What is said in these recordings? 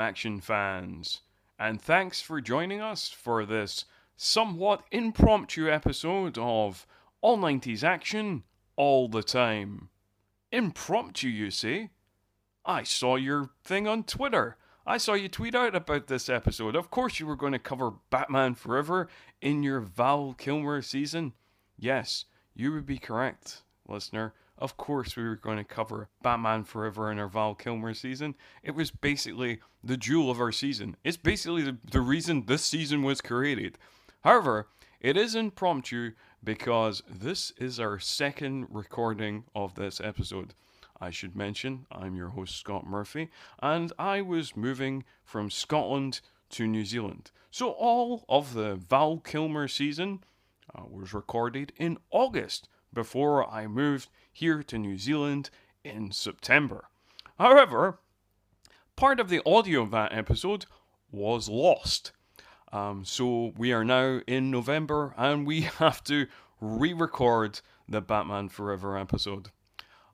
Action fans, and thanks for joining us for this somewhat impromptu episode of All 90s Action All the Time. Impromptu, you say? I saw your thing on Twitter. I saw you tweet out about this episode. Of course, you were going to cover Batman Forever in your Val Kilmer season. Yes, you would be correct, listener. Of course, we were going to cover Batman Forever in our Val Kilmer season. It was basically the jewel of our season. It's basically the, the reason this season was created. However, it is impromptu because this is our second recording of this episode. I should mention, I'm your host, Scott Murphy, and I was moving from Scotland to New Zealand. So all of the Val Kilmer season uh, was recorded in August before I moved here to New Zealand in September. However, part of the audio of that episode was lost. Um, so we are now in November and we have to re record the Batman Forever episode.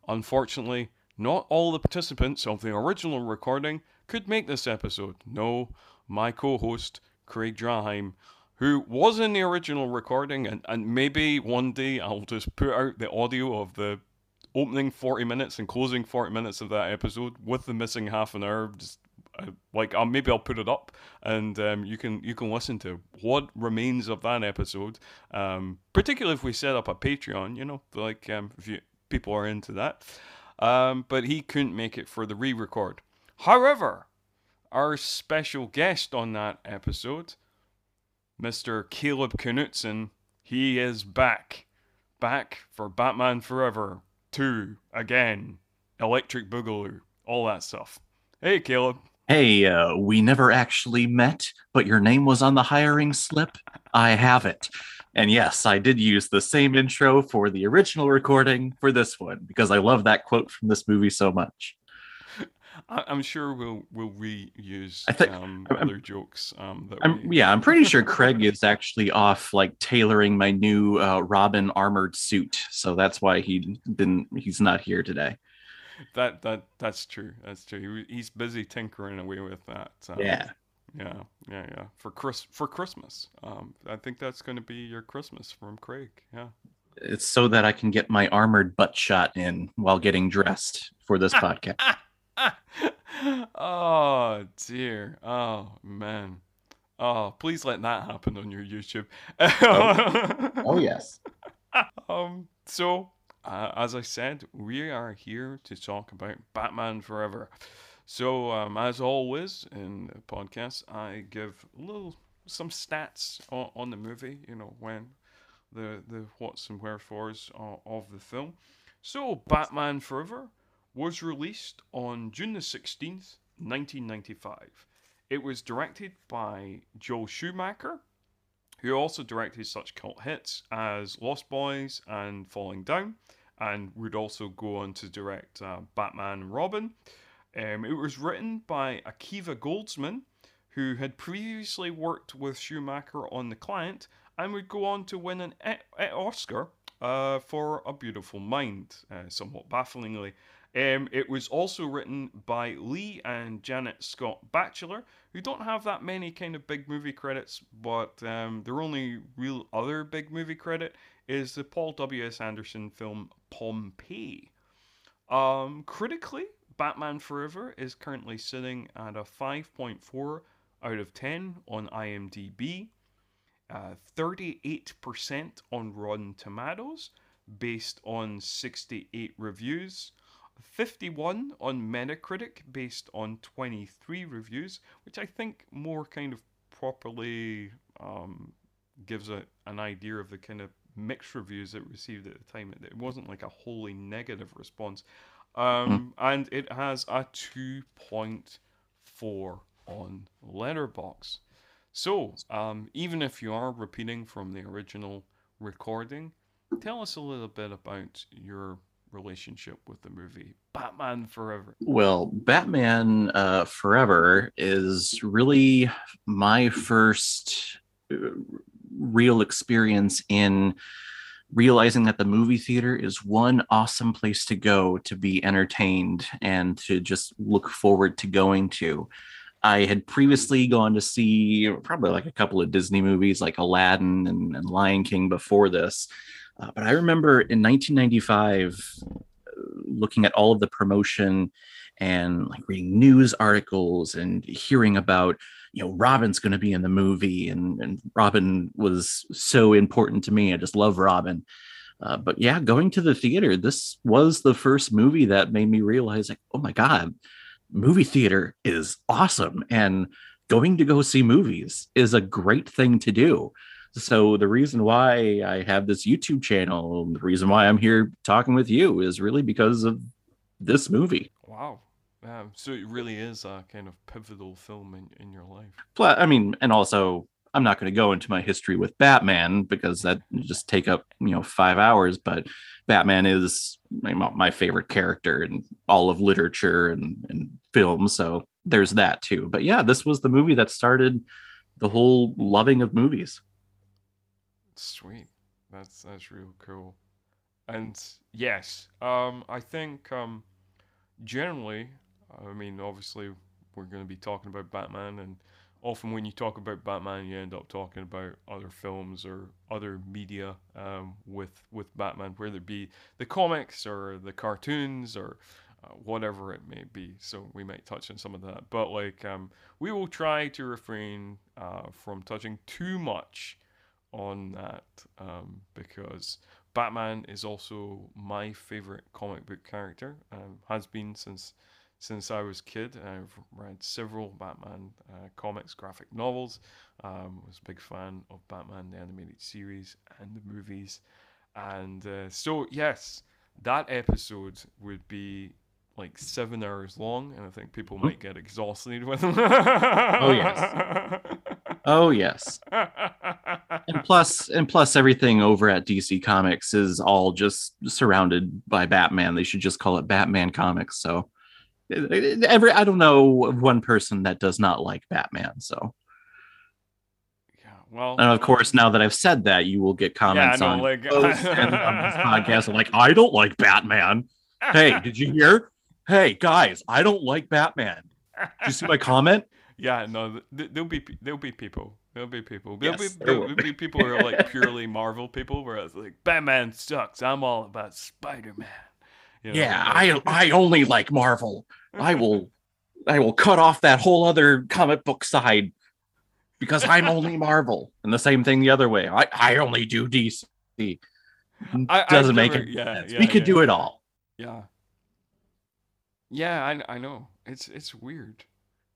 Unfortunately, not all the participants of the original recording could make this episode. No, my co host, Craig Draheim, who was in the original recording, and, and maybe one day I'll just put out the audio of the opening 40 minutes and closing 40 minutes of that episode with the missing half an hour. Just uh, like uh, maybe I'll put it up and um, you can you can listen to what remains of that episode. Um, particularly if we set up a Patreon, you know, like um, if you people are into that. Um, but he couldn't make it for the re-record. However, our special guest on that episode, Mr. Caleb Knutson, he is back, back for Batman Forever 2 again, Electric Boogaloo, all that stuff. Hey, Caleb. Hey, uh, we never actually met, but your name was on the hiring slip. I have it. And yes, I did use the same intro for the original recording for this one because I love that quote from this movie so much. I'm sure we'll we'll reuse I think- um, I'm- other jokes. Um, that I'm, we, yeah, I'm pretty sure Craig is actually off like tailoring my new uh, Robin armored suit, so that's why he didn't. He's not here today. that that that's true. That's true. He, he's busy tinkering away with that. um, Yeah, yeah, yeah, yeah. For Chris for Christmas. Um, I think that's going to be your Christmas from Craig. Yeah. it's so that I can get my armored butt shot in while getting dressed for this podcast. oh dear. Oh man. Oh, please let that happen on your YouTube. Oh yes. Um, so, uh, as I said, we are here to talk about Batman Forever. So, um, as always in the podcast, I give a little some stats on, on the movie. You know when the the what's and wherefores of, of the film. So, Batman Forever was released on June the sixteenth, nineteen ninety five. It was directed by Joel Schumacher who also directed such cult hits as Lost Boys and Falling Down, and would also go on to direct uh, Batman and Robin. Um, it was written by Akiva Goldsman, who had previously worked with Schumacher on The Client and would go on to win an e- e- Oscar uh, for A Beautiful Mind, uh, somewhat bafflingly. Um, it was also written by Lee and Janet Scott Batchler, who don't have that many kind of big movie credits, but um, their only real other big movie credit is the Paul W.S. Anderson film Pompeii. Um, critically, Batman Forever is currently sitting at a 5.4 out of 10 on IMDb, uh, 38% on Rotten Tomatoes, based on 68 reviews. 51 on Metacritic based on 23 reviews, which I think more kind of properly um, gives a, an idea of the kind of mixed reviews it received at the time. It, it wasn't like a wholly negative response. Um, And it has a 2.4 on Letterboxd. So, um, even if you are repeating from the original recording, tell us a little bit about your relationship with the movie Batman Forever. Well, Batman uh, Forever is really my first uh, real experience in realizing that the movie theater is one awesome place to go to be entertained and to just look forward to going to. I had previously gone to see probably like a couple of Disney movies like Aladdin and, and Lion King before this. Uh, but I remember in 1995 uh, looking at all of the promotion and like reading news articles and hearing about you know robin's going to be in the movie and, and robin was so important to me i just love robin. Uh, but yeah going to the theater this was the first movie that made me realize like oh my god movie theater is awesome and going to go see movies is a great thing to do so the reason why i have this youtube channel the reason why i'm here talking with you is really because of this movie wow um, so it really is a kind of pivotal film in, in your life. Plus, I mean, and also, I'm not going to go into my history with Batman because that just take up you know five hours. But Batman is my, my favorite character in all of literature and, and film, so there's that too. But yeah, this was the movie that started the whole loving of movies. Sweet, that's that's real cool. And yes, um, I think um, generally I mean, obviously, we're going to be talking about Batman, and often when you talk about Batman, you end up talking about other films or other media um, with with Batman, whether it be the comics or the cartoons or uh, whatever it may be. So we might touch on some of that, but like um, we will try to refrain uh, from touching too much on that um, because Batman is also my favorite comic book character. Um, has been since since I was a kid. I've read several Batman uh, comics, graphic novels. Um, was a big fan of Batman the animated series and the movies, and uh, so yes, that episode would be like seven hours long, and I think people might get exhausted with them. oh yes. Oh yes. and plus and plus everything over at DC Comics is all just surrounded by Batman. They should just call it Batman Comics. So eh, every I don't know one person that does not like Batman. So yeah, well, and of course, now that I've said that, you will get comments yeah, on, like, on this podcast. like, I don't like Batman. Hey, did you hear? Hey guys, I don't like Batman. Did you see my comment? Yeah, no, there'll be there'll be people. There'll be people. There'll, yes, be, there there'll be people who are like purely Marvel people, whereas like Batman sucks. I'm all about Spider Man. You know, yeah, I I only like Marvel. I will I will cut off that whole other comic book side because I'm only Marvel. And the same thing the other way. I, I only do DC. I, Doesn't make it. Yeah, yeah, we could yeah. do it all. Yeah. Yeah, I I know. It's it's weird.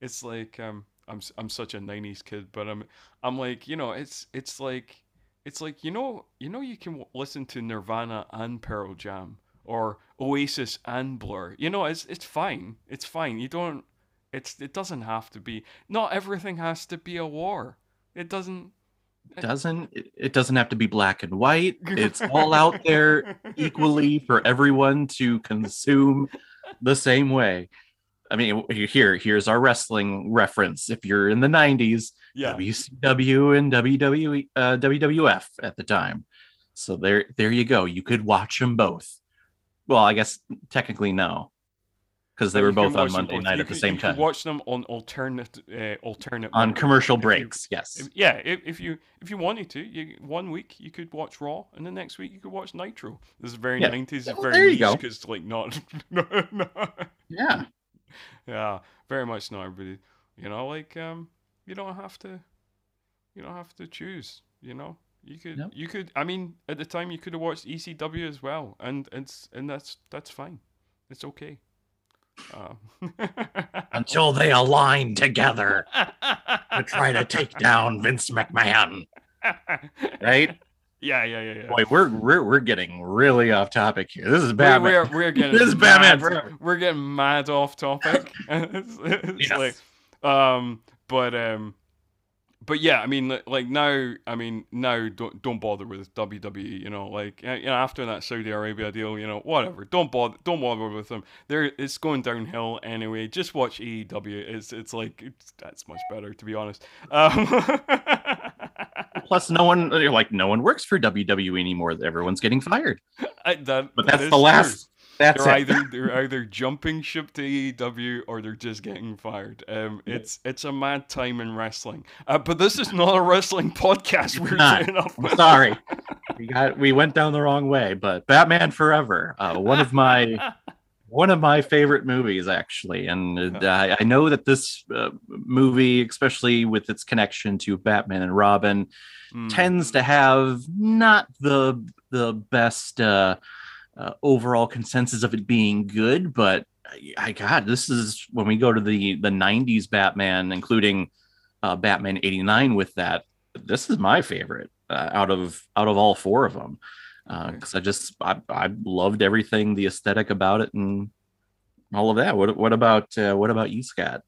It's like um I'm I'm such a 90s kid, but I'm I'm like, you know, it's it's like it's like you know, you know you can listen to Nirvana and Pearl Jam or Oasis and Blur. You know, it's it's fine. It's fine. You don't. It's it doesn't have to be. Not everything has to be a war. It doesn't. It doesn't it doesn't have to be black and white. It's all out there equally for everyone to consume the same way. I mean, here here's our wrestling reference. If you're in the '90s, yeah. WCW and WWE, uh, WWF at the time. So there, there you go. You could watch them both. Well, I guess technically no, because they were both on Monday night at the same time. watch them on alternate, uh, alternate on commercial breaks. You, yes. If, yeah, if, if, you if you wanted to, you one week you could watch Raw, and the next week you could watch Nitro. This is very nineties. Yeah. Well, very niche because like not, Yeah. Yeah, very much not everybody. You know, like um, you don't have to, you don't have to choose. You know, you could, yep. you could. I mean, at the time, you could have watched ECW as well, and it's and that's that's fine. It's okay. Uh. Until they align together to try to take down Vince McMahon, right? Yeah, yeah, yeah, yeah. Boy, we're we're we're getting really off topic here. This is Batman. We're, we're, we're getting this is mad, Batman. We're getting mad off topic. it's, it's yes. like, um, but um, but yeah, I mean, like now, I mean, now don't don't bother with WWE. You know, like you know, after that Saudi Arabia deal, you know, whatever. Don't bother, don't bother with them. There, it's going downhill anyway. Just watch AEW. It's it's like it's, that's much better to be honest. Um, Plus, no one you're like no one works for WWE anymore. Everyone's getting fired. I, that, but that's that the last. That's they're it. either they're either jumping ship to AEW or they're just getting fired. Um, it's it's a mad time in wrestling. Uh, but this is not a wrestling podcast. We're not. Sorry. We got we went down the wrong way, but Batman Forever, uh, one of my one of my favorite movies actually, and uh, I, I know that this uh, movie, especially with its connection to Batman and Robin, Mm. tends to have not the the best uh, uh, overall consensus of it being good, but I God, this is when we go to the the '90s Batman, including uh, Batman '89. With that, this is my favorite uh, out of out of all four of them because I just I, I loved everything, the aesthetic about it, and all of that. What what about uh, what about you, Scott?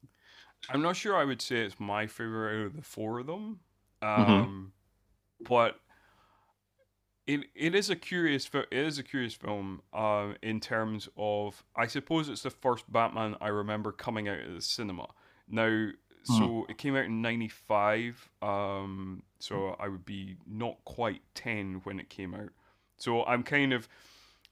I'm not sure I would say it's my favorite out of the four of them. Mhm. Um, but it it is a curious it is a curious film uh, in terms of I suppose it's the first Batman I remember coming out of the cinema. Now, so it came out in '95, um, so I would be not quite ten when it came out. So I'm kind of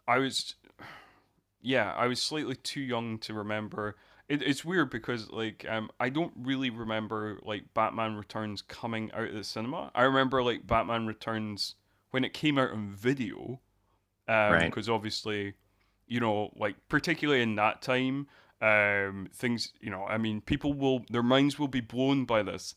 I was yeah I was slightly too young to remember it, it's weird because like um I don't really remember like Batman Returns coming out of the cinema. I remember like Batman Returns when it came out on video, um, Right. because obviously, you know, like particularly in that time, um, things you know, I mean, people will their minds will be blown by this,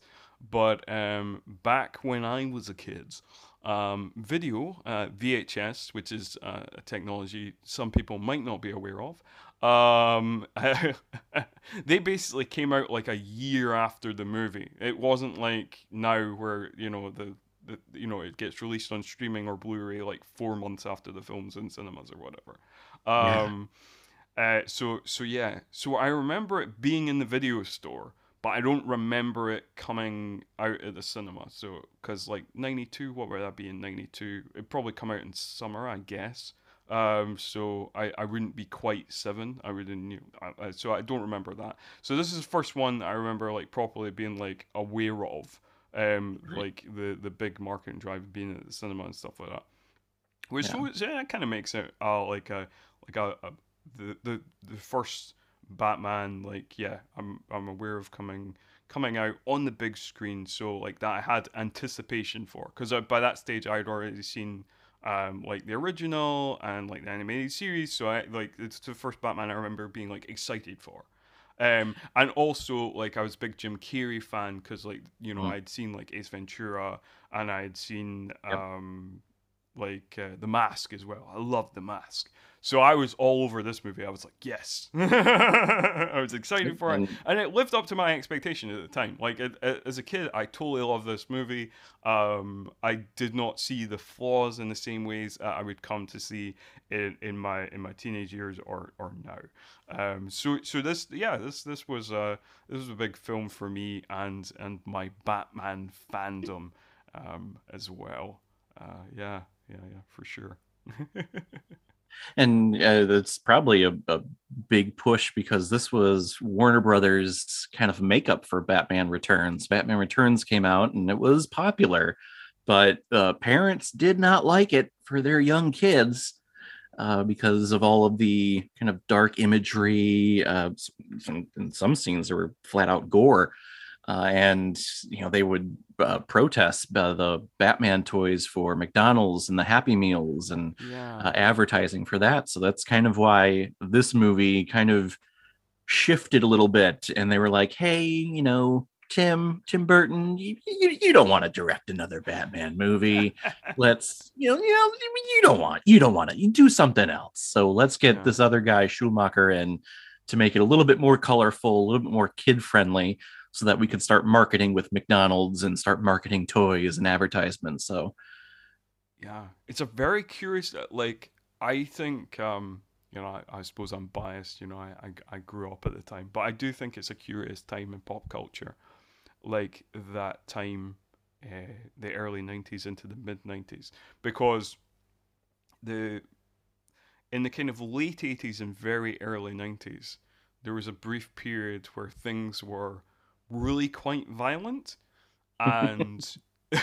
but um, back when I was a kid. Um, video, uh, VHS, which is uh, a technology some people might not be aware of, um, they basically came out like a year after the movie. It wasn't like now where you know the, the you know it gets released on streaming or Blu-ray like four months after the film's in cinemas or whatever. Yeah. Um, uh, so so yeah, so I remember it being in the video store, but I don't remember it coming out at the cinema. So because like '92, what would that be in '92? It'd probably come out in summer, I guess. Um, so I, I wouldn't be quite seven. I wouldn't. You know, I, I, so I don't remember that. So this is the first one I remember like properly being like aware of. Um, like the the big marketing drive being at the cinema and stuff like that. Which Yeah. so yeah, kind of makes it uh, like a like a, a the, the the first Batman like yeah I'm I'm aware of coming coming out on the big screen so like that I had anticipation for because by that stage I'd already seen um like the original and like the animated series so I like it's the first Batman I remember being like excited for um and also like I was a big Jim Carrey fan because like you know Mm. I'd seen like Ace Ventura and I'd seen Yep. um like uh, the mask as well I loved the mask so I was all over this movie. I was like, yes. I was excited for it. And- it lived up to my expectation at the time. Like, it, it- as a kid, I totally loved this movie. Um, I did not see the flaws in the same ways that I would come to see in, in my in my teenage years or or now. Um, so so this yeah this this was uh this was a big film for me and and my Batman fandom um, as well. Uh, yeah yeah yeah for sure. and uh, that's probably a, a big push because this was Warner Brothers kind of makeup for Batman Returns. Batman Returns came out and it was popular, but uh, parents did not like it for their young kids uh, because of all of the kind of dark imagery. Uh, some, in some scenes, there were flat out gore. Uh, and you know they would uh, protest uh, the Batman toys for McDonald's and the Happy Meals and Yeah. uh, advertising for that. So that's kind of why this movie kind of shifted a little bit. And they were like, hey, you know, Tim, Tim Burton, you, you, you don't want to direct another Batman movie. let's, you know, you know, you don't want, you don't want to, you do something else. So let's get Yeah. this other guy, Schumacher, in to make it a little bit more colorful, a little bit more kid friendly. So that we could start marketing with McDonald's and start marketing toys and advertisements. So Yeah, it's a very curious. uh, Like I think, um, you know, I, I suppose I'm biased. You know, I, I I grew up at the time, but I do think it's a curious time in pop culture, like that time, uh, the early '90s into the mid '90s, because the in the kind of late '80s and very early '90s, there was a brief period where things were really quite violent, and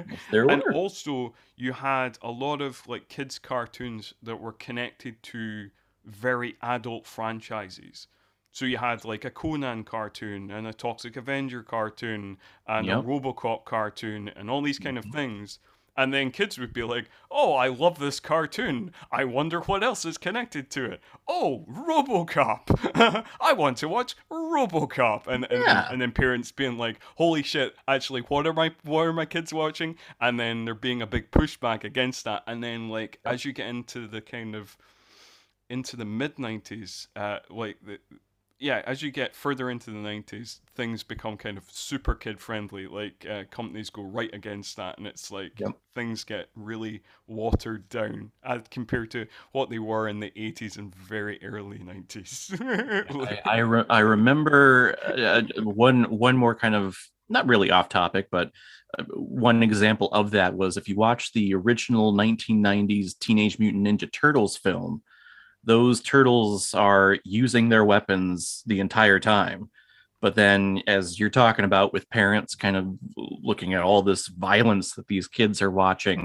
there and also you had a lot of like kids cartoons that were connected to very adult franchises. So you had like a Conan cartoon and a Toxic Avenger cartoon and a RoboCop cartoon and all these kind of Mhm. things. And then kids would be like, "Oh, I love this cartoon. I wonder what else is connected to it. Oh, RoboCop. I want to watch RoboCop." And and, Yeah. and then parents being like, "Holy shit! Actually, what are my what are my kids watching?" And then there being a big pushback against that. And then like as you get into the kind of into the mid '90s, uh, like the yeah, as you get further into the 90s, things become kind of super kid friendly. Like, uh, companies go right against that, and it's like Yep. things get really watered down as compared to what they were in the 80s and very early 90s. I I, re- I remember uh, one one more kind of not really off topic, but uh, one example of that was if you watch the original 1990s Teenage Mutant Ninja Turtles film, those turtles are using their weapons the entire time. But then, as you're talking about with parents kind of looking at all this violence that these kids are watching,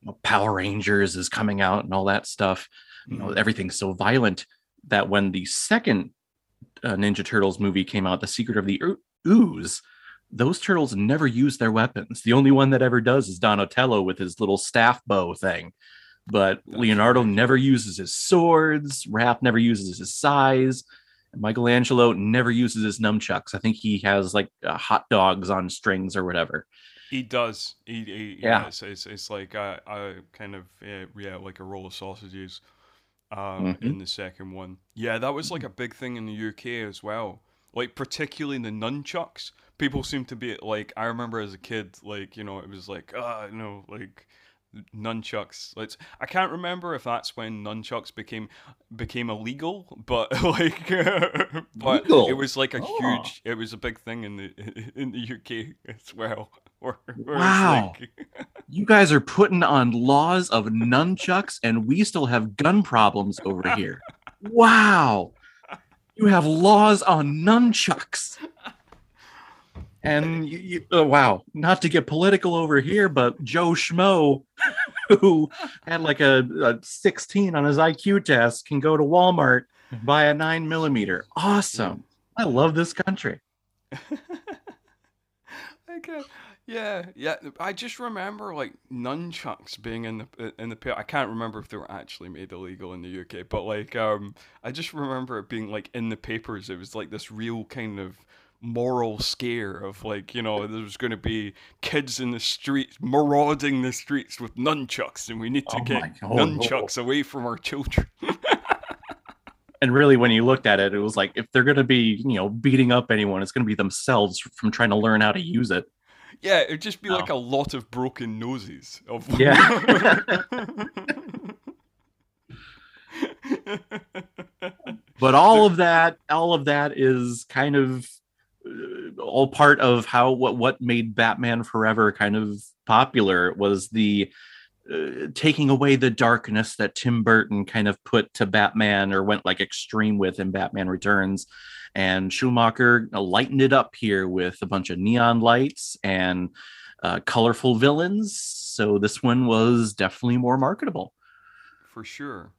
you know, Power Rangers is coming out and all that stuff you know everything's so violent that when the second uh, ninja turtles movie came out the secret of the Oo- ooze those turtles never use their weapons. The only one that ever does is donatello with his little staff bow thing but leonardo never uses his swords raph never uses his sais michelangelo never uses his nunchucks i think he has like uh, hot dogs on strings or whatever He does. He, he yeah. It's, it's, it's like a, a kind of yeah, yeah, like a roll of sausages. Um, Mhm. in the second one, yeah, that was like a big thing in the UK as well. Like particularly the nunchucks, people seem to be like. I remember as a kid, like you know, it was like ah, you know, like nunchucks. Like I can't remember if that's when nunchucks became became illegal, but like, but Legal? it was like a Oh. huge. It was a big thing in the in the UK as well. Wow. like- You guys are putting on laws of nunchucks, and we still have gun problems over here. Wow. You have laws on nunchucks. And you, you, oh, wow, not to get political over here, but Joe Schmo, who had like a, a 16 on his IQ test, can go to Walmart buy a nine millimeter. Awesome. I love this country. Okay. Yeah, yeah. I just remember like nunchucks being in the in the pit. I can't remember if they were actually made illegal in the UK, but like um, I just remember it being like in the papers. It was like this real kind of moral scare of like you know there's going to be kids in the streets marauding the streets with nunchucks, and we need to Oh get God. Oh, no. nunchucks away from our children. and really when you looked at it it was like if they're going to be you know beating up anyone it's going to be themselves from trying to learn how to use it Yeah, it'd just be Oh. like a lot of broken noses. Of Yeah. but all of that all of that is kind of all part of how what what made batman forever kind of popular was the uh, taking away the darkness that tim burton kind of put to batman or went like extreme with in batman returns and schumacher lightened it up here with a bunch of neon lights and uh, colorful villains so this one was definitely more marketable For sure.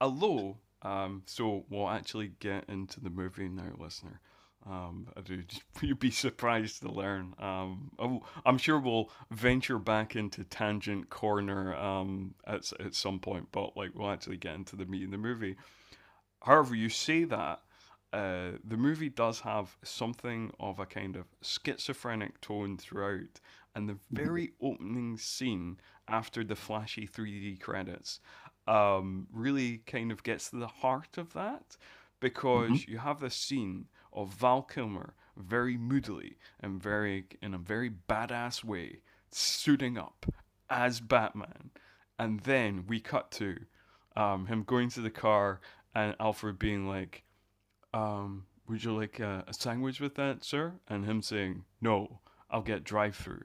Although, um, so we'll actually get into the movie now, listener. Um, I do. You'd be surprised to learn. Um, oh, I'm sure we'll venture back into tangent corner um, at at some point, but like we'll actually get into the meat of the movie. However, you say that uh, the movie does have something of a kind of schizophrenic tone throughout, and the very opening scene after the flashy 3D credits um, really kind of gets to the heart of that because you have this scene of Val Kilmer very moodily and very in a very badass way suiting up as Batman, and then we cut to um, him going to the car and Alfred being like, um, "Would you like a, a sandwich with that, sir?" and him saying, "No, I'll get drive-through."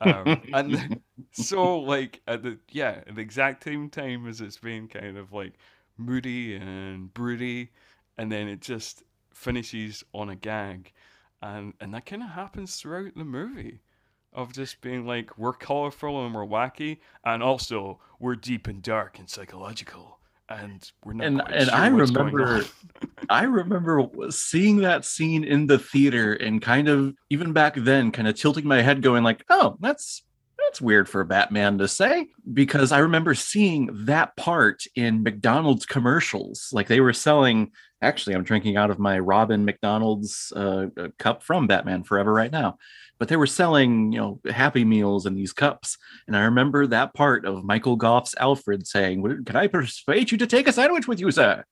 Um, and then, so like at the yeah at the exact same time as it's being kind of like moody and broody, and then it just finishes on a gag, and and that kind of happens throughout the movie. of just being like we're colorful and we're wacky, and also we're deep and dark and psychological, and we're not. and and sure I remember. I remember seeing that scene in the theater and kind of even back then, kind of tilting my head, going like, "Oh, that's that's weird for Batman to say," because I remember seeing that part in McDonald's commercials, like they were selling. Actually, I'm drinking out of my Robin McDonald's uh, uh, cup from Batman Forever right now, but they were selling, you know, Happy Meals in these cups, and I remember that part of Michael Gough's Alfred saying, "Can I persuade you to take a sandwich with you, sir?"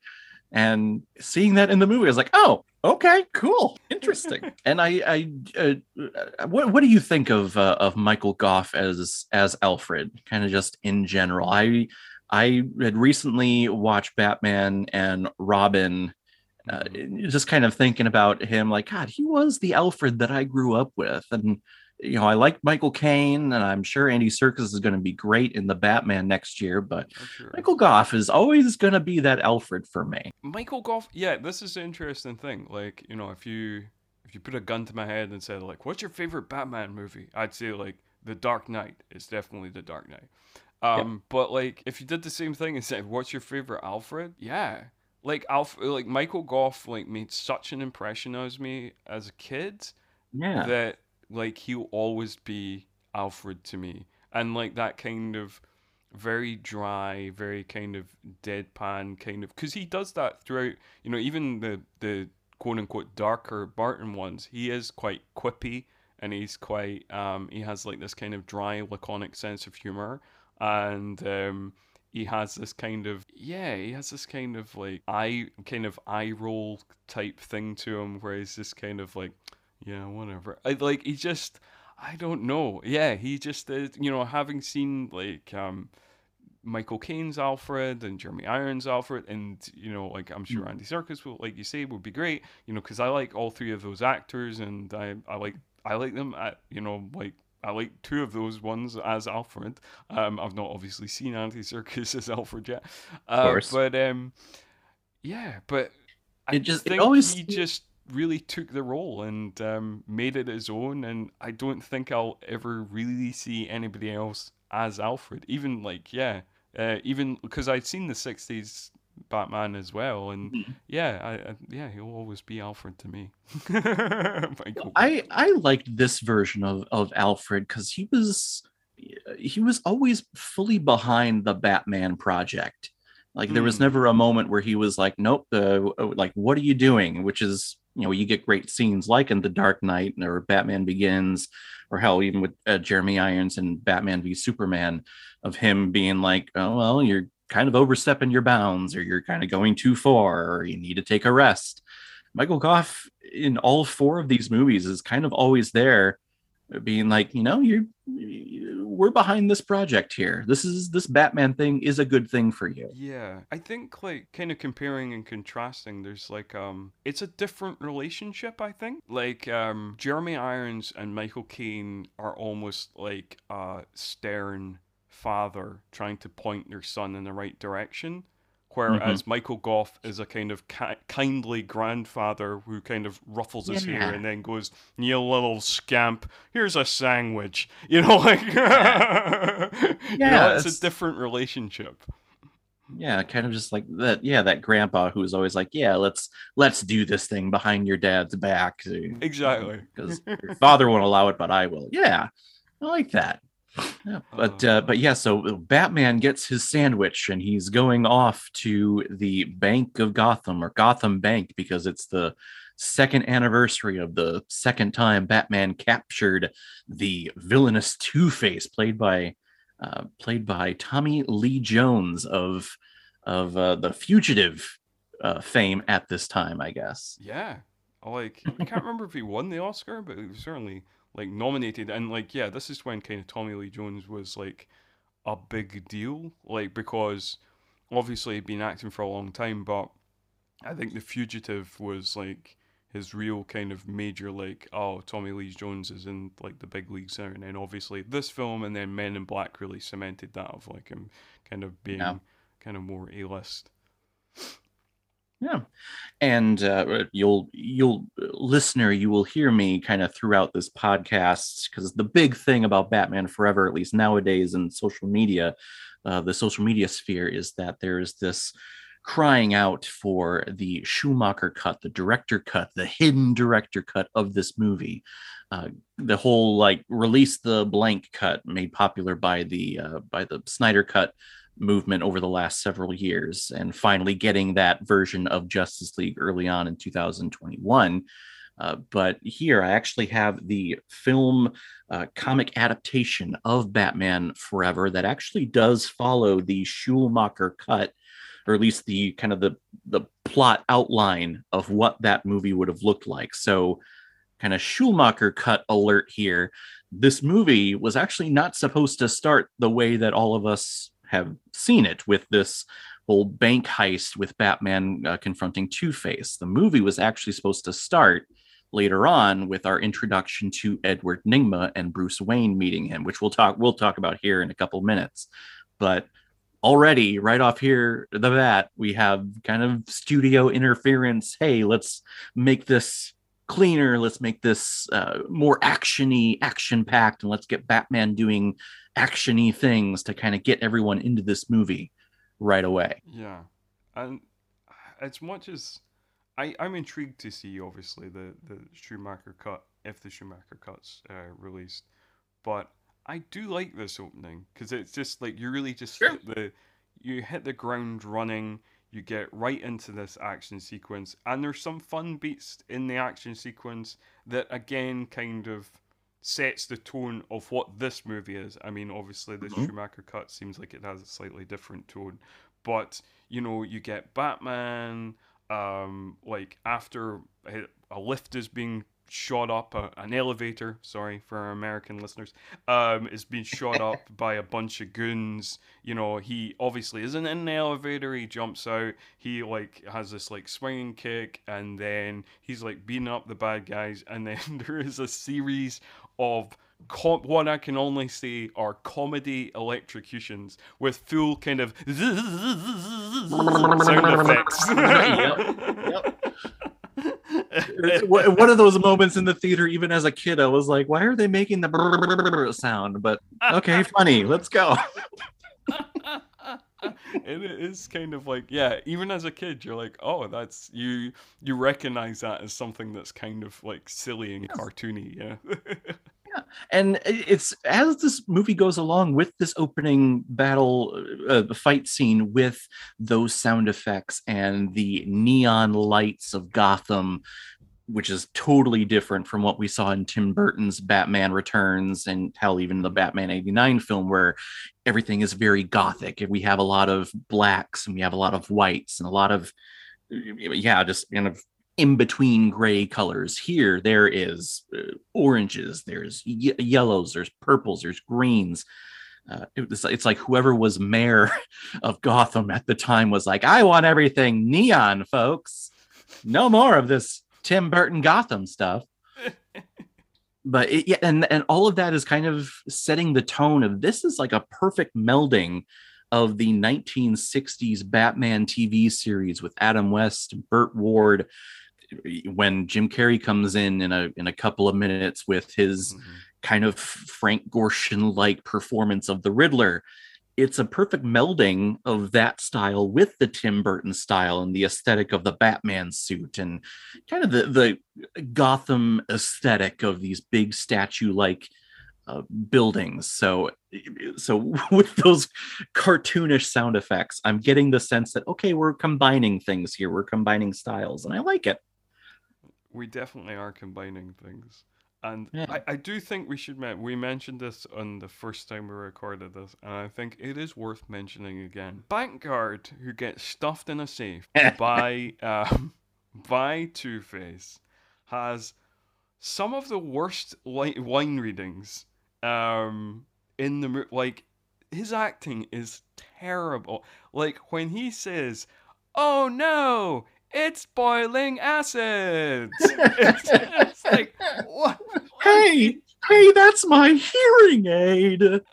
And seeing that in the movie, I was like, "Oh, okay, cool, interesting." and I, I, uh, what, what do you think of uh, of Michael Gough as as Alfred? Kind of just in general. I, I had recently watched Batman and Robin. Uh, just kind of thinking about him, like God, he was the Alfred that I grew up with, and you know, I like Michael Caine, and I'm sure Andy Serkis is going to be great in the Batman next year, but sure. Michael Gough is always going to be that Alfred for me. Michael Gough, yeah, this is an interesting thing. Like, you know, if you if you put a gun to my head and said like, "What's your favorite Batman movie?" I'd say like The Dark Knight. It's definitely The Dark Knight. Um, but like, if you did the same thing and said, "What's your favorite Alfred?" Yeah, like Alf, like Michael Gough, like made such an impression on me as a kid Yeah. that like he'll always be Alfred to me, and like that kind of very dry, very kind of deadpan kind of because he does that throughout. You know, even the the quote unquote darker Burton ones, he is quite quippy and he's quite um he has like this kind of dry, laconic sense of humor, and um he has this kind of yeah he has this kind of like eye kind of eye roll type thing to him where he's just kind of like yeah whatever I, like he just i don't know yeah he just uh, you know having seen like um michael caine's alfred and jeremy irons alfred and you know like i'm sure Mm. andy Serkis will like you say would be great you know because i like all three of those actors and i i like i like them at you know like I like two of those ones as Alfred. Um, I've not obviously seen Andy Serkis as Alfred yet, uh, course. but um, yeah, but I It just- it think always- he just really took the role and um, made it his own. And I don't think I'll ever really see anybody else as Alfred. Even like yeah, uh, even because I'd seen the '60s Batman as well, and Mhm. yeah, I, I yeah, he'll always be Alfred to me. I I liked this version of of Alfred because he was he was always fully behind the Batman project. Like there was Hmm. never a moment where he was like, "Nope," uh, like "What are you doing?" Which is you know you get great scenes like in The Dark Knight or Batman Begins, or hell even with uh, Jeremy Irons and Batman v Superman, of him being like, "Oh well, you're kind of overstepping your bounds, or you're kind of going too far, or you need to take a rest." Michael Gough in all four of these movies is kind of always there, being like, you know, you're you- we're behind this project here. This is this Batman thing is a good thing for you. Yeah, I think like kind of comparing and contrasting, there's like um it's a different relationship, I think. Like um Jeremy Irons and Michael Caine are almost like a stern father trying to point their son in the right direction. Whereas mm-hmm. Michael Gough is a kind of ki- kindly grandfather who kind of ruffles his Yeah. hair and then goes, "You little scamp, here's a sandwich." You know, like you know, Yeah, it's it's- a different relationship. Yeah, kind of just like that. Yeah, that grandpa who is always like, yeah, let's let's do this thing behind your dad's back. Exactly. because your father won't allow it, but I will. Yeah, I like that. But uh, but yeah, so Batman gets his sandwich and he's going off to the Bank of Gotham or Gotham Bank because it's the second anniversary of the second time Batman captured the villainous Two Face, played by uh, played by Tommy Lee Jones of of uh, the Fugitive uh, fame at this time, I guess. Yeah. Like I can't remember if he won the Oscar, but he certainly like nominated and like yeah, this is when kind of Tommy Lee Jones was like a big deal. Like because obviously he'd been acting for a long time, but I think The Fugitive was like his real kind of major like oh Tommy Lee Jones is in like the big leagues now and then obviously this film and then Men in Black really cemented that of like him kind of being Yeah. kind of more A list. Yeah. and uh, you'll you'll listener you will hear me kind of throughout this podcast because the big thing about batman forever at least nowadays in social media uh, the social media sphere is that there's this crying out for the schumacher cut the director cut the hidden director cut of this movie uh, the whole like release the blank cut made popular by the uh, by the snyder cut movement over the last several years and finally getting that version of Justice League early on in 2021. Uh, but here I actually have the film uh, comic adaptation of Batman Forever that actually does follow the Schumacher cut, or at least the kind of the the plot outline of what that movie would have looked like. So, kind of Schumacher cut alert here. This movie was actually not supposed to start the way that all of us have seen it with this whole bank heist with Batman uh, confronting Two Face. The movie was actually supposed to start later on with our introduction to Edward Nygma and Bruce Wayne meeting him, which we'll talk we'll talk about here in a couple minutes. But already, right off here, the bat, we have kind of studio interference. Hey, let's make this cleaner. Let's make this uh, more actiony, action packed, and let's get Batman doing actiony things to kind of get everyone into this movie right away. Yeah, and as much as I, I'm intrigued to see, obviously the the Schumacher cut if the Schumacher cuts uh, released, but I do like this opening because it's just like you really just Sure. hit the you hit the ground running. You get right into this action sequence, and there's some fun beats in the action sequence that again kind of sets the tone of what this movie is. I mean, obviously, the Mhm. Schumacher cut seems like it has a slightly different tone, but you know, you get Batman, um, like after a a lift is being shot up, a, an elevator, sorry for our American listeners, um, is being shot up by a bunch of goons. You know, he obviously isn't in the elevator. He jumps out. He like has this like swinging kick, and then he's like beating up the bad guys. And then there is a series of com- what I can only say are comedy electrocutions with full kind of sound effects. Yep, one of those moments in the theater, even as a kid, I was like, why are they making the sound? But okay, funny, let's go. and it is kind of like yeah even as a kid you're like oh that's you you recognize that as something that's kind of like silly and cartoony yeah and it's as this movie goes along with this opening battle uh, fight scene with those sound effects and the neon lights of gotham which is totally different from what we saw in tim burton's batman returns and hell even the batman 89 film where everything is very gothic we have a lot of blacks and we have a lot of whites and a lot of yeah just kind of in between gray colors. Here, there is uh, oranges, there's ye- yellows, there's purples, there's greens. Uh, it was, it's like whoever was mayor of Gotham at the time was like, I want everything neon, folks. No more of this Tim Burton Gotham stuff. But it, yeah, and and all of that is kind of setting the tone of this is like a perfect melding of the 1960s Batman TV series with Adam West, Burt Ward, when Jim Carrey comes in in a in a couple of minutes with his Mhm. kind of Frank Gorshin like performance of the Riddler. It's a perfect melding of that style with the Tim Burton style and the aesthetic of the Batman suit and kind of the the Gotham aesthetic of these big statue like uh, buildings. So so with those cartoonish sound effects, I'm getting the sense that okay, we're combining things here. We're combining styles and I like it. We definitely are combining things. And Yeah. I, I do think we should men- we mentioned this on the first time we recorded this and i think it is worth mentioning again. Bank guard who gets stuffed in a safe by um, by two face has some of the worst li- wine readings um in the mo- like his acting is terrible. Like when he says oh no it's boiling acid it's, it's like what hey, hey, that's my hearing aid. it's,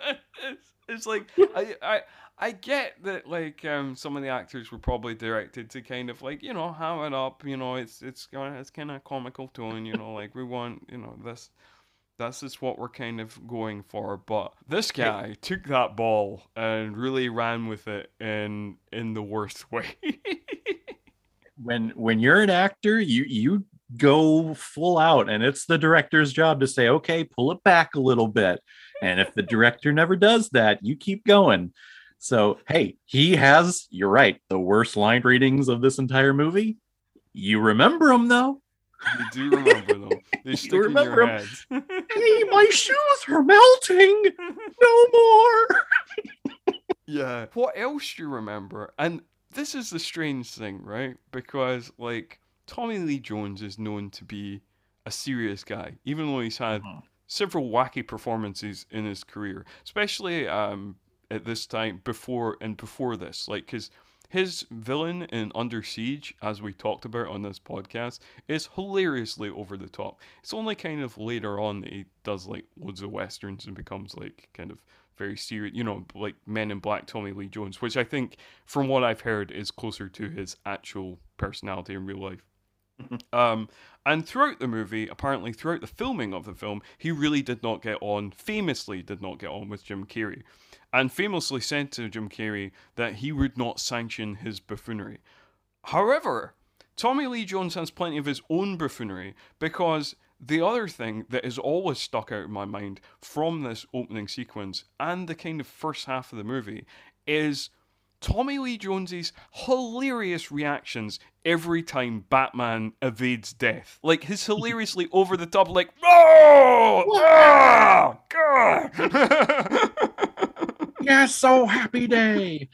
it's like I, I I get that like um some of the actors were probably directed to kind of like you know ham it up. You know, it's it's kind it's kind of comical tone. You know, like we want you know this. This is what we're kind of going for, but this guy took that ball and really ran with it in in the worst way. When when you're an actor, you you go full out and it's the director's job to say okay pull it back a little bit. And if the director never does that you keep going. So hey he has you're right the worst line readings of this entire movie. You remember them though. You do remember them. They stick you remember in your them. hey my shoes are melting. No more. Yeah. What else do you remember? And this is the strange thing right because like Tommy Lee Jones is known to be a serious guy, even though he's had mm-hmm. several wacky performances in his career, especially um, at this time before and before this. Like, because his villain in Under Siege, as we talked about on this podcast, is hilariously over the top. It's only kind of later on that he does like loads of westerns and becomes like kind of very serious, you know, like Men in Black Tommy Lee Jones, which I think, from what I've heard, is closer to his actual personality in real life. um, and throughout the movie, apparently throughout the filming of the film, he really did not get on, famously did not get on with Jim Carrey, and famously said to Jim Carrey that he would not sanction his buffoonery. However, Tommy Lee Jones has plenty of his own buffoonery because the other thing that has always stuck out in my mind from this opening sequence and the kind of first half of the movie is Tommy Lee Jones's hilarious reactions every time Batman evades death. Like his hilariously over the top, like, oh, oh God. yeah, so happy day.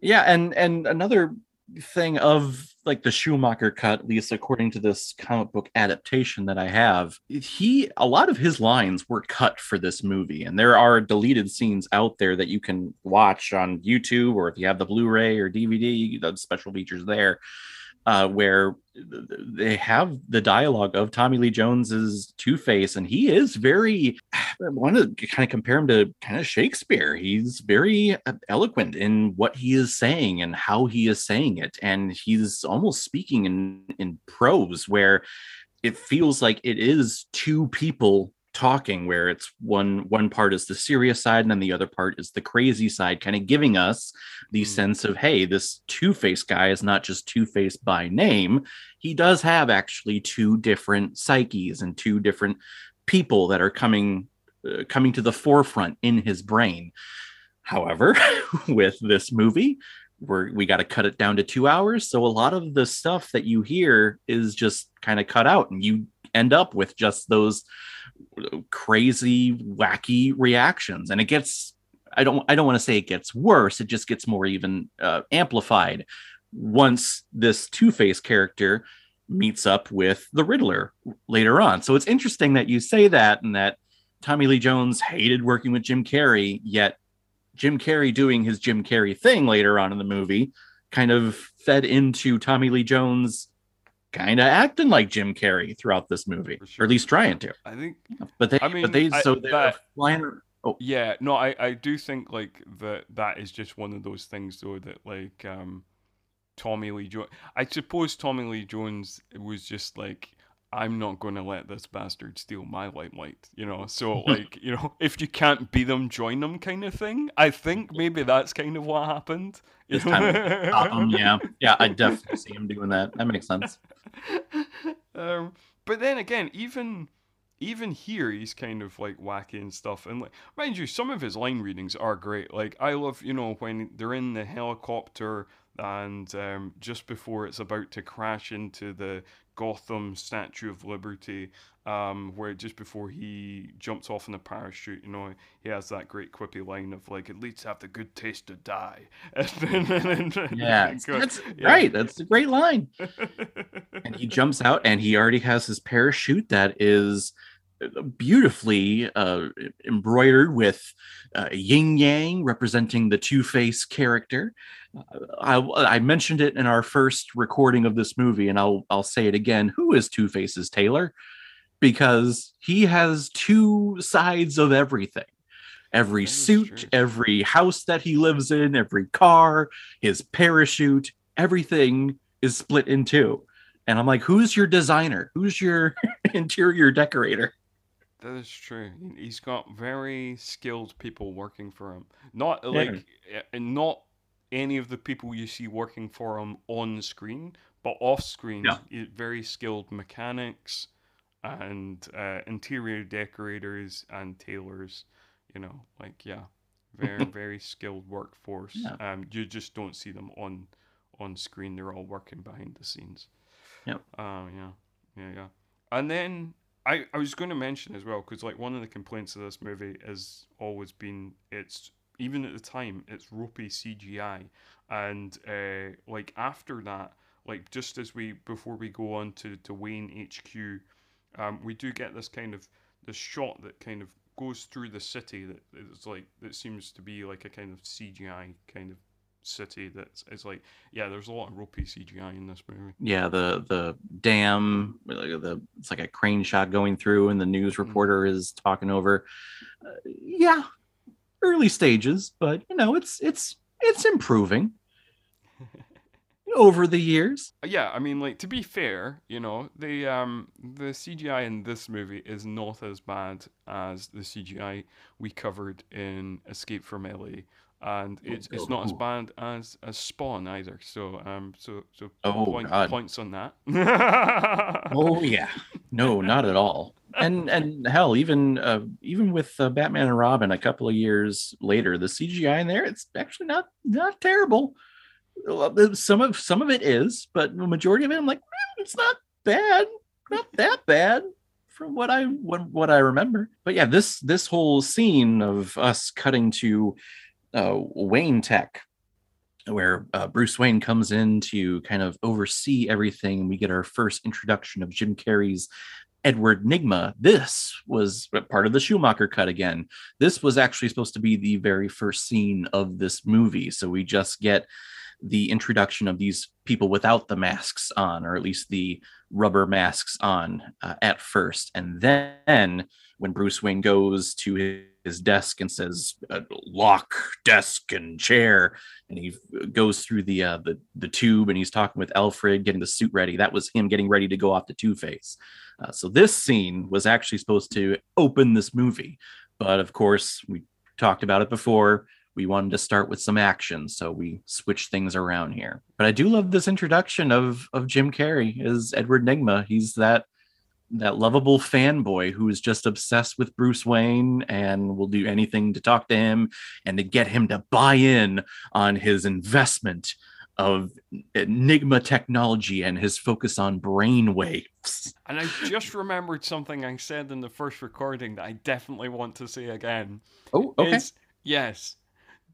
Yeah, and and another thing of like the Schumacher cut, at least according to this comic book adaptation that I have, he a lot of his lines were cut for this movie, and there are deleted scenes out there that you can watch on YouTube or if you have the Blu-ray or DVD, the special features there uh, where they have the dialogue of Tommy Lee Jones's Two Face, and he is very. I want to kind of compare him to kind of Shakespeare. He's very eloquent in what he is saying and how he is saying it, and he's almost speaking in in prose where it feels like it is two people talking where it's one one part is the serious side and then the other part is the crazy side kind of giving us the mm. sense of hey this two-face guy is not just two-faced by name. He does have actually two different psyches and two different people that are coming uh, coming to the forefront in his brain. However with this movie we're we got to cut it down to two hours. So a lot of the stuff that you hear is just kind of cut out and you end up with just those crazy, wacky reactions. And it gets, I don't, I don't want to say it gets worse. It just gets more even uh, amplified once this Two Face character meets up with the Riddler later on. So it's interesting that you say that and that Tommy Lee Jones hated working with Jim Carrey, yet Jim Carrey doing his Jim Carrey thing later on in the movie kind of fed into Tommy Lee Jones kind of acting like Jim Carrey throughout this movie, sure. or at least trying to. I think, but they, I mean, but they, I, so they're flying. Oh. Yeah, no, I, I do think like that that is just one of those things though that like um Tommy Lee Jones. I suppose Tommy Lee Jones was just like I'm not going to let this bastard steal my limelight, you know. So like, you know, if you can't be them, join them, kind of thing. I think maybe that's kind of what happened. Know? yeah, yeah, I definitely see him doing that. That makes sense. Um, but then again, even even here, he's kind of like wacky and stuff. And like, mind you, some of his line readings are great. Like, I love, you know, when they're in the helicopter and um, just before it's about to crash into the Gotham Statue of Liberty, um, where just before he jumps off in the parachute, you know, he has that great quippy line of like, "At least have the good taste to die." yeah, that's yeah. right. That's a great line. and he jumps out, and he already has his parachute that is beautifully uh, embroidered with uh, yin yang representing the two face character. Uh, I, I, mentioned it in our first recording of this movie, and I'll I'll say it again. Who is Two Faces tailor? Because he has two sides of everything. Every suit, true. every house that he lives in, every car, his parachute, everything is split in two. And I'm like, who's your designer? Who's your interior decorator? That is true. He's got very skilled people working for him. Not like, yeah. not any of the people you see working for him on screen, but off screen, yeah. very skilled mechanics and uh, interior decorators and tailors. You know, like yeah, very very skilled workforce. Yeah. Um, you just don't see them on on screen. They're all working behind the scenes. Yep. Um, yeah, yeah, yeah. And then I, I was going to mention as well because like one of the complaints of this movie has always been it's even at the time it's ropey CGI, and uh, like after that, like just as we before we go on to to Wayne HQ, um, we do get this kind of this shot that kind of goes through the city that is like that seems to be like a kind of CGI kind of city that's it's like yeah there's a lot of ropey cgi in this movie yeah the the dam the it's like a crane shot going through and the news mm-hmm. reporter mm-hmm. is talking over uh, yeah early stages but you know it's it's it's improving over the years uh, yeah i mean like to be fair you know the um the cgi in this movie is not as bad as the cgi we covered in escape from la and it's it's not as bad as as Spawn either. So um so so oh, point, points on that. oh yeah, no, not at all. And and hell, even uh, even with uh, Batman and Robin a couple of years later, the CGI in there it's actually not not terrible. Some of some of it is, but the majority of it, I'm like, it's not bad, not that bad from what I what, what I remember. But yeah, this this whole scene of us cutting to uh, Wayne Tech, where uh, Bruce Wayne comes in to kind of oversee everything. We get our first introduction of Jim Carrey's Edward Nygma. This was part of the Schumacher cut again. This was actually supposed to be the very first scene of this movie. So we just get the introduction of these people without the masks on, or at least the rubber masks on uh, at first. And then when Bruce Wayne goes to his, his desk and says lock desk and chair. And he goes through the uh, the the tube and he's talking with Alfred getting the suit ready. That was him getting ready to go off to Two-Face. Uh, so this scene was actually supposed to open this movie but of course we talked about it before. We wanted to start with some action so we switched things around here. But I do love this introduction of of Jim Carrey as Edward Nygma he's that that lovable fanboy who is just obsessed with Bruce Wayne and will do anything to talk to him and to get him to buy in on his investment of Enigma technology and his focus on brain waves. And I just remembered something I said in the first recording that I definitely want to say again. Oh, okay. Is, yes.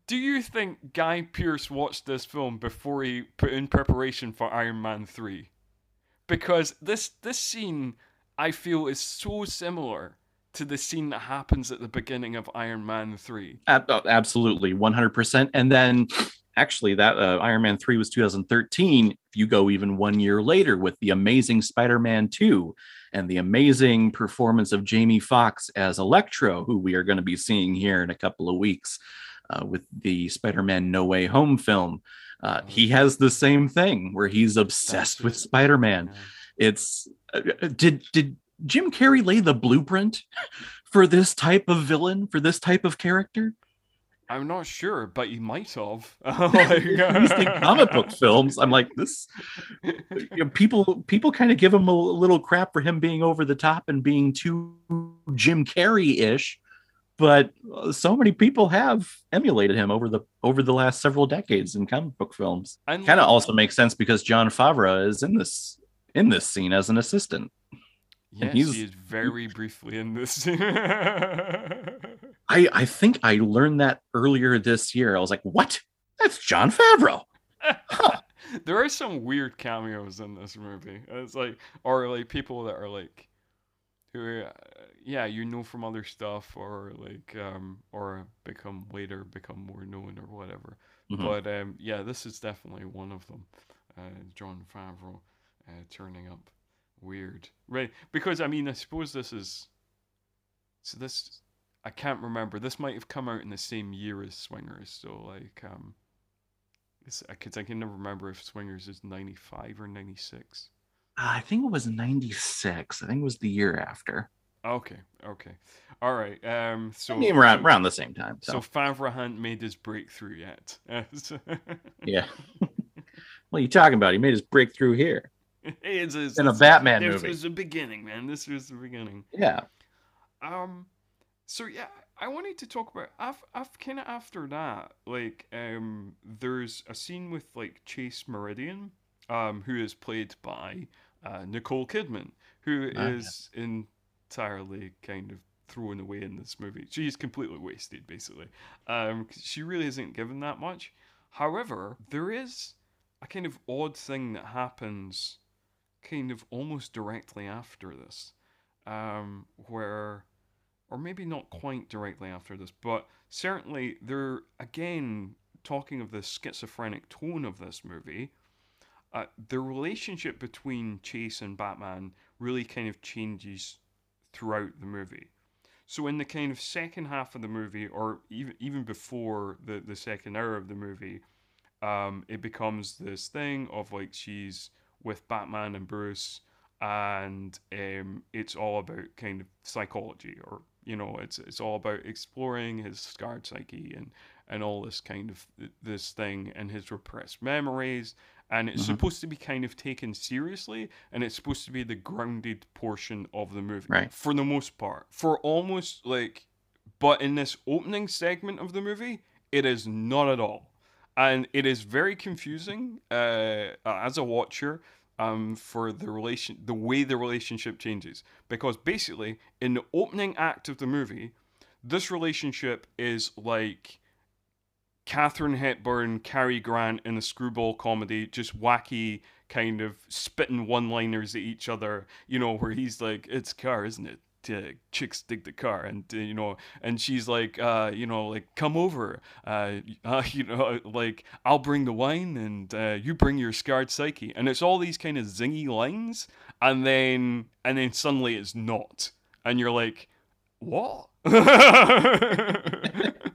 Do you think Guy Pearce watched this film before he put in preparation for Iron Man 3? Because this this scene I feel is so similar to the scene that happens at the beginning of Iron Man 3. absolutely, 100%. And then actually, that uh, Iron Man 3 was 2013. If you go even one year later with the amazing Spider Man 2 and the amazing performance of Jamie Foxx as Electro, who we are going to be seeing here in a couple of weeks uh, with the Spider Man No Way Home film. Uh, he has the same thing where he's obsessed with Spider Man. It's uh, did did Jim Carrey lay the blueprint for this type of villain for this type of character? I'm not sure, but he might have. like, These comic book films, I'm like this. You know, people people kind of give him a little crap for him being over the top and being too Jim Carrey ish, but uh, so many people have emulated him over the over the last several decades in comic book films. Kind of also makes sense because Jon Favreau is in this in this scene as an assistant. Yes, he's, he is very briefly in this. I I think I learned that earlier this year. I was like, "What? That's Jon Favreau." Huh. there are some weird cameos in this movie. It's like, or like people that are like, who, uh, yeah, you know from other stuff, or like, um, or become later become more known or whatever. Mm-hmm. But um, yeah, this is definitely one of them. Uh, Jon Favreau uh, turning up weird, right? Because I mean, I suppose this is so this. I can't remember. This might have come out in the same year as Swingers, so like um, because I can never remember if Swingers is ninety five or ninety six. I think it was 96. I think it was the year after. Okay, okay. All right. Um so I mean, around, around the same time. so So, Favre hadn't made his breakthrough yet. yeah. what are you talking about? He made his breakthrough here. it's, it's, In a Batman this movie. was the beginning, man. This was the beginning. Yeah. Um, so yeah, I wanted to talk about. I've, I've kind of after that, like, um, there's a scene with like Chase Meridian, um, who is played by uh, Nicole Kidman, who Ah, is entirely kind of thrown away in this movie. She's completely wasted, basically. Um, she really isn't given that much. However, there is a kind of odd thing that happens, kind of almost directly after this um, where, or maybe not quite directly after this, but certainly they're again talking of the schizophrenic tone of this movie. Uh, the relationship between Chase and Batman really kind of changes throughout the movie. So in the kind of second half of the movie, or even even before the the second hour of the movie, um, it becomes this thing of like she's with Batman and Bruce, and um, it's all about kind of psychology, or you know, it's it's all about exploring his scarred psyche and and all this kind of this thing and his repressed memories. And it's Mhm. supposed to be kind of taken seriously, and it's supposed to be the grounded portion of the movie, Right. for the most part. For almost like, but in this opening segment of the movie, it is not at all and it is very confusing uh, as a watcher um, for the relation, the way the relationship changes, because basically in the opening act of the movie, this relationship is like Katharine Hepburn, Cary Grant in a screwball comedy, just wacky kind of spitting one-liners at each other. You know, where he's like, "It's car, isn't it?" Uh, chicks dig the car, and uh, you know, and she's like, uh, you know, like come over, uh, uh, you know, like I'll bring the wine, and uh, you bring your scarred psyche, and it's all these kind of zingy lines, and then and then suddenly it's not, and you're like, what?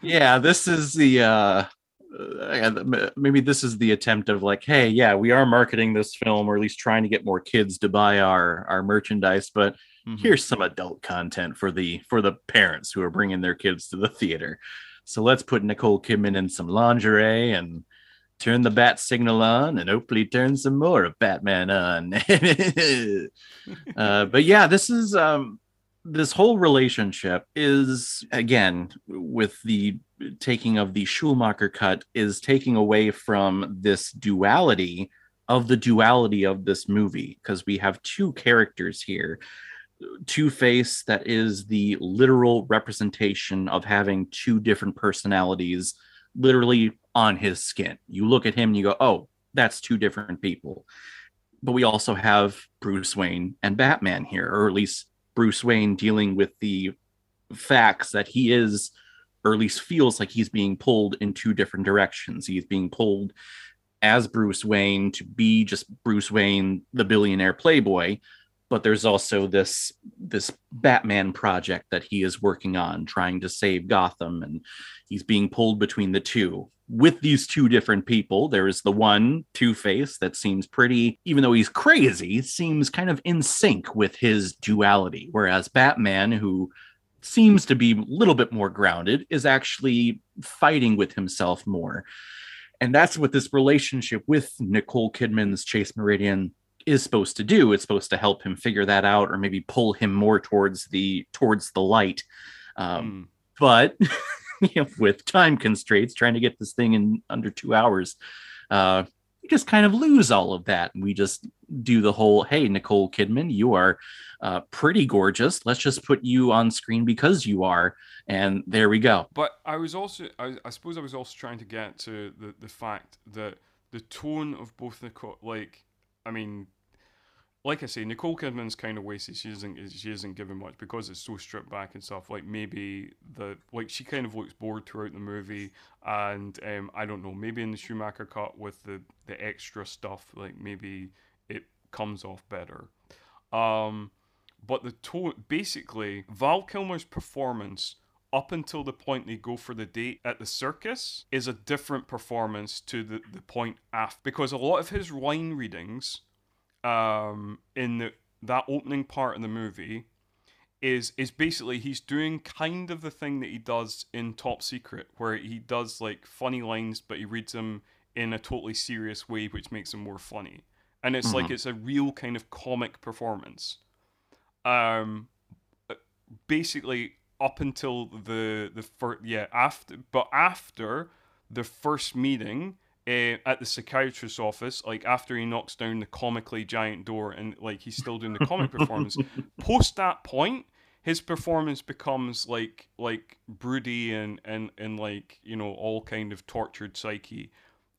Yeah. This is the, uh, uh, maybe this is the attempt of like, hey, yeah, we are marketing this film, or at least trying to get more kids to buy our our merchandise, but Mhm. here's some adult content for the for the parents who are bringing their kids to the theater. So let's put Nicole Kidman in some lingerie and turn the bat signal on, and hopefully turn some more of Batman on. uh, but yeah, this is um, this whole relationship is again with the taking of the Schumacher cut is taking away from this duality of the duality of this movie because we have two characters here Two Face that is the literal representation of having two different personalities literally on his skin. You look at him and you go, oh, that's two different people. But we also have Bruce Wayne and Batman here, or at least Bruce Wayne dealing with the facts that he is, or at least feels like he's being pulled in two different directions. He's being pulled as Bruce Wayne to be just Bruce Wayne, the billionaire playboy, but there's also this this Batman project that he is working on trying to save Gotham and he's being pulled between the two with these two different people there is the one Two-Face that seems pretty even though he's crazy seems kind of in sync with his duality whereas Batman who seems to be a little bit more grounded is actually fighting with himself more. And that's what this relationship with Nicole Kidman's Chase Meridian is supposed to do. It's supposed to help him figure that out or maybe pull him more towards the towards the light. Um, Mm. but you know, with time constraints trying to get this thing in under two hours uh we just kind of lose all of that. And we just do the whole hey nicole kidman you are uh, pretty gorgeous. Let's just put you on screen because you are. And there we go. But I was also, I, I suppose, I was also trying to get to the the fact that the tone of both Nicole, like, I mean, like I say, Nicole Kidman's kind of wasted. She isn't, she isn't given much because it's so stripped back and stuff. Like maybe the, like she kind of looks bored throughout the movie, and um, I don't know, maybe in the Schumacher cut with the the extra stuff, like maybe it comes off better. Um, but the to- basically Val Kilmer's performance up until the point they go for the date at the circus is a different performance to the, the point after because a lot of his line readings um, in the, that opening part of the movie is is basically he's doing kind of the thing that he does in Top Secret, where he does like funny lines, but he reads them in a totally serious way, which makes them more funny. And it's like Mhm. it's a real kind of comic performance. Um, basically up until the the first yeah after but after the first meeting uh, at the psychiatrist's office like after he knocks down the comically giant door and like he's still doing the comic performance post that point his performance becomes like like broody and and and like you know all kind of tortured psyche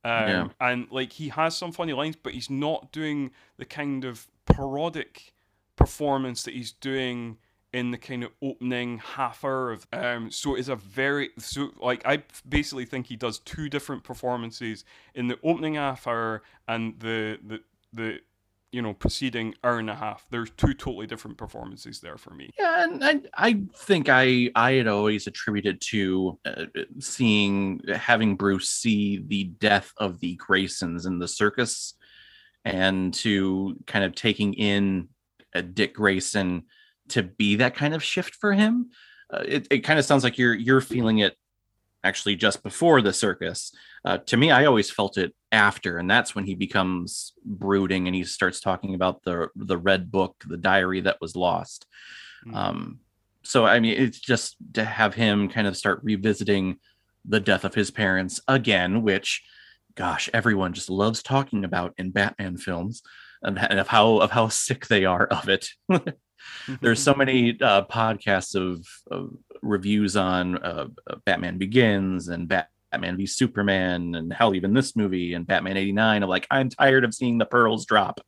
um, Yeah. and like he has some funny lines but he's not doing the kind of parodic performance that he's doing in the kind of opening half hour of um so it's a very so like i basically think he does two different performances in the opening half hour and the the the you know preceding hour and a half. There's two totally different performances there for me. Yeah, and I, I think I I had always attributed to uh, seeing having Bruce see the death of the Graysons in the circus, and to kind of taking in uh, Dick Grayson to be that kind of shift for him. Uh, it it kind of sounds like you're you're feeling it actually just before the circus. Uh, to me, I always felt it after, and that's when he becomes brooding and he starts talking about the the red book, the diary that was lost. Mm. Um, so I mean, it's just to have him kind of start revisiting the death of his parents again, which, gosh, everyone just loves talking about in Batman films, and of how of how sick they are of it. There's so many uh, podcasts of, of reviews on uh, Batman Begins and Bat- Batman v Superman, and hell, even this movie and Batman '89. I'm like, I'm tired of seeing the pearls drop.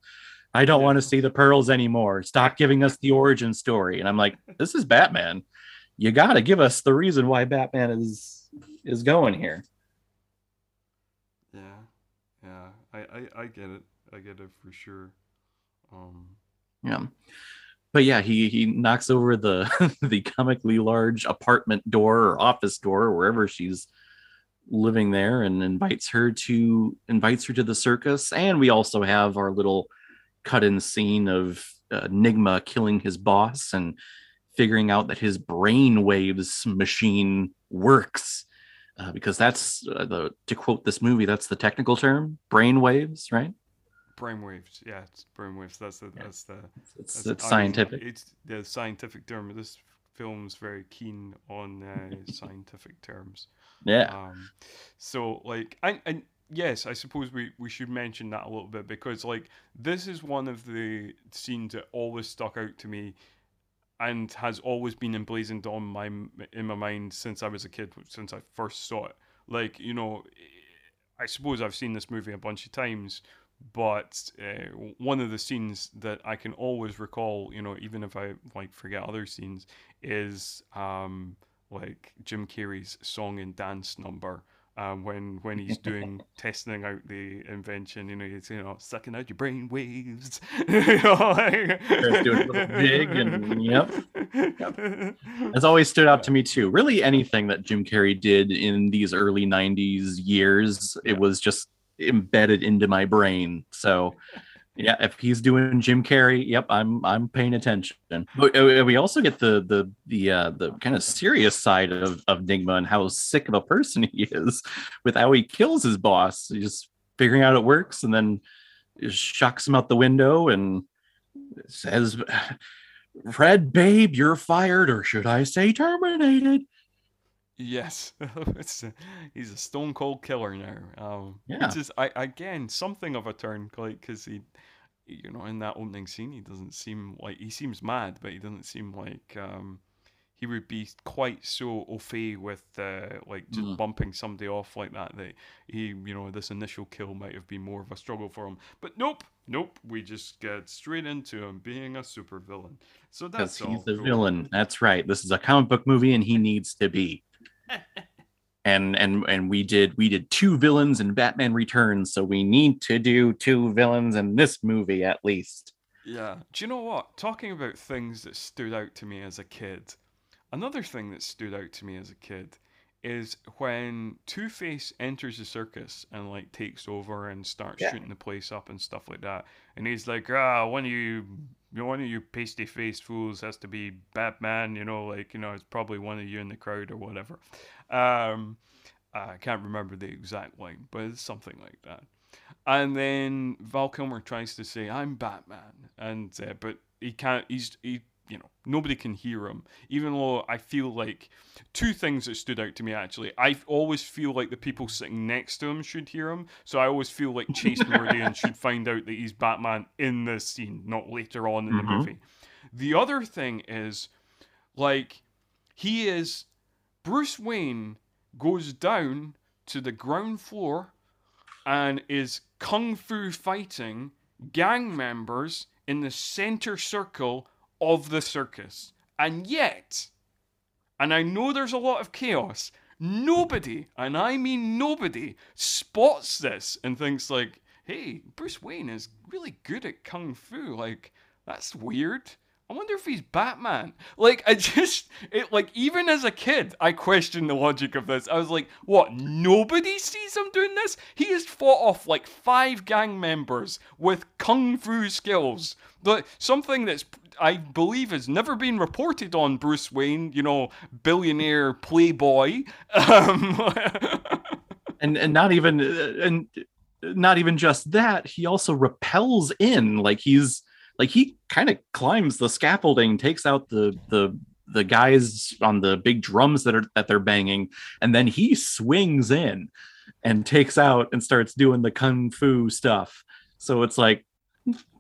I don't Yeah. want to see the pearls anymore. Stop giving us the origin story. And I'm like, this is Batman. You got to give us the reason why Batman is is going here. yeah yeah I, I i get it i get it for sure um Yeah. But yeah, he he knocks over the the comically large apartment door or office door or wherever she's living there and invites her to invites her to the circus. And we also have our little cut-in scene of uh, Nigma killing his boss and figuring out that his brain waves machine works uh, because that's uh, the to quote this movie that's the technical term brain waves right brainwaves yeah it's brainwaves that's the Yeah. that's the it's, That's- it's I scientific it's the scientific term. This film's very keen on uh, scientific terms. yeah Um, so like, and, and yes, I suppose we, we should mention that a little bit because like this is one of the scenes that always stuck out to me, and has always been emblazoned on my in my mind since I was a kid, since I first saw it. Like you know, I suppose I've seen this movie a bunch of times, but uh, one of the scenes that I can always recall, you know, even if I like forget other scenes, is um, like Jim Carrey's song and dance number. Um, when when he's doing testing out the invention, you know, he's you know sucking out your brain waves. you know, like... Starts doing it real big and- yep. It's always stood out to me too. Really, anything that Jim Carrey did in these early '90s years, Yeah. it was just embedded into my brain. So, yeah, if he's doing Jim Carrey, yep, I'm I'm paying attention. But uh, we also get the the the uh, the kind of serious side of of Nigma and how sick of a person he is with how he kills his boss. He's just figuring out it works and then just shucks him out the window and says Fred, babe, you're fired, or should I say terminated? Yes, a, he's a stone cold killer now. Um, Yeah. which is I again something of a turn, like because he, you know, in that opening scene, he doesn't seem like he seems mad, but he doesn't seem like um, he would be quite so au fait with uh, like just Mm. bumping somebody off like that. That he, you know, this initial kill might have been more of a struggle for him, but nope, nope, we just get straight into him being a supervillain. So Because that's he's the villain. That's right. This is a comic book movie, and he needs to be. And and and we did we did two villains in Batman Returns, so we need to do two villains in this movie at least. Yeah. Do you know what? Talking about things that stood out to me as a kid, another thing that stood out to me as a kid is when Two Face enters the circus and like takes over and starts Yeah. shooting the place up and stuff like that, and he's like, ah, one of you, one of you pasty faced fools has to be Batman, you know, like you know, it's probably one of you in the crowd or whatever. Um, I can't remember the exact line, but it's something like that. And then Val Kilmer tries to say, "I'm Batman," and uh, but he can't. He's he. You know, nobody can hear him. Even though I feel like two things that stood out to me actually. I always feel like the people sitting next to him should hear him. So I always feel like Chase Meridian should find out that he's Batman in this scene, not later on in the Mhm. movie. The other thing is, like, he is Bruce Wayne goes down to the ground floor and is kung fu fighting gang members in the center circle of the circus. And yet, and I know there's a lot of chaos, nobody, and I mean nobody, spots this and thinks like, hey, Bruce Wayne is really good at kung fu. Like, that's weird. I wonder if he's Batman. Like, I just, it, like, even as a kid, I questioned the logic of this. I was like, what? Nobody sees him doing this? He has fought off like five gang members with kung fu skills. Like, something that's, I believe, has never been reported on Bruce Wayne, you know, billionaire playboy. Um, and and not even and not even just that he also repels in like he's like he kind of climbs the scaffolding takes out the the the guys on the big drums that are that they're banging and then he swings in and takes out and starts doing the kung fu stuff. So it's like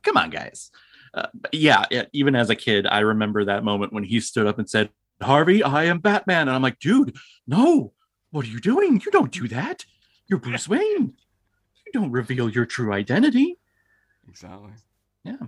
come on guys. Uh, yeah, yeah even as a kid i remember that moment when he stood up and said harvey i am batman. And i'm like dude no. What are you doing? You don't do that. You're bruce wayne. You don't reveal your true identity. Exactly. Yeah.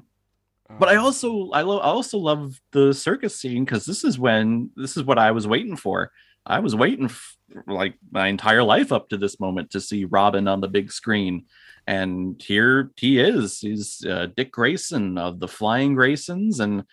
But i Um, also i, lo- I also love the circus scene because this is when this is what i was waiting for. I was waiting f- like my entire life up to this moment to see robin on the big screen. And here he is. He's uh, dick grayson of the flying graysons. And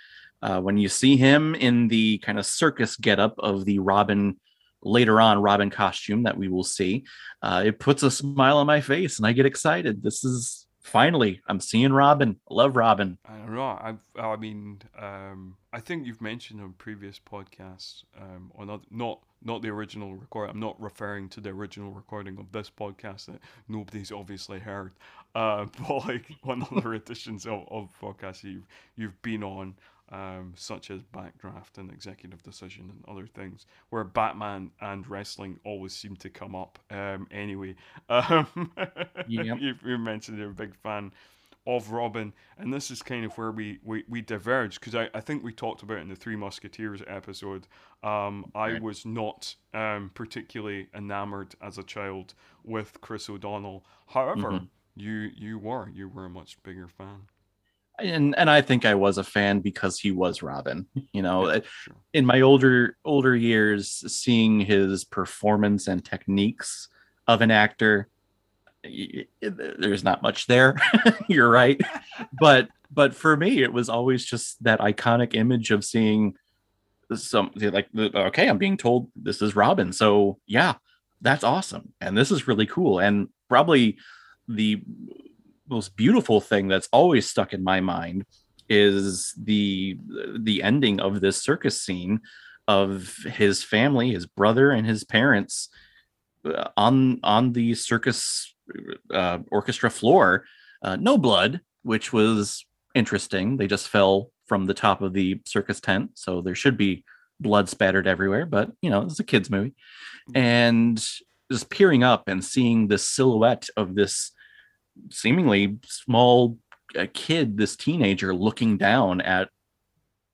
uh, when you see him in the kind of circus getup of the robin later on robin costume that we will see uh, it puts a smile on my face and i get excited. This is finally i'm seeing robin love robin I don't know. I've, I mean, um, I think you've mentioned on previous podcasts, um, on oth- not not the original record. I'm not referring to the original recording of this podcast that nobody's obviously heard, uh, but like on other editions of, of podcasts you've you've been on, um, such as Backdraft and Executive Decision and other things, where Batman and wrestling always seem to come up. Um, anyway, um, Yep. you, you mentioned you're a big fan of Robin, and this is kind of where we, we, we diverge because I, I think we talked about in the Three Musketeers episode. Um, I Right. was not um, particularly enamored as a child with Chris O'Donnell. However, Mhm. you you were you were a much bigger fan. And and I think I was a fan because he was Robin. You know, Yeah, sure. in my older older years, seeing his performance and techniques of an actor, there's not much there. You're right, but but for me, it was always just that iconic image of seeing some like okay, I'm being told this is Robin, so yeah, that's awesome, and this is really cool, and probably the most beautiful thing that's always stuck in my mind is the the ending of this circus scene of his family his brother and his parents uh, on on the circus uh, orchestra floor uh, no blood which was interesting. They just fell from the top of the circus tent so there should be blood spattered everywhere but you know it's a kids movie. And just peering up and seeing the silhouette of this seemingly small uh, kid, this teenager looking down at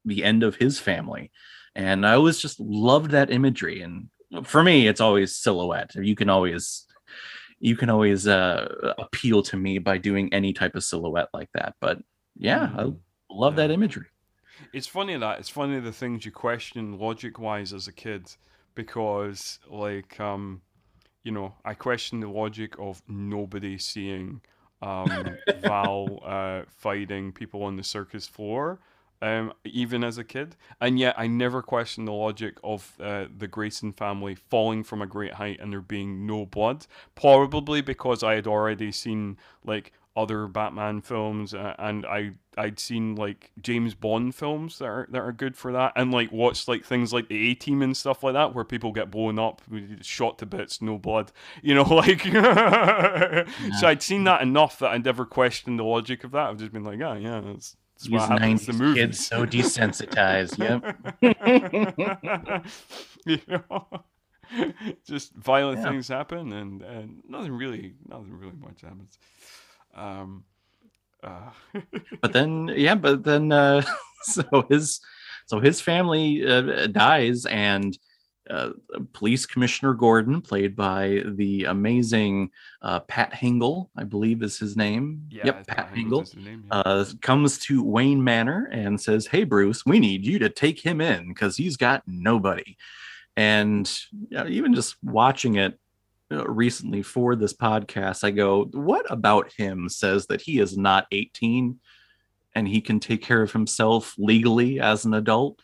the end of his family. And I always just loved that imagery. And for me, it's always silhouette. You can always you can always uh, appeal to me by doing any type of silhouette like that. But yeah, I Mm. love that imagery. It's funny that it's funny the things you question logic wise as a kid because like um you know I question the logic of nobody seeing um, Val uh, fighting people on the circus floor, um, even as a kid. And yet, I never questioned the logic of uh, the Grayson family falling from a great height and there being no blood. Probably because I had already seen like other Batman films, uh, and I I'd seen like James Bond films that are that are good for that, and like watched like things like the A Team and stuff like that, where people get blown up, shot to bits, no blood, you know, like. yeah. So I'd seen that enough that I'd never questioned the logic of that. I've just been like, oh yeah, that's. that's what happens in the movies. kids so desensitized. yep. you know, just violent Yeah. things happen, and, and nothing really, nothing really much happens. Um, uh, but then yeah but then uh so his so his family uh, dies and uh, police commissioner gordon played by the amazing uh, pat hingle i believe is his name yeah, yep pat Hingle, hingle that's his name, yeah. uh, comes to wayne manor and says hey bruce we need you to take him in because he's got nobody and you know, even just watching it recently for this podcast, I go, what about him says that he is not 18 and he can take care of himself legally as an adult?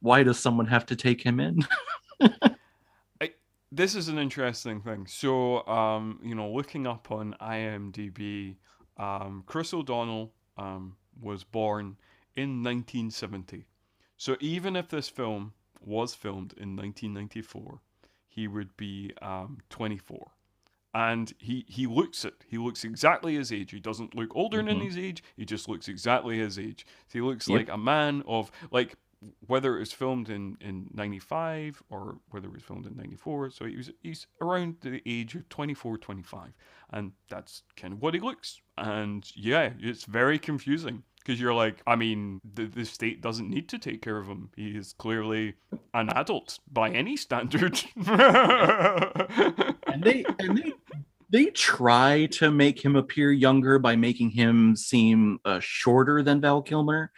Why does someone have to take him in? this is an interesting thing. So, um, you know, looking up on IMDb, um, Chris O'Donnell um, was born in 1970. So, even if this film was filmed in 1994, he would be um, 24. And he, he looks it. He looks exactly his age. He doesn't look older than Mhm. his age. He just looks exactly his age. So he looks Yep. like a man of like whether it was filmed in, in 95 or whether it was filmed in 94 so he was he's around the age of 24 25 and that's kind of what he looks and yeah it's very confusing because you're like i mean the, the state doesn't need to take care of him. He is clearly an adult by any standard. And they and they they try to make him appear younger by making him seem uh, shorter than Val Kilmer,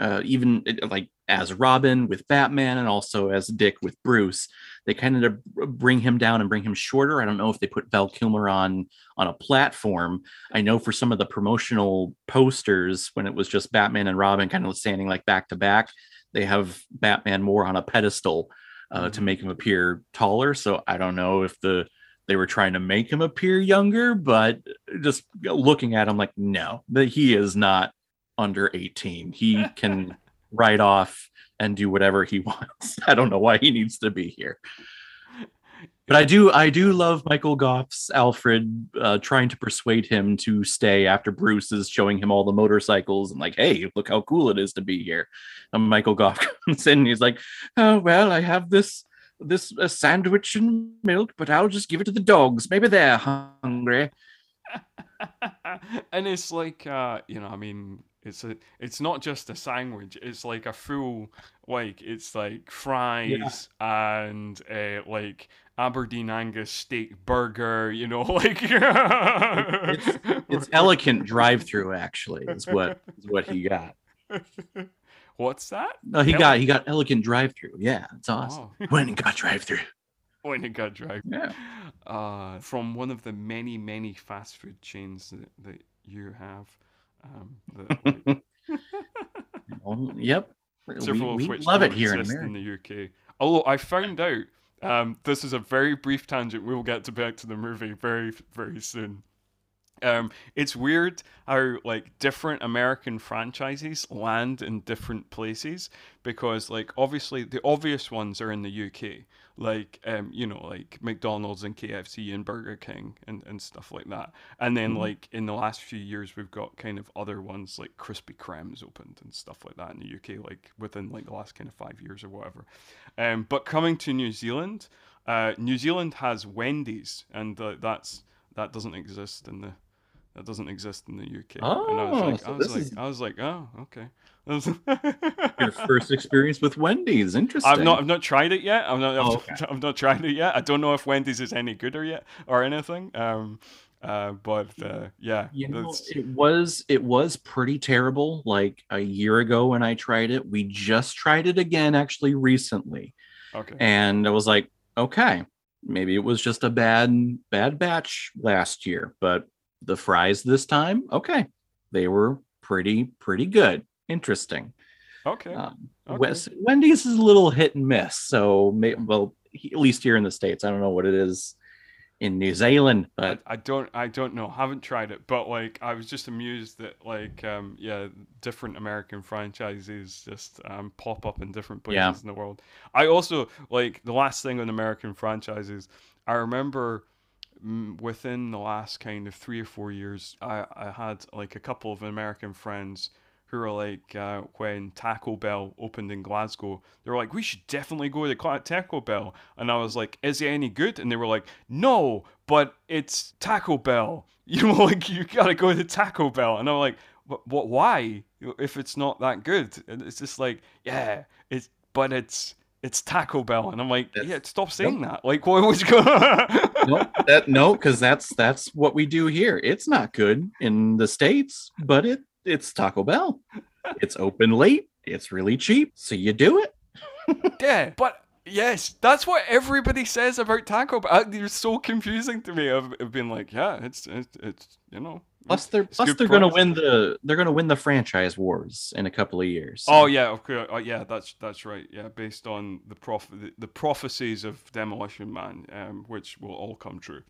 uh, even like as Robin with Batman and also as Dick with Bruce. They kind of bring him down and bring him shorter. I don't know if they put Val Kilmer on on a platform. I know for some of the promotional posters when it was just Batman and Robin kind of standing like back to back, they have Batman more on a pedestal uh, to Mhm. make him appear taller. So I don't know if the they were trying to make him appear younger, but just looking at him like no, that he is not under 18. He can write off and do whatever he wants. I don't know why he needs to be here. But I do, I do love Michael Gough's Alfred uh, trying to persuade him to stay after Bruce is showing him all the motorcycles and like, hey, look how cool it is to be here. And Michael Gough comes in and he's like, oh well, I have this this uh, sandwich and milk, but I'll just give it to the dogs. Maybe they're hungry. and it's like uh you know i mean it's a it's not just a sandwich it's like a full like it's like fries and uh like aberdeen angus steak burger you know like It's it's elegant drive-through actually is what is what he got. what's that No, he got he got elegant drive-through. Yeah, it's awesome. oh When he got drive-through. when it got drive Yeah. uh from one of the many many fast food chains that, that you have um like, Well, yep. We, several we of which love it here in America. the UK. Although I found out, um, this is a very brief tangent. We'll get to back to the movie very, very soon. Um, it's weird how like different American franchises land in different places because like obviously the obvious ones are in the UK, like um, you know like McDonald's and KFC and Burger King and, and stuff like that. And then Mhm. like in the last few years we've got kind of other ones like Krispy Kreme's opened and stuff like that in the UK, like within like the last kind of five years or whatever. Um, but coming to New Zealand, uh, New Zealand has Wendy's, and uh, that's that doesn't exist in the that doesn't exist in the UK. and I was Oh, like, so I was like, is- I was like, oh, okay. Your first experience with Wendy's. Interesting. I've not, I've not tried it yet. I've not, I've, Oh, okay. I've not tried it yet. I don't know if Wendy's is any gooder yet or anything. Um, uh, but uh, yeah, you know it was it was pretty terrible like a year ago when i tried it we just tried it again actually recently okay. and i was like okay maybe it was just a bad bad batch last year but the fries this time, okay, they were pretty pretty good. Interesting. Okay. Um, Okay. Wendy's is a little hit and miss. So, may, well, he- at least here in the states, I don't know what it is in New Zealand, I, but I don't I don't know. Haven't tried it, but like I was just amused that like um yeah, different American franchises just um pop up in different places Yeah. in the world. I also like the last thing on American franchises. I remember within the last kind of three or four years, I I had like a couple of American friends who were like uh, when Taco Bell opened in Glasgow, they were like, we should definitely go to Taco Bell, and I was like, is it any good? And they were like, no, but it's Taco Bell. You know, like you gotta go to Taco Bell, and I'm like, what? Why? If it's not that good, and it's just like, yeah, it's but it's it's Taco Bell, and I'm like, That's- yeah, stop saying that. Like, what was going? no, that no, because that's that's what we do here. It's not good in the states, but it it's Taco Bell. It's open late. It's really cheap, so you do it. Yeah, but yes, that's what everybody says about Taco Bell. Uh, It's so confusing to me. I've, I've been like, yeah, it's it's, it's you know. Plus, they're It's plus they're gonna win the they're gonna win the franchise wars in a couple of years. so- Oh yeah, okay, oh, yeah, that's that's right. Yeah, based on the prof the, the prophecies of Demolition Man, um, which will all come true.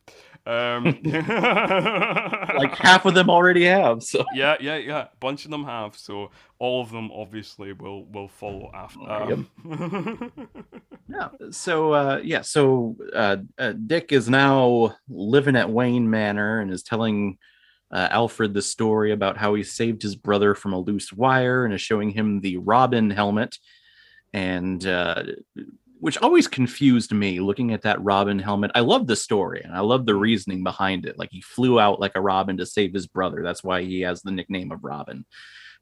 Um, like half of them already have. So yeah, yeah, yeah. A bunch of them have, so all of them obviously will will follow after. Um, Yeah. So uh yeah, so uh, uh Dick is now living at Wayne Manor and is telling uh, Alfred the story about how he saved his brother from a loose wire and is showing him the Robin helmet and uh which always confused me looking at that Robin helmet. I love the story and I love the reasoning behind it. Like he flew out like a Robin to save his brother. That's why he has the nickname of Robin.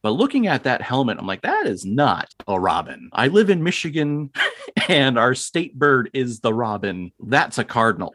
But looking at that helmet, I'm like, that is not a robin. I live in Michigan and our state bird is the robin. That's a cardinal.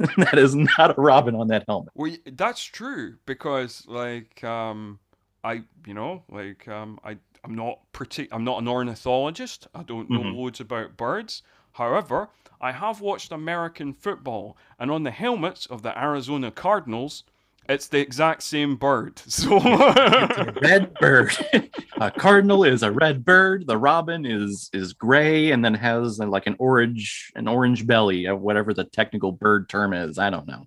that is not a robin on that helmet. Well, that's true because like um I you know like um I I'm not partic- I'm not an ornithologist. I don't know Mhm. loads about birds. However, I have watched American football and on the helmets of the Arizona Cardinals, it's the exact same bird. So It's a red bird. a cardinal is a red bird. The robin is is gray and then has uh, like an orange an orange belly, uh, whatever the technical bird term is. I don't know.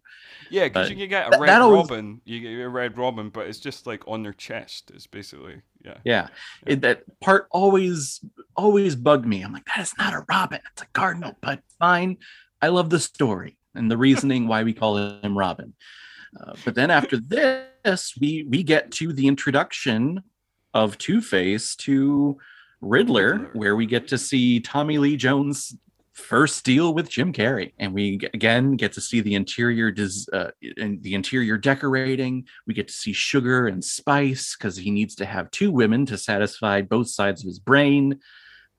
yeah, because you can get a red that robin, you get a red robin, but it's just like on their chest. It's basically yeah. Yeah, It, that part always always bugged me. I'm like, that is not a robin. It's a cardinal. But fine, I love the story and the reasoning why we call him Robin. Uh, but then after this, we we get to the introduction of Two Face to Riddler, where we get to see Tommy Lee Jones first deal with Jim Carrey, and we again get to see the interior des- uh, in the interior decorating. We get to see sugar and spice because he needs to have two women to satisfy both sides of his brain.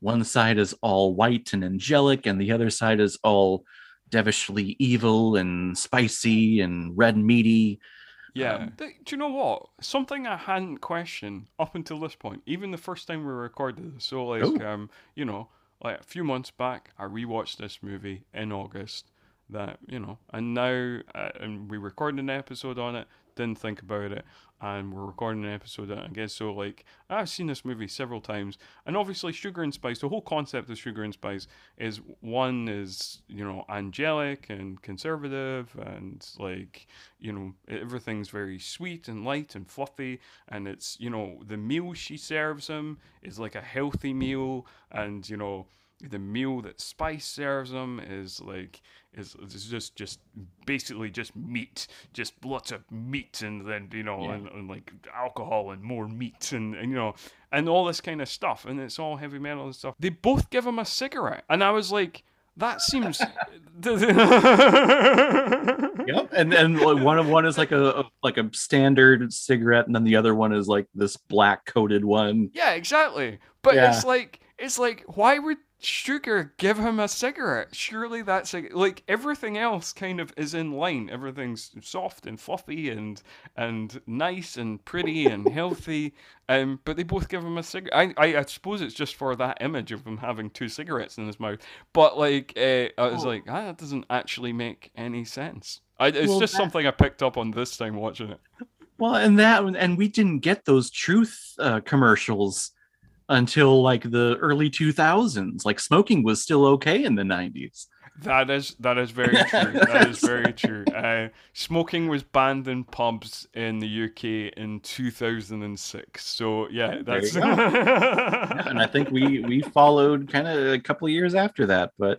One side is all white and angelic, and the other side is all devilishly evil and spicy and red meaty. Yeah. Um, do you know what? Something I hadn't questioned up until this point, even the first time we recorded this. So, like, Oh. um, you know, like a few months back, I rewatched this movie in August. That you know, and now, uh, and we recorded an episode on it. Didn't think about it, and we're recording an episode it again. So, like, I've seen this movie several times, and obviously, Sugar and Spice. The whole concept of Sugar and Spice is one is you know angelic and conservative, and like you know everything's very sweet and light and fluffy and it's you know the meal she serves him is like a healthy meal and you know the meal that spice serves them is like is, is just just basically just meat just lots of meat and then you know Yeah. and, and like alcohol and more meat and, and you know and all this kind of stuff and it's all heavy metal and stuff they both give him a cigarette and i was like that seems Yep, and and like one of one is like a, a like a standard cigarette, and then the other one is like this black coated one. Yeah, exactly. But Yeah. it's like it's like why would Sugar give him a cigarette? Surely that's like like everything else kind of is in line. Everything's soft and fluffy and and nice and pretty and healthy. Um, but they both give him a cigarette. I, I I suppose it's just for that image of him having two cigarettes in his mouth. But like uh, I was Oh. like ah, that doesn't actually make any sense. I, it's Well, just that- something I picked up on this time watching it. Well, and that and we didn't get those truth uh, commercials until like the early 2000s. Like smoking was still okay in the 90s. That is that is very true. That is very true. Uh, smoking was banned in pubs in the UK in 2006. So yeah, that's. Yeah, and I think we we followed kind of a couple of years after that, but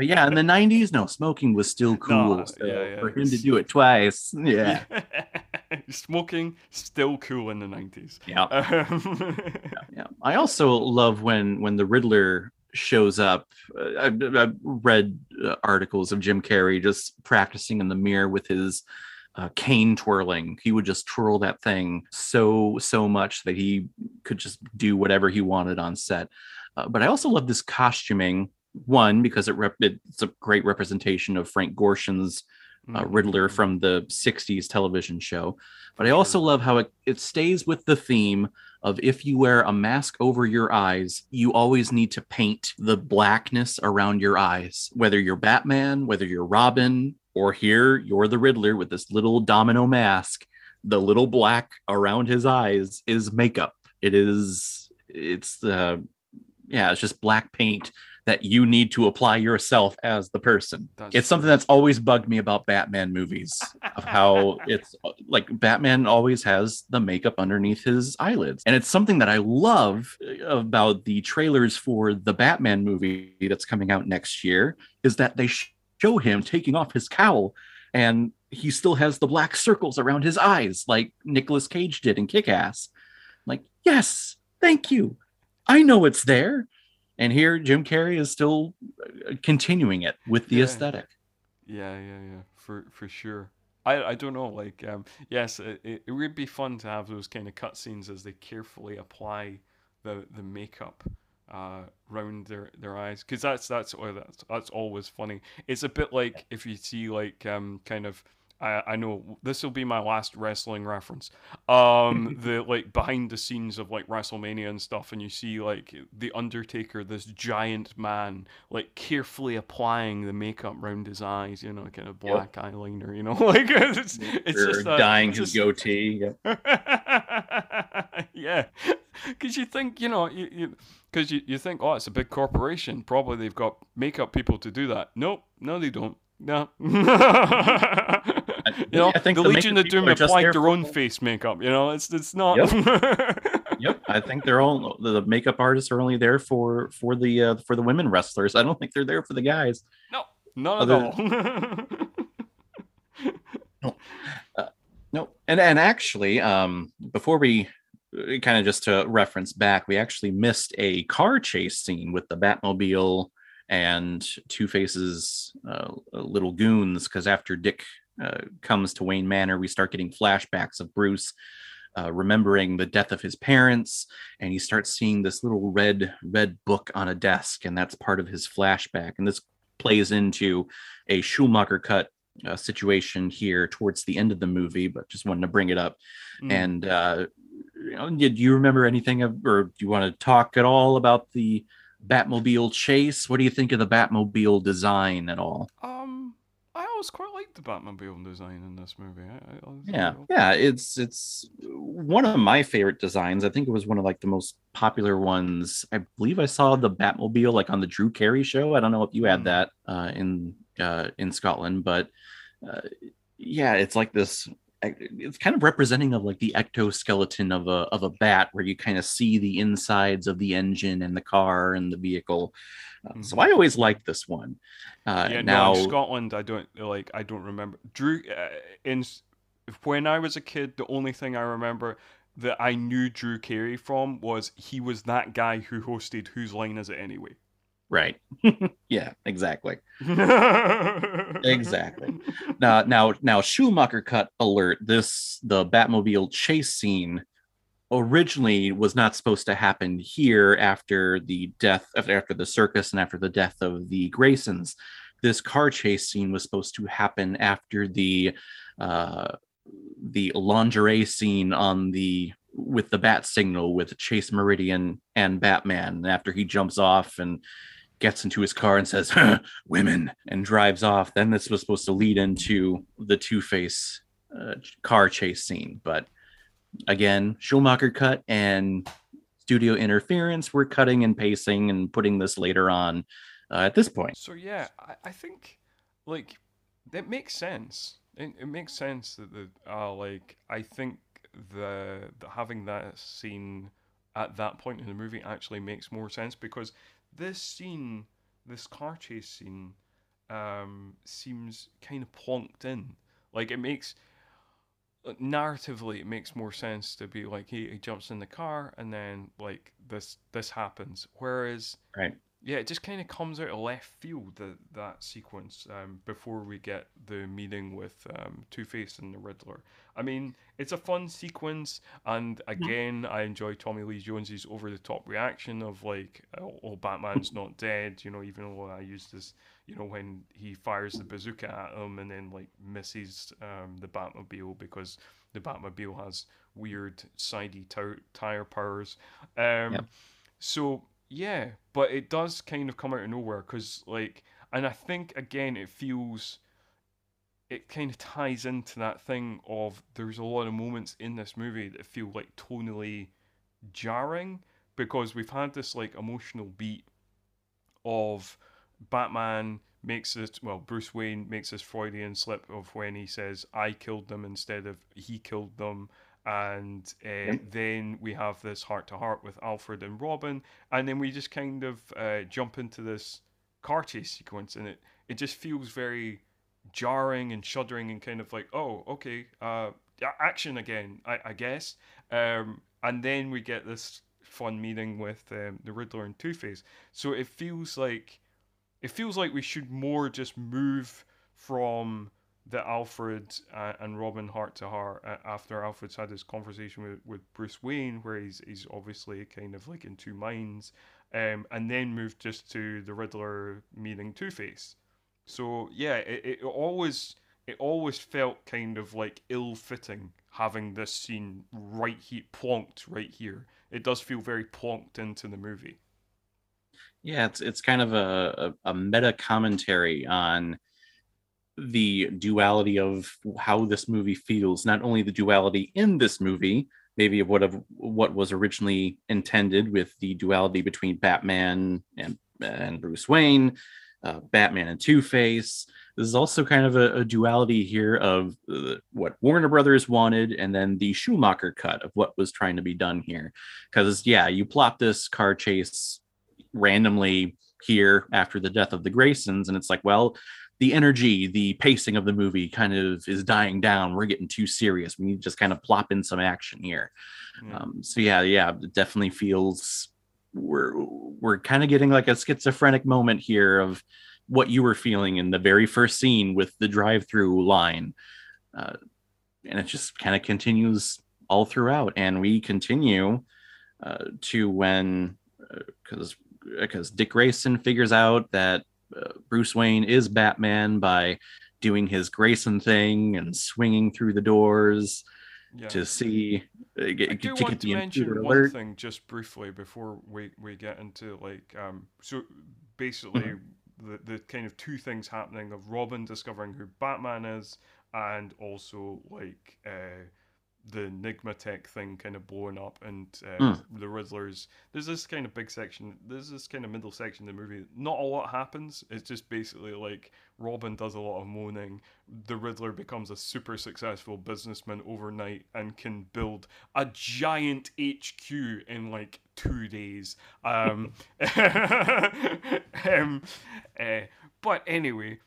but yeah, in the 90s, no, smoking was still cool. No, so yeah, yeah, for him to do it twice, yeah, Smoking still cool in the 90s. yeah. Um, Yeah, I also love when when the Riddler shows up. Uh, I've, I've read uh, articles of Jim Carrey just practicing in the mirror with his uh, cane twirling. He would just twirl that thing so so much that he could just do whatever he wanted on set. Uh, but I also love this costuming. One because it rep- it's a great representation of Frank Gorshin's uh, Mm-hmm. Riddler from the 60s television show. But I also love how it, it stays with the theme of if you wear a mask over your eyes, you always need to paint the blackness around your eyes. Whether you're Batman, whether you're Robin, or here you're the Riddler with this little domino mask, the little black around his eyes is makeup. It is, it's the, yeah, it's just black paint that you need to apply yourself as the person. That's it's something that's always bugged me about Batman movies of how it's like Batman always has the makeup underneath his eyelids. And it's something that I love uh, about the trailers for the Batman movie that's coming out next year is that they show him taking off his cowl and he still has the black circles around his eyes like Nicolas Cage did in Kick-Ass. Like, yes, thank you. I know it's there. And here Jim Carrey is still uh, continuing it with the Yeah. aesthetic. Yeah, yeah, yeah, for for sure. I I don't know, like um, yes, it, it would be fun to have those kind of cutscenes as they carefully apply the the makeup uh round their their eyes because that's that's that's that's always funny. It's a bit like if you see like um kind of. I, I know this will be my last wrestling reference. Um, the like behind the scenes of like WrestleMania and stuff, and you see like the Undertaker, this giant man, like carefully applying the makeup around his eyes, you know, kind of Yep. black eyeliner, you know, like it's it's Or just dyeing it's his just- goatee. Yeah. yeah, because you think you know you because you, you think oh it's a big corporation probably they've got makeup people to do that. Nope, no they don't. No. You know, I think the the Legion of Doom applied their own face makeup. You know, it's it's not. Yep, I think they're all the makeup artists are only there for for the uh, for the women wrestlers. I don't think they're there for the guys. no, not Other- at all. No, and and actually, um, before we kind of just to reference back, we actually missed a car chase scene with the Batmobile and Two Face's uh, little goons because after Dick uh, comes to Wayne Manor, we start getting flashbacks of Bruce. Uh, remembering the death of his parents, and he starts seeing this little red red book on a desk, and that's part of his flashback. And this plays into a Schumacher cut uh, situation here towards the end of the movie, but just wanted to bring it up. Mm. And uh, you know, did you remember anything of, or do you want to talk at all about the Batmobile chase? What do you think of the Batmobile design at all? Um, I always quite liked the Batmobile design in this movie. I, I, I Yeah, yeah, it's it's one of my favorite designs. I think it was one of like the most popular ones. I believe I saw the Batmobile like on the Drew Carey show. I don't know if you had Hmm. that uh, in uh, in Scotland, but uh, yeah, it's like this. It's kind of representing of like the ectoskeleton of a of a bat, where you kind of see the insides of the engine and the car and the vehicle. Uh, So I always liked this one. Uh, yeah, now, no, in Scotland, I don't like. I don't remember. Drew, uh, in when I was a kid, the only thing I remember that I knew Drew Carey from was he was that guy who hosted Whose Line Is It Anyway? right? yeah, exactly. Exactly. now now now schumacher cut alert this the batmobile chase scene originally was not supposed to happen here after the death after the circus and after the death of the graysons this car chase scene was supposed to happen after the uh the lingerie scene on the with the bat signal with chase meridian and batman after he jumps off and gets into his car and says, huh, "Women," and drives off. Then this was supposed to lead into the Two Face uh, car chase scene, but again, Schumacher cut and studio interference. We're cutting and pacing and putting this later on uh, at this point. So yeah, I, I think like it makes sense. It, it makes sense that the uh, like I think the, the having that scene at that point in the movie actually makes more sense because this scene, this car chase scene, um, seems kind of plonked in. Like it makes Uh, narratively, it makes more sense to be like he, he jumps in the car and then like this this happens. Whereas right yeah, it just kind of comes out of left field that that sequence um, before we get the meeting with um, Two Face and the Riddler. I mean, it's a fun sequence, and again, I enjoy Tommy Lee Jones's over the top reaction of like, "Oh, oh Batman's not dead," you know. Even though I used this, you know, when he fires the bazooka at him and then like misses um, the Batmobile because the Batmobile has weird sidey t- tire powers. Um, yep. So yeah, but it does kind of come out of nowhere because, like, and I think again it feels, it kind of ties into that thing of there's a lot of moments in this movie that feel like tonally jarring because we've had this like emotional beat of Batman makes this well Bruce Wayne makes this Freudian slip of when he says I killed them instead of he killed them and uh, yep. then we have this heart to heart with Alfred and Robin, and then we just kind of uh, jump into this car chase sequence, and it it just feels very jarring and shuddering and kind of like oh okay uh action again I, I guess um and then we get this fun meeting with um, the Riddler and Two Face so it feels like it feels like we should more just move from that Alfred uh, and Robin heart to heart uh, after Alfred's had this conversation with, with Bruce Wayne, where he's he's obviously kind of like in two minds, um, and then moved just to the Riddler meeting Two Face. So yeah, it, it always it always felt kind of like ill fitting having this scene right here plonked right here. It does feel very plonked into the movie. Yeah, it's it's kind of a, a, a meta commentary on the duality of how this movie feels, not only the duality in this movie, maybe of what of what was originally intended with the duality between Batman and and Bruce Wayne, uh, Batman and Two Face. This is also kind of a, a duality here of uh, what Warner Brothers wanted, and then the Schumacher cut of what was trying to be done here. Because yeah, you plop this car chase randomly here after the death of the Graysons, and it's like, well, the energy, the pacing of the movie kind of is dying down. We're getting too serious. We need to just kind of plop in some action here. Yeah. Um, so yeah, yeah, it definitely feels we're we're kind of getting like a schizophrenic moment here of what you were feeling in the very first scene with the drive-through line, uh, and it just kind of continues all throughout. And we continue uh, to when because uh, because Dick Grayson figures out that Bruce Wayne is Batman by doing his Grayson thing and swinging through the doors yeah. to see. Uh, get, I do to want to mention one alert. thing just briefly before we, we get into like um so basically mm-hmm. the the kind of two things happening of Robin discovering who Batman is and also like uh the Enigma tech thing kind of blowing up and uh, mm. the Riddlers. There's this kind of big section. There's this kind of middle section of the movie. Not a lot happens. It's just basically like Robin does a lot of moaning. The Riddler becomes a super successful businessman overnight and can build a giant HQ in like two days. Um, um, uh, but anyway,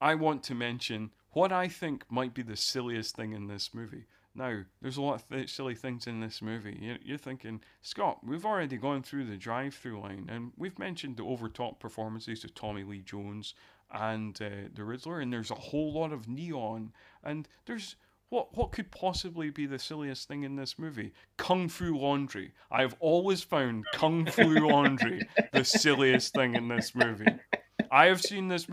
I want to mention what I think might be the silliest thing in this movie now, there's a lot of th- silly things in this movie. You're, you're, thinking, Scott, we've already gone through the drive through line, and we've mentioned the overtop performances of Tommy Lee Jones and uh, the Riddler, and there's a whole lot of neon, and there's. What, what could possibly be the silliest thing in this movie? Kung Fu Laundry. I've always found Kung Fu Laundry the silliest thing in this movie. I have seen this.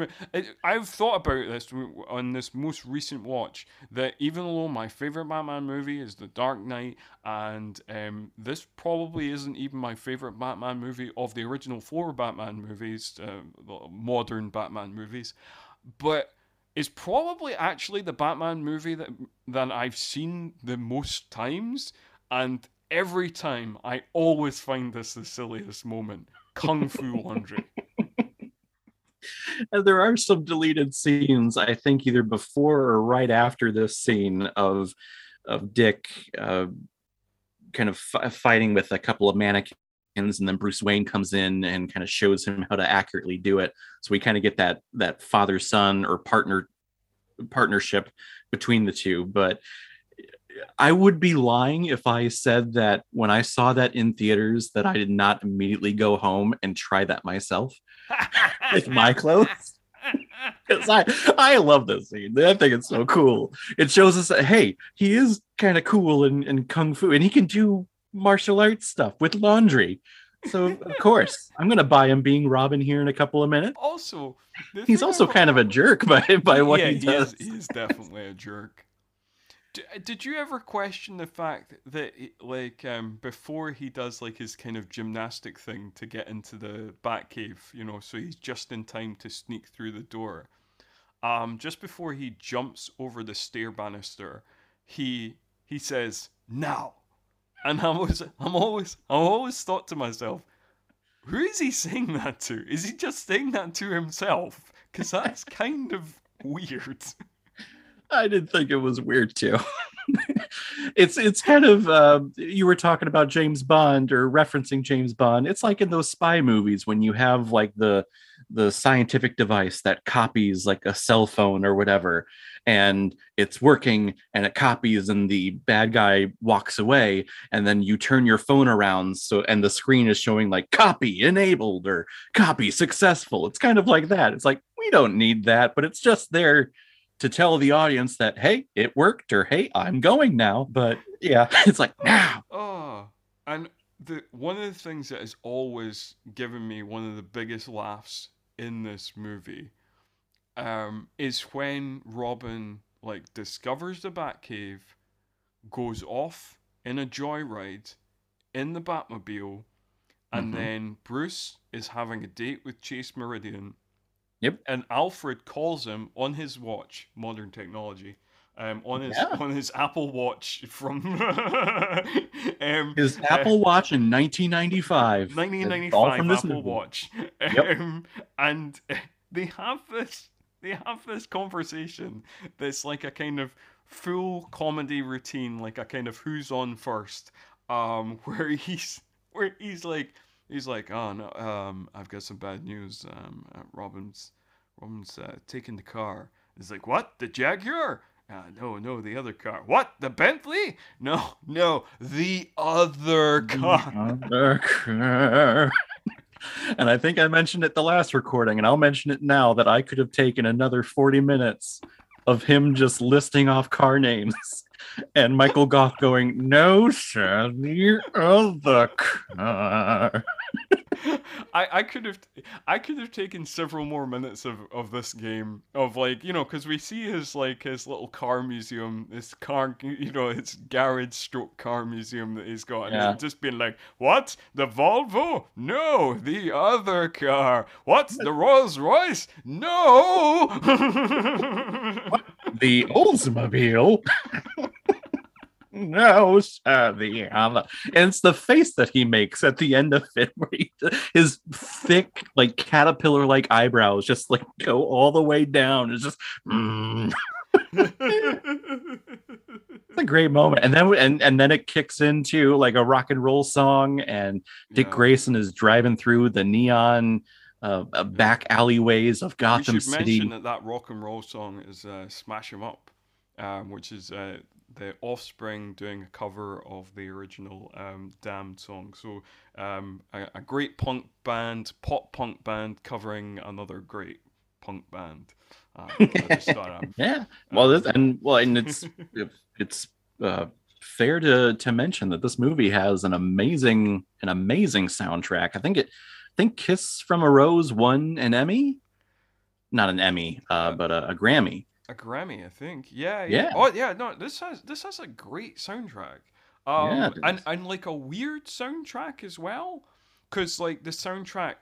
I've thought about this on this most recent watch. That even though my favorite Batman movie is The Dark Knight, and um, this probably isn't even my favorite Batman movie of the original four Batman movies, uh, modern Batman movies, but it's probably actually the Batman movie that that I've seen the most times, and every time I always find this the silliest moment. Kung Fu Laundry. And there are some deleted scenes, I think, either before or right after this scene of of Dick uh, kind of f- fighting with a couple of mannequins, and then Bruce Wayne comes in and kind of shows him how to accurately do it. So we kind of get that that father son or partner partnership between the two. But I would be lying if I said that when I saw that in theaters that I did not immediately go home and try that myself with my clothes. Because I I love this scene. I think it's so cool. It shows us that hey, he is kind of cool in, in kung fu, and he can do martial arts stuff with laundry. So of course, I'm gonna buy him being Robin here in a couple of minutes. Also, he's also kind of a jerk by by what yeah, he does. He is, he is definitely a jerk. Did you ever question the fact that like um before he does like his kind of gymnastic thing to get into the Batcave, you know, so he's just in time to sneak through the door. Um, just before he jumps over the stair banister, he he says now, and I was I'm always I always thought to myself, who is he saying that to? Is he just saying that to himself? Because that's kind of weird. I didn't think it was weird too. it's it's kind of uh, you were talking about James Bond or referencing James Bond. It's like in those spy movies when you have like the the scientific device that copies like a cell phone or whatever and it's working and it copies and the bad guy walks away and then you turn your phone around so and the screen is showing like copy enabled or copy successful it's kind of like that it's like we don't need that but it's just there to tell the audience that hey it worked or hey i'm going now but yeah it's like now oh and the one of the things that has always given me one of the biggest laughs in this movie um, is when robin like discovers the batcave goes off in a joyride in the batmobile and mm-hmm. then bruce is having a date with chase meridian Yep. And Alfred calls him on his watch, modern technology, um, on his yeah. on his Apple Watch from um, his Apple uh, Watch in 1995. 1995 from Apple movie. Watch. Yep. Um, and they have this they have this conversation that's like a kind of full comedy routine, like a kind of who's on first, um, where he's where he's like he's like, "Oh no, um, I've got some bad news. Um, uh, Robin's Robin's uh, taking the car." He's like, "What? The Jaguar?" Uh, no, no, the other car. What? The Bentley? No, no, the other car. The other car. and I think I mentioned it the last recording, and I'll mention it now that I could have taken another 40 minutes of him just listing off car names and Michael Gough going, "No, sir, oh, the other car." I, I could have I could have taken several more minutes of, of this game of like you know because we see his like his little car museum this car you know his garage stroke car museum that he's got yeah. and just being like what? The Volvo? No the other car. What? The Rolls Royce? No the Oldsmobile no, sir, the other. And it's the face that he makes at the end of it, where he, his thick, like caterpillar like eyebrows just like go all the way down. It's just. Mm. it's a great moment and then and, and then it kicks into like a rock and roll song and dick yeah. grayson is driving through the neon uh, uh back alleyways of gotham we should city mention that that rock and roll song is uh, smash it up um, which is uh, the Offspring doing a cover of the original um, Damned song. So um, a, a, great punk band, pop punk band, covering another great punk band. Uh, yeah, well, this, and well, and it's it's uh, fair to to mention that this movie has an amazing an amazing soundtrack. I think it, think Kiss from a Rose won an Emmy not an Emmy, uh, Uh, but a, a Grammy. A Grammy, I think. Yeah, Yeah. Oh yeah, no, this has this has a great soundtrack. Um Yeah, and and like a weird soundtrack as well. Cause like the soundtrack,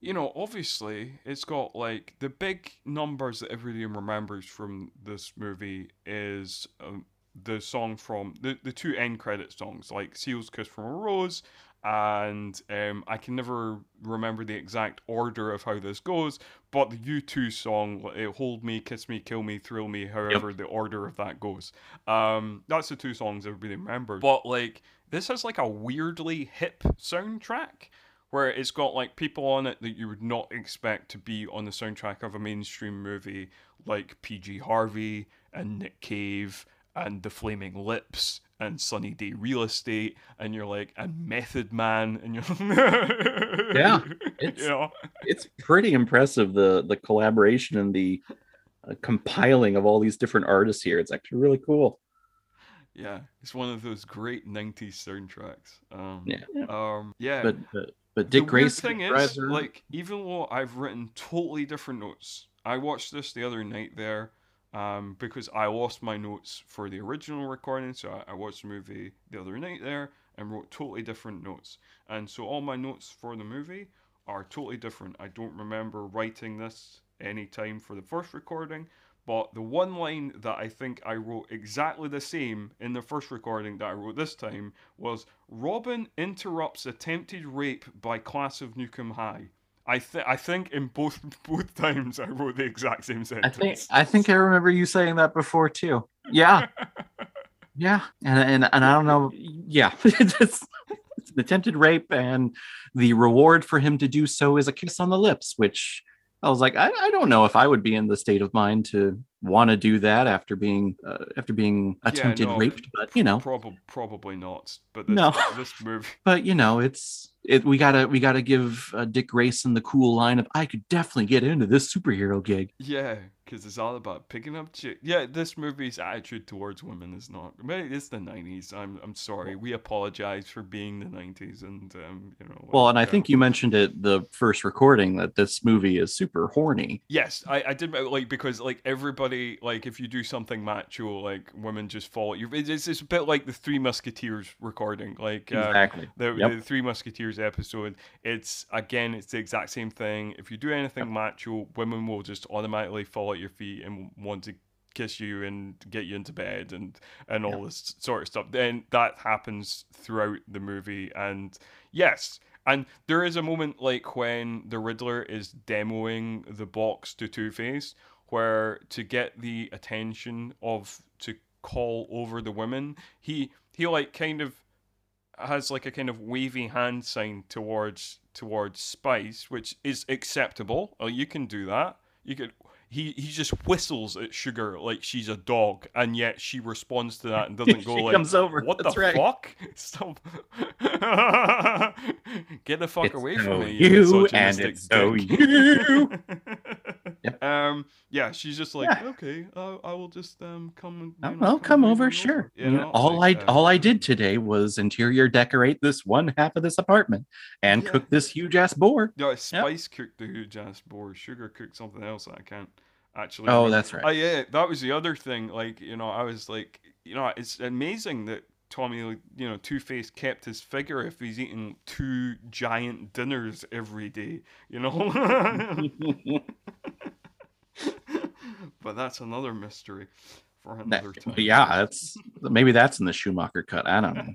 you know, obviously it's got like the big numbers that everybody remembers from this movie is um, the song from the, the two end credit songs, like Seal's Kiss from a Rose and um, I can never remember the exact order of how this goes, but the U2 song, Hold Me, Kiss Me, Kill Me, Thrill Me, however the order of that goes. Um, that's the two songs everybody remembers. But like, this has like a weirdly hip soundtrack where it's got like people on it that you would not expect to be on the soundtrack of a mainstream movie like PJ Harvey and Nick Cave and The Flaming Lips and Sunny Day Real Estate and you're like and Method Man and you're Yeah, it's- you know It's pretty impressive the the collaboration and the uh, compiling of all these different artists here. It's actually really cool. yeah it's one of those great 90s soundtracks um Yeah. um yeah But but, but Dick the weird Grayson thing is, drives like, even though I've written totally different notes, I watched this the other night there, um, because I lost my notes for the original recording, so I, I watched the movie the other night there and wrote totally different notes, and so all my notes for the movie are totally different. I don't remember writing this any time for the first recording. But the one line that I think I wrote exactly the same in the first recording that I wrote this time was Robin interrupts attempted rape by class of Nuke 'Em High. I th- I think in both both times I wrote the exact same sentence. I think I think I remember you saying that before too. Yeah. Yeah. And and, and I don't know. Yeah. it's, attempted rape and the reward for him to do so is a kiss on the lips, which I was like, I, I don't know if I would be in the state of mind to want to do that after being uh, after being attempted no, raped, but you know, Probably probably not. But this, No. this movie but you know, it's it. We gotta we gotta give uh, Dick Grayson the cool line of I could definitely get into this superhero gig. Yeah, because it's all about picking up chick. Yeah, this movie's attitude towards women is not. It's the '90s. I'm I'm sorry. We apologize for being the '90s, and um, you know. Well, and I think you mentioned it the first recording that this movie is super horny. Yes, I, I did like because like everybody like if you do something macho like women just fall. You it's, it's a bit like the Three Musketeers recording like uh, Exactly. the, Yep. the Three Musketeers episode. It's again, it's the exact same thing. If you do anything macho, women will just automatically fall at your feet and want to kiss you and get you into bed and and all this sort of stuff. Then that happens throughout the movie, and yes. And there is a moment like when the Riddler is demoing the box to Two Face, where to get the attention of to call over the women, he he like kind of has like a kind of wavy hand sign towards towards Spice, which is acceptable. Oh, you can do that. You could. He he just whistles at Sugar like she's a dog, and yet she responds to that and doesn't go She like, comes over, What that's the right." fuck? Stop! Get the fuck It's away from me, you and it's so you. Yep. Um. Yeah, she's just like, Yeah. okay, uh, I will just um come. and, Oh, you know, well, come right over, sure. You know, all like, I uh, all I did today was interior decorate this one half of this apartment and Yeah. cook this huge ass boar. No, Spice cooked the huge ass boar. Sugar cooked something else that I can't actually. Oh, remember. that's right. Oh yeah, that was the other thing. Like you know, I was like, you know, it's amazing that Tommy, you know, Two Face kept his figure if he's eating two giant dinners every day. You know. but that's another mystery for That- time. yeah, that's maybe that's in the Schumacher cut. I don't know.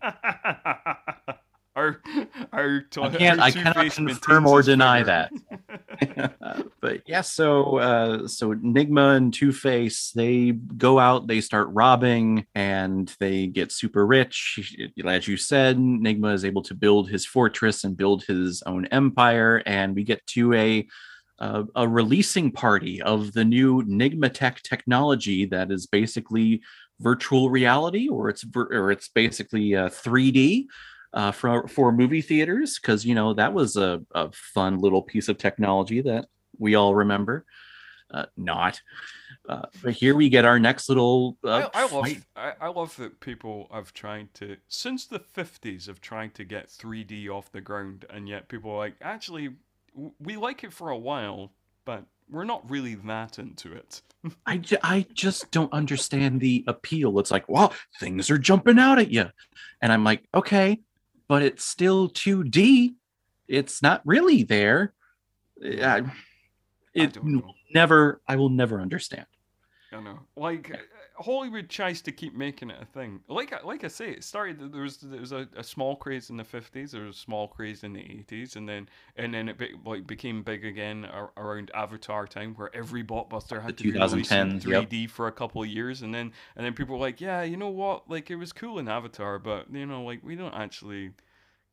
our, our, I can't I cannot confirm or deny that. but yeah, so uh, so Nigma and Two Face they go out, they start robbing, and they get super rich. As you said, Nigma is able to build his fortress and build his own empire, and we get to a uh, a releasing party of the new Nigma Tech technology that is basically virtual reality, or it's or it's basically uh, 3D uh, for for movie theaters because you know that was a, a fun little piece of technology that we all remember. Uh, not, uh, but here we get our next little. Uh, I, I love. I, I love that people have tried to since the fifties have tried to get 3D off the ground, and yet people are like actually w- we like it for a while, but we're not really that into it. I, ju- I just don't understand the appeal. It's like, wow, things are jumping out at you. And I'm like, okay, but it's still 2D. It's not really there. I, it don't never, I will never understand. I know. Like Hollywood tries to keep making it a thing. Like I- like I say, it started. There was there was a, a small craze in the fifties. There was a small craze in the eighties, and then and then it be, like became big again ar- around Avatar time, where every blockbuster had The to be released in 2010s, three yep. D for a couple of years, and then and then people were like, yeah, you know what? Like it was cool in Avatar, but you know, like we don't actually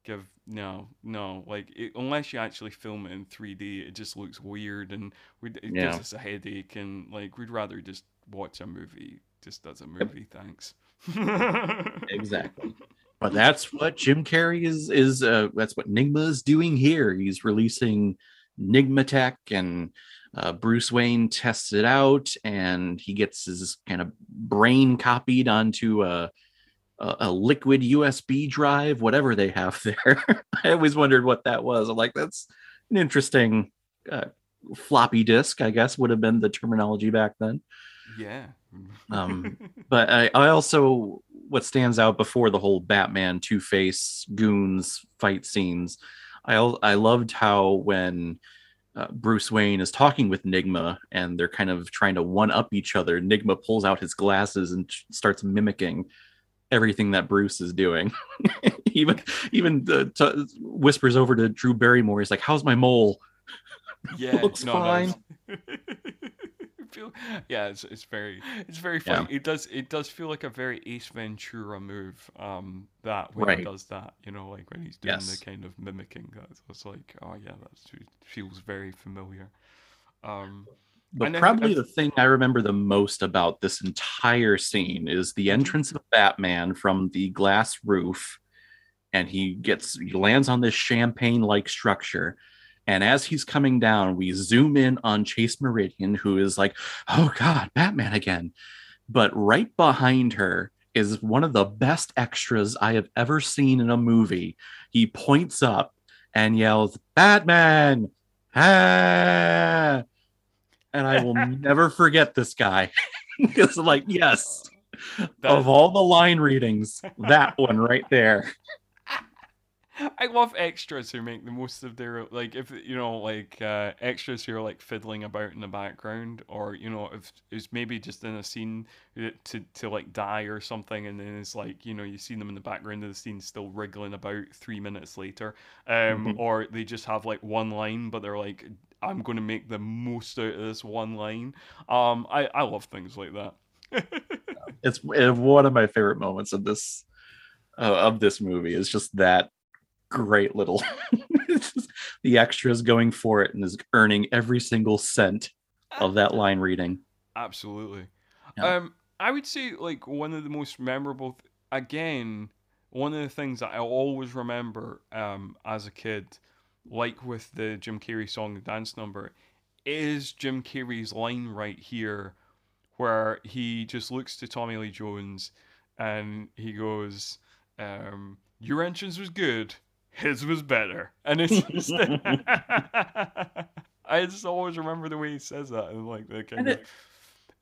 give no no like it, unless you actually film it in 3d it just looks weird and we, it Yeah. gives us a headache and like we'd rather just watch a movie just does a movie thanks Exactly. But that's what Jim Carrey is is uh, that's what Nigma is doing here. He's releasing Nigma Tech and uh, Bruce Wayne tests it out and he gets his kind of brain copied onto a a, a liquid USB drive, whatever they have there. I always wondered what that was. I'm like, that's an interesting uh, floppy disk, I guess would have been the terminology back then. yeah Um, but I, I also what stands out before the whole Batman Two Face goons fight scenes. I I loved how when uh, Bruce Wayne is talking with Nigma and they're kind of trying to one up each other. Nigma pulls out his glasses and starts mimicking everything that Bruce is doing. even even uh, t- whispers over to Drew Barrymore. He's like, "How's my mole?" yeah looks no, fine. No, feel- yeah it's, it's very it's very Yeah. it does it does feel like a very ace ventura move um that when Right. he does that you know like when he's doing Yes. the kind of mimicking that it's like oh yeah that feels very familiar um But I- probably I- the thing I remember the most about this entire scene is the entrance of Batman from the glass roof, and he gets he lands on this champagne-like structure. And as he's coming down, we zoom in on Chase Meridian, who is like, "Oh God, Batman again!" But right behind her is one of the best extras I have ever seen in a movie. He points up and yells, "Batman!" Ah! and I will never forget this guy. Because like, yes, that- of all the line readings, that one right there. I love extras who make the most of their like if you know like uh, extras who are like fiddling about in the background or you know if it's maybe just in a scene to to like die or something and then it's like you know you see them in the background of the scene still wriggling about three minutes later um Mhm. or they just have like one line but they're like I'm going to make the most out of this one line um I I love things like that It's uh, one of my favorite moments of this uh, of this movie. Is just that great little the extras going for it and is earning every single cent of that line reading. Absolutely. Yeah. Um, I would say like one of the most memorable. Th- again, one of the things that I always remember um, as a kid, like with the Jim Carrey song, the dance number, is Jim Carrey's line right here, where he just looks to Tommy Lee Jones, and he goes, um, "Your entrance was good." His was better, and it's just. I just always remember the way he says that, and like the kind And of. it-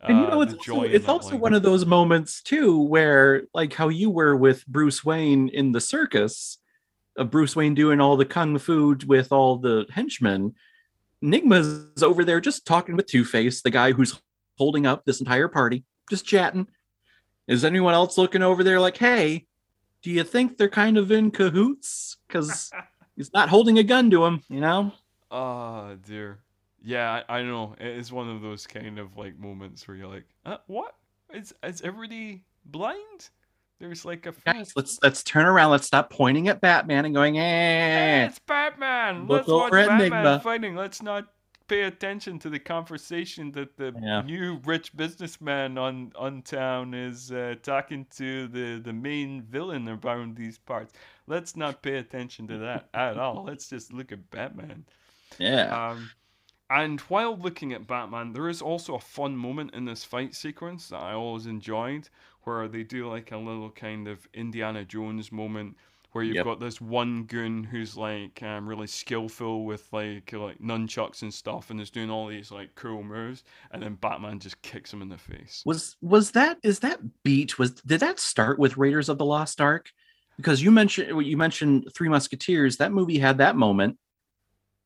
And you uh, know, it's also, it's also one of those moments too where, like, how you were with Bruce Wayne in the circus, of Bruce Wayne doing all the kung fu with all the henchmen. Nigma's over there just talking with Two Face, the guy who's holding up this entire party, just chatting. Is anyone else looking over there like, hey, do you think they're kind of in cahoots? Because he's not holding a gun to him, you know? Oh dear. Yeah, I, I know. It is one of those kind of like moments where you're like, uh, what? Is is everybody blind? There's like a Guys, let's let's turn around. Let's stop pointing at Batman and going, Hey, eh. it's Batman. Look Let's watch over at Batman Enigma. fighting. Let's not pay attention to the conversation that the Yeah. new rich businessman on on town is uh, talking to the the main villain around these parts. Let's not pay attention to that at all. Let's just look at Batman. Yeah. Um, and while looking at Batman, there is also a fun moment in this fight sequence that I always enjoyed, where they do like a little kind of Indiana Jones moment, where you've Yep. got this one goon who's like um, really skillful with like like nunchucks and stuff, and is doing all these like cool moves, and then Batman just kicks him in the face. Was was that is that beat was did that start with Raiders of the Lost Ark? Because you mentioned you mentioned Three Musketeers. That movie had that moment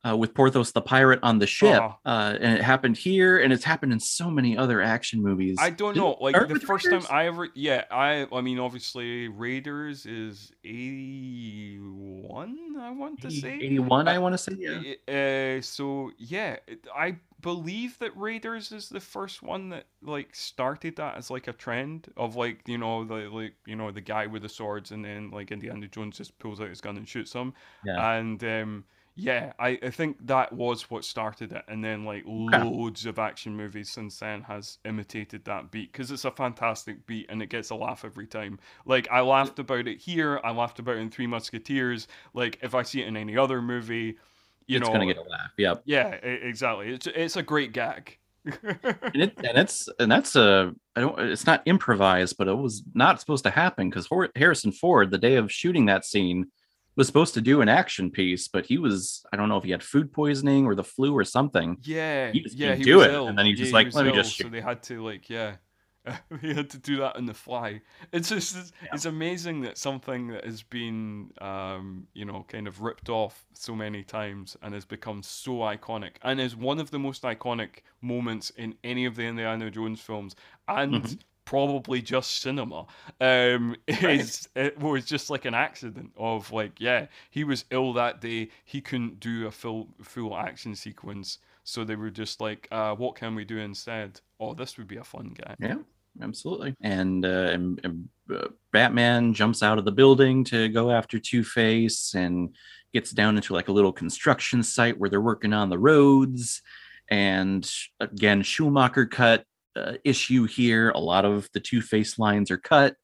uh, with Porthos the pirate on the ship, Uh-huh. uh, and it happened here, and it's happened in so many other action movies. I don't Did know. Like the first Raiders? time I ever, yeah, I, I mean, obviously Raiders is eighty-one. I want to say 81, I Uh, want to say. Yeah. Uh, so yeah, I believe that Raiders is the first one that like started that as like a trend of like you know the like you know the guy with the swords and then like Indiana Jones just pulls out his gun and shoots him Yeah. and um yeah I, I think that was what started it and then like loads of action movies since then has imitated that beat because it's a fantastic beat and it gets a laugh every time like I laughed about it here I laughed about it in Three Musketeers like if I see it in any other movie you it's know gonna get a laugh. Yep. yeah exactly it's it's a great gag and it and it's and that's a I don't it's not improvised, but it was not supposed to happen because Harrison Ford, the day of shooting that scene, was supposed to do an action piece, but he was I don't know if he had food poisoning or the flu or something. yeah He just yeah he do was it, ill. and then he Yeah, just like, was "Let me ill, just so they had to like yeah he had to do that on the fly it's just it's, Yeah. it's amazing that something that has been um you know kind of ripped off so many times and has become so iconic and is one of the most iconic moments in any of the Indiana Jones films and Mhm. Probably just cinema um Right. is it was just like an accident of like yeah he was ill that day he couldn't do a full full action sequence so they were just like uh what can we do instead oh this would be a fun gag Yeah, absolutely. And, uh, and, and uh, Batman jumps out of the building to go after Two Face and gets down into like a little construction site where they're working on the roads. And again, Schumacher cut uh, issue here. A lot of the Two Face lines are cut.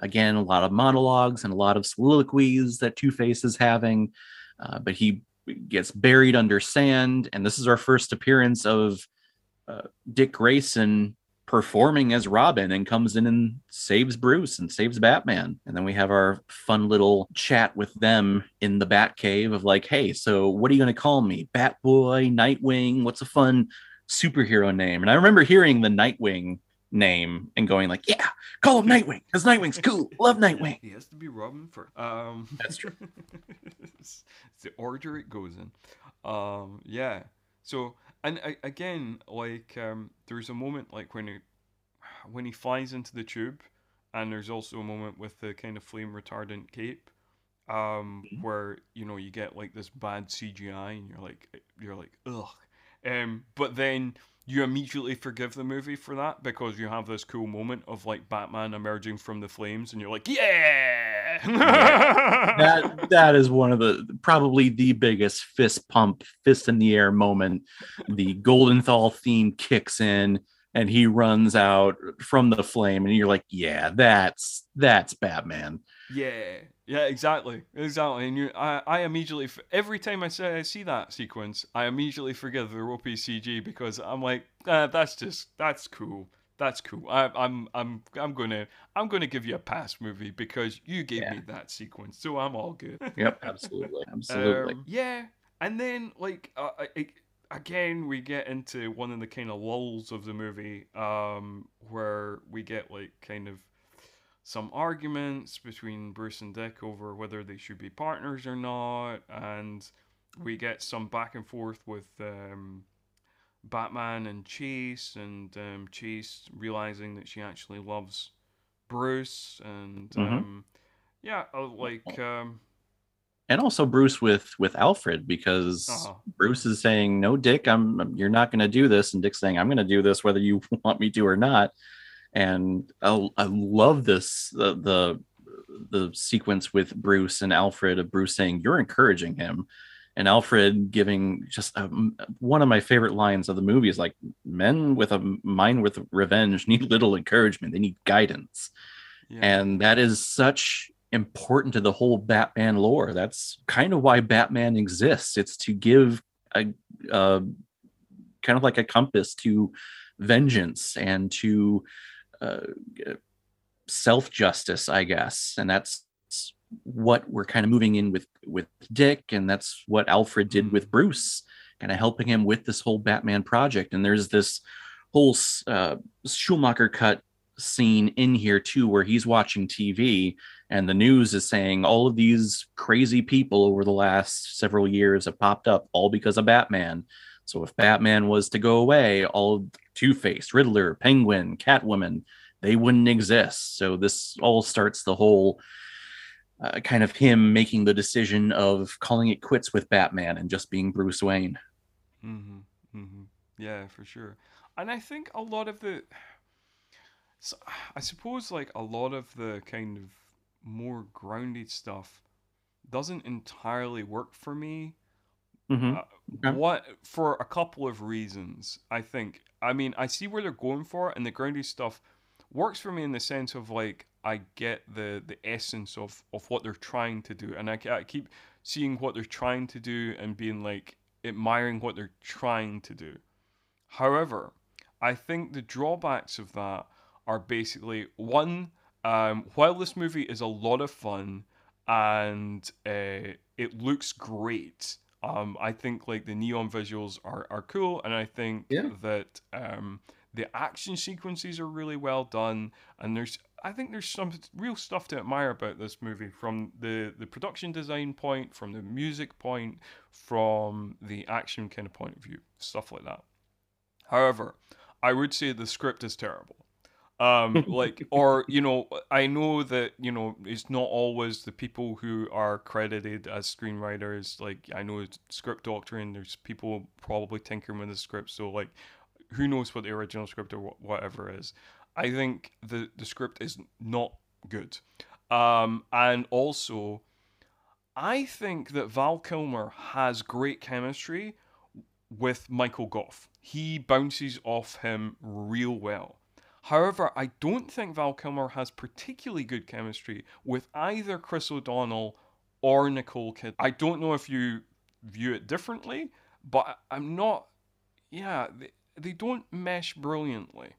Again, a lot of monologues and a lot of soliloquies that Two Face is having. Uh, but he gets buried under sand. And this is our first appearance of uh, Dick Grayson performing as Robin and comes in and saves Bruce and saves Batman. And then we have our fun little chat with them in the Batcave of like, hey, so what are you going to call me? Batboy, Nightwing? What's a fun superhero name? And I remember hearing the Nightwing name and going like, yeah, call him Nightwing because Nightwing's cool. Love Nightwing. he has to be Robin first um That's true. it's the order it goes in um yeah so and I, again like um there's a moment like when he when he flies into the tube and there's also a moment with the kind of flame retardant cape um Mhm. where you know you get like this bad CGI and you're like you're like ugh um but then you immediately forgive the movie for that because you have this cool moment of like Batman emerging from the flames and you're like yeah That that is one of the probably the biggest fist pump, fist in the air moment. The Goldenthal theme kicks in and he runs out from the flame, and you're like, yeah, that's that's Batman. Yeah, yeah, exactly, exactly. And you, I, I immediately, every time I say I see that sequence, I immediately forgive the ropey CG because I'm like, ah, that's just, that's cool, that's cool. I, I'm, I'm, I'm gonna, I'm gonna give you a pass, movie, because you gave Yeah. me that sequence, so I'm all good. Yep, absolutely, absolutely. Um, yeah, and then like uh, I, I- again, we get into one of the kind of lulls of the movie, um, where we get like kind of some arguments between Bruce and Dick over whether they should be partners or not, and we get some back and forth with um, Batman and Chase, and um, Chase realizing that she actually loves Bruce, and um, yeah, uh, like. Um, and also Bruce with with Alfred because Uh-huh. Bruce is saying, "No, Dick, I'm you're not going to do this," and Dick's saying, "I'm going to do this whether you want me to or not." And I, I love this the, the the sequence with Bruce and Alfred of Bruce saying, "You're encouraging him," and Alfred giving just a, one of my favorite lines of the movie is like, "Men with a mind with revenge need little encouragement; they need guidance." yeah. and that is such important to the whole batman lore that's kind of why batman exists it's to give a, a kind of like a compass to vengeance and to uh, self justice i guess and that's what we're kind of moving in with with Dick, and that's what Alfred did with Bruce, kind of helping him with this whole Batman project. And there's this whole uh, Schumacher cut scene in here too, where he's watching TV and the news is saying all of these crazy people over the last several years have popped up all because of Batman. So if Batman was to go away, all Two Face, Riddler, Penguin, Catwoman, they wouldn't exist. So this all starts the whole uh, kind of him making the decision of calling it quits with Batman and just being Bruce Wayne. Mm-hmm. Mm-hmm. Yeah, for sure. And I think a lot of the, so I suppose like a lot of the kind of more grounded stuff doesn't entirely work for me. Mm-hmm. Uh, Okay. What for a couple of reasons. I think. I mean, I see where they're going for, it, and the grounded stuff works for me in the sense of like I get the the essence of of what they're trying to do, and I, I keep seeing what they're trying to do and being like admiring what they're trying to do. However, I think the drawbacks of that are basically one. Um, while this movie is a lot of fun and uh, it looks great, um, I think like the neon visuals are, are cool, and I think Yeah. that um, the action sequences are really well done, and there's I think there's some real stuff to admire about this movie from the the production design point, from the music point, from the action kind of point of view, stuff like that. However, I would say the script is terrible. Um, like, or you know, I know that you know it's not always the people who are credited as screenwriters. Like, I know it's script doctoring. There's people probably tinkering with the script. So, like, who knows what the original script or wh- whatever is? I think the the script is not good. Um, and also, I think that Val Kilmer has great chemistry with Michael Gough. He bounces off him real well. However, I don't think Val Kilmer has particularly good chemistry with either Chris O'Donnell or Nicole Kid. I don't know if you view it differently, but I'm not. Yeah, they, they don't mesh brilliantly.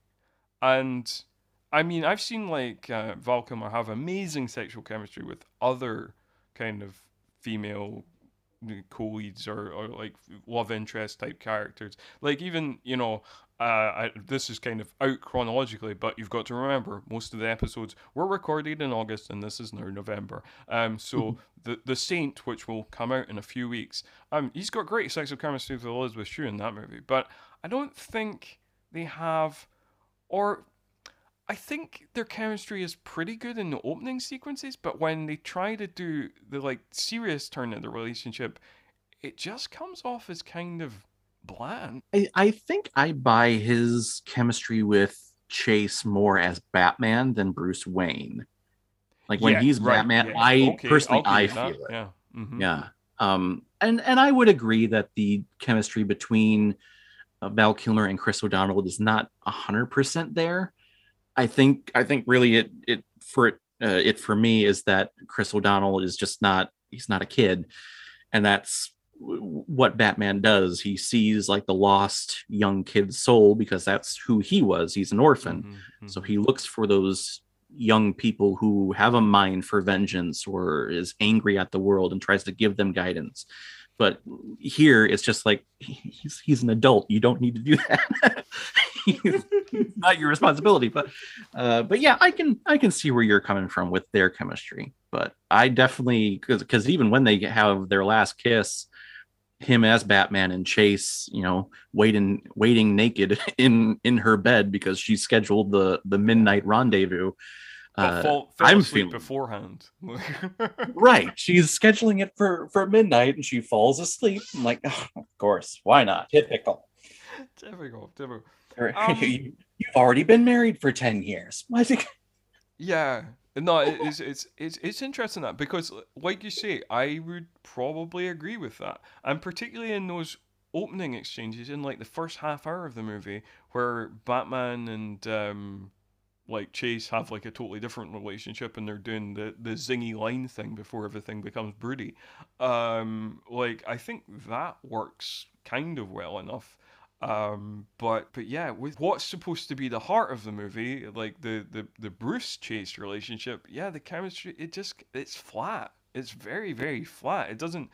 And I mean, I've seen like uh, Val Kilmer have amazing sexual chemistry with other kind of female co-leads or, or like love interest type characters. Like even you know, uh, I, this is kind of out chronologically, but you've got to remember most of the episodes were recorded in August, and this is now November. Um, so the the Saint, which will come out in a few weeks, um, he's got great sexual chemistry with Elizabeth Shue in that movie, but I don't think they have, or I think their chemistry is pretty good in the opening sequences, but when they try to do the like serious turn of the relationship, it just comes off as kind of bland. I, I think I buy his chemistry with Chase more as Batman than Bruce Wayne. Like when Yeah, he's right, Batman, yeah. I Okay, personally I you that, feel it. Yeah. mhm. Yeah. Um, and and I would agree that the chemistry between uh, Val Kilmer and Chris O'Donnell is not hundred percent there. I think I think really it it for it uh, it for me is that Chris O'Donnell is just not he's not a kid, and that's what Batman does. He sees like the lost young kid's soul because that's who he was. He's an orphan. Mhm, So mhm. he looks for those young people who have a mind for vengeance or is angry at the world and tries to give them guidance. But here it's just like he's he's an adult. You don't need to do that. He's not your responsibility. But uh, but yeah, I can I can see where you're coming from with their chemistry. But I definitely because because even when they have their last kiss, him as Batman and Chase, you know, waiting waiting naked in in her bed because she scheduled the the midnight rendezvous. Uh, fall, I'm asleep feeling beforehand. right. She's scheduling it for for midnight and she falls asleep. I'm like, "Oh, of course, why not? Typical. typical, typical. Um, you, you've already been married for ten years. Why is it? Yeah. No, it- it's it's it's it's interesting that because like you say, I would probably agree with that. And particularly in those opening exchanges in like the first half hour of the movie where Batman and um like Chase have like a totally different relationship and they're doing the the zingy line thing before everything becomes broody. Um like I think that works kind of well enough. Um, but but yeah, with what's supposed to be the heart of the movie, like the the the Bruce Chase relationship, yeah, the chemistry it just it's flat. It's very very flat. It doesn't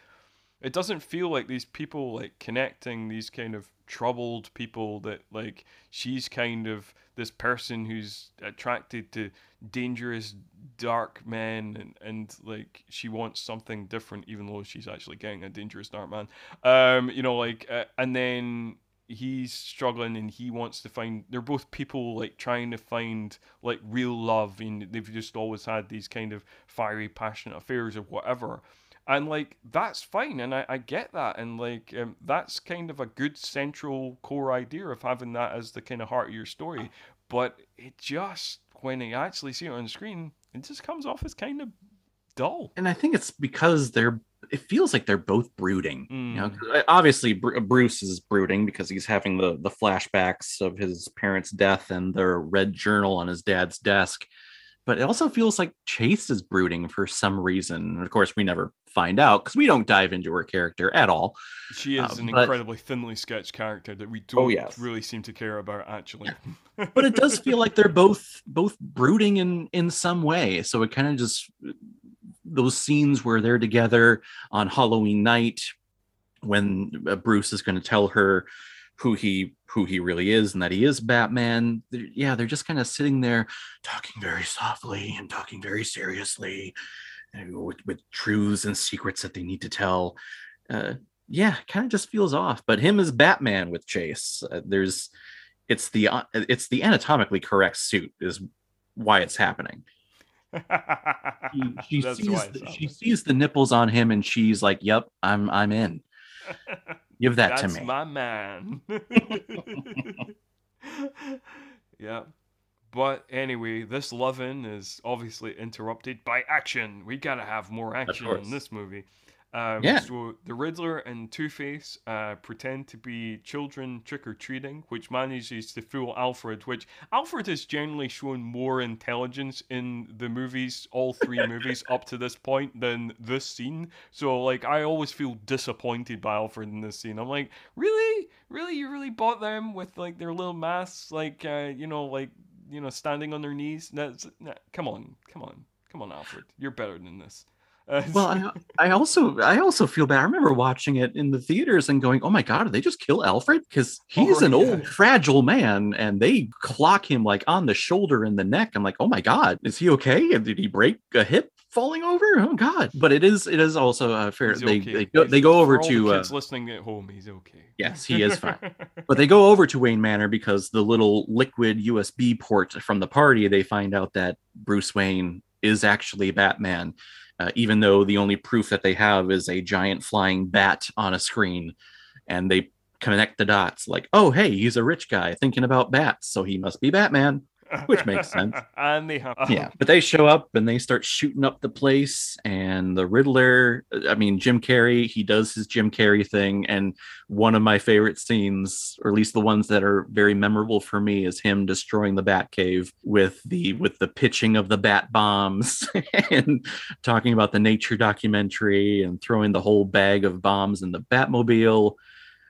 it doesn't feel like these people like connecting these kind of troubled people that like she's kind of this person who's attracted to dangerous dark men and, and like she wants something different even though she's actually getting a dangerous dark man. Um you know like uh, and then he's struggling and he wants to find they're both people like trying to find like real love and they've just always had these kind of fiery passionate affairs or whatever and like that's fine and i, I get that and like um, that's kind of a good central core idea of having that as the kind of heart of your story but it just when you actually see it on screen it just comes off as kind of dull and i think it's because they're it feels like they're both brooding mm. you know uh, obviously bruce is brooding because he's having the the flashbacks of his parents death and the red journal on his dad's desk but it also feels like Chase is brooding for some reason. And of course, we never find out because we don't dive into her character at all. She is uh, an but, incredibly thinly sketched character that we oh, don't oh, yes. really seem to care about, actually. but it does feel like they're both both brooding in in some way. So it kind of just those scenes where they're together on Halloween night when uh, Bruce is going to tell her who he who he really is and that he is Batman. They're, yeah, they're just kind of sitting there talking very softly and talking very seriously with, with truths and secrets that they need to tell. Uh, yeah, kind of just feels off. But him as Batman with Chase, uh, there's it's the uh, it's the anatomically correct suit is why it's happening. she, she sees the, she sees the nipples on him and she's like, "Yep, I'm I'm in." Give that to me. my man. yeah. But anyway, this loving is obviously interrupted by action. We gotta have more action in this movie. Um, yeah. So the Riddler and Two Face uh, pretend to be children trick or treating, which manages to fool Alfred. Which Alfred has generally shown more intelligence in the movies, all three movies up to this point, than this scene. So like, I always feel disappointed by Alfred in this scene. I'm like, really, really, you really bought them with like their little masks, like uh, you know, like you know, standing on their knees. That's, nah, come on, come on, come on, Alfred, you're better than this. Uh, well, I, I, also I also feel bad. I remember watching it in the theaters and going, "Oh my god, did they just kill Alfred?" Because he's oh, an yeah. old, fragile man, and they clock him like on the shoulder and the neck. I'm like, "Oh my god, is he okay? Did he break a hip falling over? Oh god!" But it is it is also uh, fair. He's they okay. they go, they go over to the kids uh, listening at home. He's okay. Yes, he is fine. but they go over to Wayne Manor because the little liquid USB port from the party. They find out that Bruce Wayne is actually Batman uh, even though the only proof that they have is a giant flying bat on a screen. And they connect the dots like, oh, hey, he's a rich guy thinking about bats, so he must be Batman which makes sense. and they have, yeah, but they show up and they start shooting up the place. And the Riddler, I mean, Jim Carrey, he does his Jim Carrey thing. And one of my favorite scenes, or at least the ones that are very memorable for me, is him destroying the Batcave with the with the pitching of the bat bombs and talking about the nature documentary and throwing the whole bag of bombs in the Batmobile.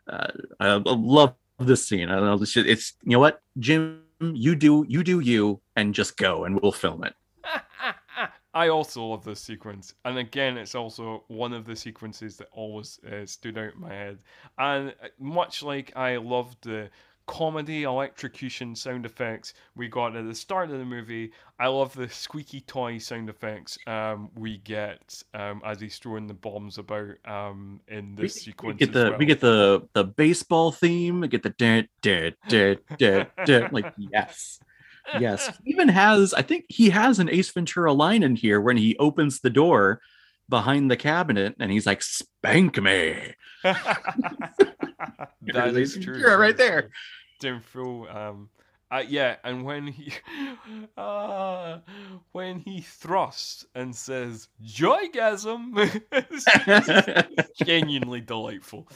Uh, I, I love this scene. I don't know. It's, it's you know what, Jim you do you do you and just go and we'll film it. I also love this sequence and again it's also one of the sequences that always uh, stood out in my head. And uh, much like i loved the comedy electrocution sound effects we got at the start of the movie. I love the squeaky toy sound effects um, we get um, as he's throwing the bombs about um, in this we, sequence. We get the well. we get the the baseball theme. We get the dead dead dead dead dead. Like yes. Yes, he even has. I think he has an Ace Ventura line in here when he opens the door behind the cabinet and he's like, "Spank me." that is true. You're right there. Don't feel um uh, yeah, and when he uh, when he thrusts and says "joygasm," genuinely delightful.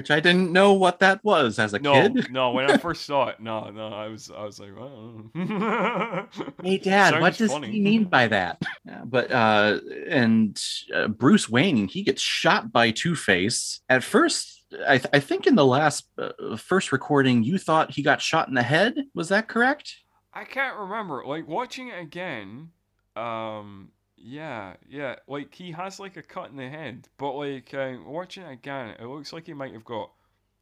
Which I didn't know what that was as a no, kid. no. No, when I first saw it, no, no, I was, I was like, well, Hey, Dad, what does funny. he mean by that? Yeah, but uh, and uh, Bruce Wayne, he gets shot by Two Face. At first, I, th- I think in the last uh, first recording, you thought he got shot in the head. Was that correct? I can't remember. Like watching it again, um, yeah, yeah. Like he has like a cut in the head, but like uh, watching it again, it looks like he might have got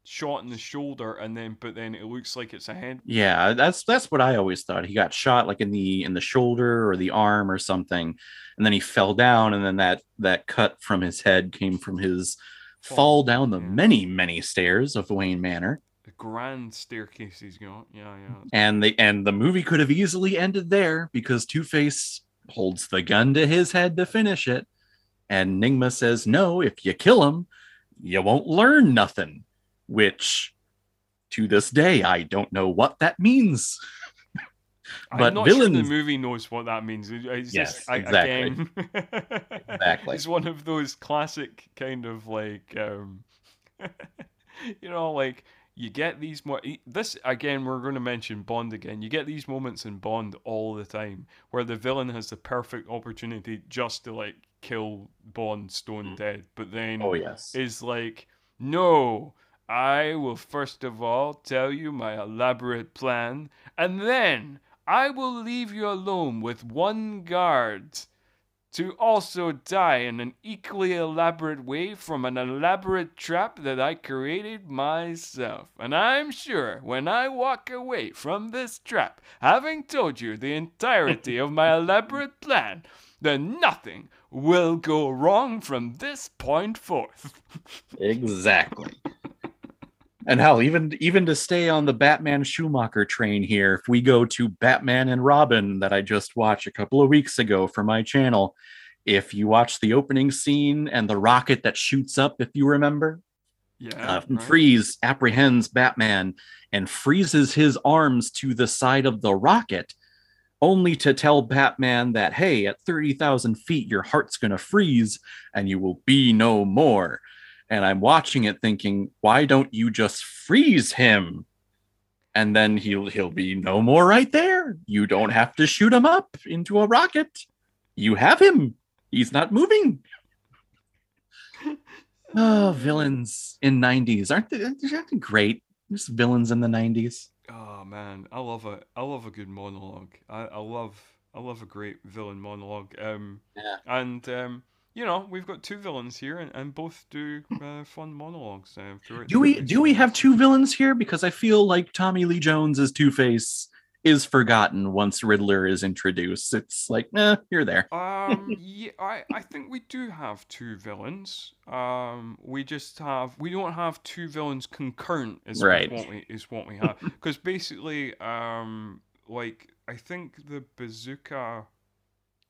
shot in the shoulder, and then but then it looks like it's a head. Yeah, that's that's what I always thought. He got shot like in the in the shoulder or the arm or something, and then he fell down, and then that that cut from his head came from his Fall, fall down the yeah. many many stairs of Wayne Manor. The grand staircase he's got. Yeah, yeah. and the and the movie could have easily ended there because Two Face holds the gun to his head to finish it, and Nygma says, "No, if you kill him, you won't learn nothing." Which, to this day, I don't know what that means. But not sure the movie knows what that means. It's Yes, just, exactly. Again, Exactly. It's one of those classic kind of like, um, you know, like you get these mo- e- this again. We're going to mention Bond again. You get these moments in Bond all the time where the villain has the perfect opportunity just to like kill Bond stone mm. dead, but then Oh yes, is like, no, I will first of all tell you my elaborate plan, and then I will leave you alone with one guard to also die in an equally elaborate way from an elaborate trap that I created myself. And I'm sure when I walk away from this trap, having told you the entirety of my elaborate plan, then nothing will go wrong from this point forth. exactly. And hell, even even to stay on the Batman Schumacher train here, if we go to Batman and Robin that I just watched a couple of weeks ago for my channel, if you watch the opening scene and the rocket that shoots up, if you remember, Yeah. uh, right. Freeze apprehends Batman and freezes his arms to the side of the rocket, only to tell Batman that, hey, at 30,000 feet, your heart's going to freeze and you will be no more. And I'm watching it thinking, why don't you just freeze him? And then he'll he'll be no more right there. You don't have to shoot him up into a rocket. You have him. He's not moving. Oh, villains in 90s. Aren't they, aren't they great? There's villains in the 90s. Oh man, I love a I love a good monologue. I, I love I love a great villain monologue. Um, Yeah. and um, you know we've got two villains here, and, and both do uh, fun monologues. Uh, Do we do we have two villains here? Because I feel like Tommy Lee Jones as Two Face is forgotten once Riddler is introduced. It's like, eh, you're there. Um, yeah, I, I think we do have two villains. Um, we just have we don't have two villains concurrent. Is Right. what we is what we have because basically, um, like I think the bazooka,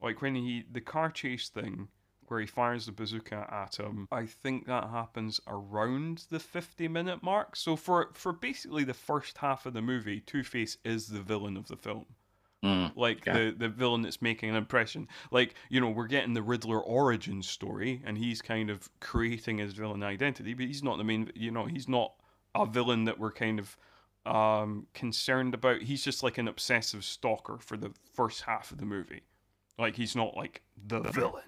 like when he the car chase thing where he fires the bazooka at him, I think that happens around the fifty minute mark. So for for basically the first half of the movie, Two Face is the villain of the film. Mm, like Okay. the the villain that's making an impression. Like you know we're getting the riddler origin story and he's kind of creating his villain identity but he's not the main you know he's not a villain that we're kind of um concerned about. He's just like an obsessive stalker for the first half of the movie. Like he's not like the villain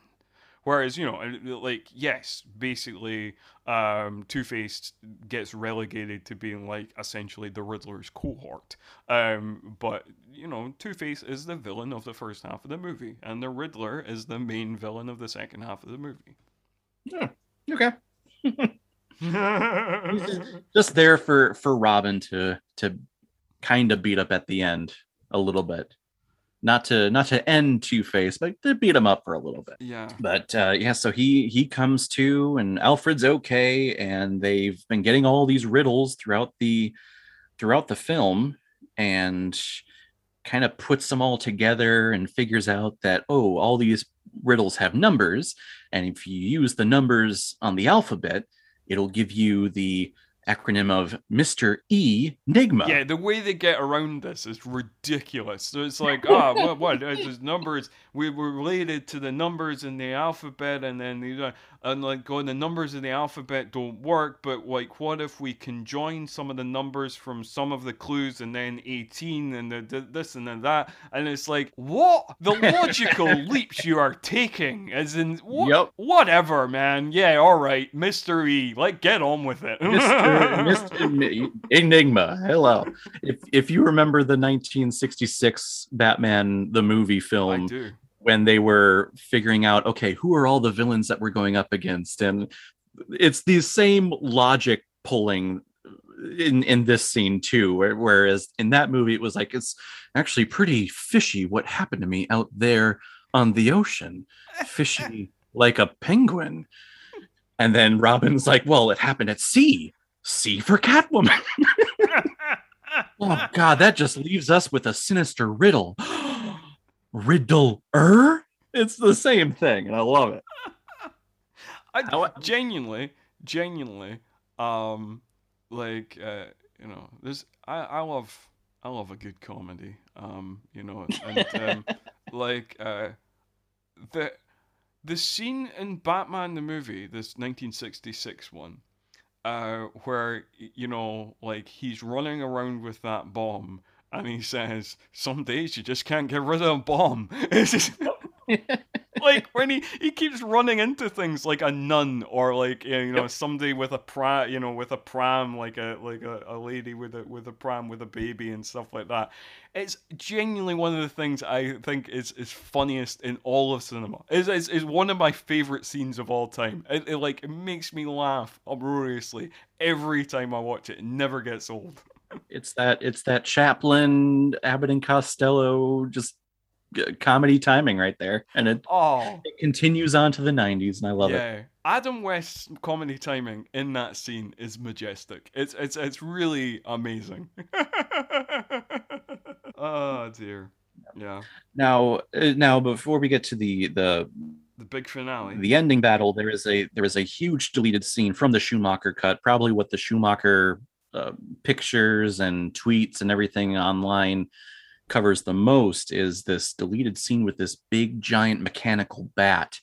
whereas you know uh, like yes basically um two-face gets relegated to being like essentially the riddler's cohort um, but you know, Two Face is the villain of the first half of the movie, and the Riddler is the main villain of the second half of the movie. okay. Just there for for Robin to to kind of beat up at the end a little bit. Not to not to end Two Face, but to beat him up for a little bit. yeah, but uh, yeah so he he comes to and alfred's okay and they've been getting all these riddles throughout the throughout the film and kind of puts them all together and figures out that oh all these riddles have numbers and if you use the numbers on the alphabet it'll give you the acronym of mr e nigma yeah. The way they get around this is ridiculous. So it's like, ah, what, what? Uh, There's numbers. We were related to the numbers in the alphabet, and then these. are- and like going the numbers in the alphabet don't work, but like what if we conjoin some of the numbers from some of the clues and then 18 and the, the this and then that, and it's like what the logical leaps you are taking, as in wh- Yep. whatever, man. Yeah, all right, Mister E, like get on with it. Mr. Mr. Enigma. Hello. If if you remember the 1966 Batman the movie I film do. When they were figuring out okay, who are all the villains that we're going up against? And it's the same logic pulling in in this scene too whereas in that movie it was like it's actually pretty fishy what happened to me out there on the ocean. Fishy like a penguin. And then robin's like well it happened at sea. Sea for catwoman. Oh god that just leaves us with a sinister riddle riddle-er it's the same thing and i love it I How- genuinely, genuinely, um, like uh, you know, this I, I love I love a good comedy. Um, you know, and um, like uh, the the scene in Batman the movie, this 1966 one, uh, where you know, like he's running around with that bomb. And he says, "Some days you just can't get rid of a bomb." It's just, like when he he keeps running into things like a nun or like you know Yep. somebody with a pram you know with a pram like a like a, a lady with a with a pram with a baby and stuff like that. It's genuinely one of the things i think is is funniest in all of cinema. Is is, is one of my favorite scenes of all time. It, it like it makes me laugh uproariously every time i watch it. It never gets old it's that it's that chaplin abbott and costello just comedy timing right there and it, oh it continues on to the 90s and i love it yeah. Adam West's comedy timing in that scene is majestic. It's it's it's really amazing. oh dear. Yeah. now uh, now before we get to the the The big finale. the ending battle there is a there is a huge deleted scene from the schumacher cut probably what the schumacher uh, pictures and tweets and everything online covers the most is this deleted scene with this big giant mechanical bat.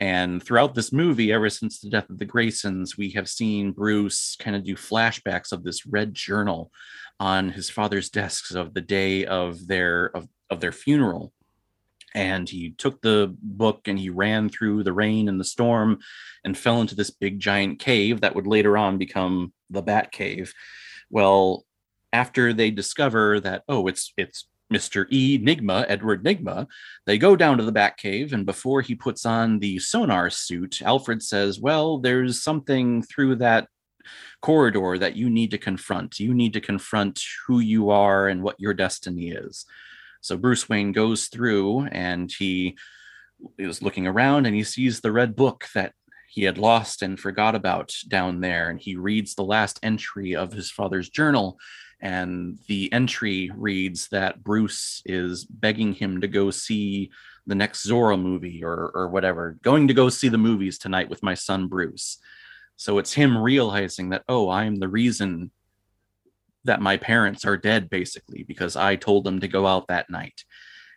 And throughout this movie ever since the death of the graysons we have seen bruce kind of do flashbacks of this red journal on his father's desks of the day of their of, of their funeral and he took the book and he ran through the rain and the storm and fell into this big giant cave that would later on become the bat cave. Well after they discover that oh it's it's mr e. Nigma edward Nygma they go down to the bat cave and before he puts on the sonar suit alfred says well there's something through that corridor that you need to confront. You need to confront who you are and what your destiny is so Bruce Wayne goes through and he is looking around and he sees the red book that he had lost and forgot about down there. And he reads the last entry of his father's journal. And the entry reads that Bruce is begging him to go see the next Zorro movie or, or whatever, going to go see the movies tonight with my son Bruce. So it's him realizing that, oh, I am the reason that my parents are dead basically because I told them to go out that night.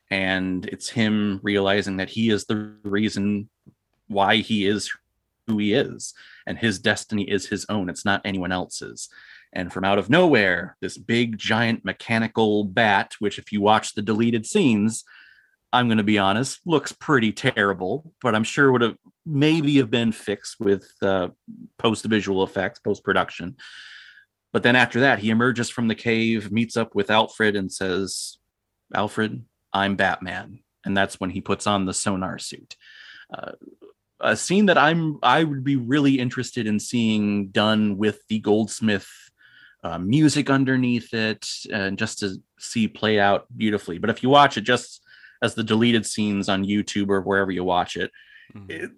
And it's him realizing that he is the reason why he is who he is and his destiny is his own. It's not anyone else's. And from out of nowhere, this big giant mechanical bat, which if you watch the deleted scenes, I'm going to be honest, looks pretty terrible, but I'm sure would have maybe have been fixed with uh, post visual effects, post production. But then after that, he emerges from the cave, meets up with Alfred, and says, Alfred, I'm Batman. And that's when he puts on the sonar suit. Uh, a scene that I'm I would be really interested in seeing done with the Goldsmith uh, music underneath it, and just to see play out beautifully. But if you watch it just as the deleted scenes on YouTube or wherever you watch it, Mhm. it,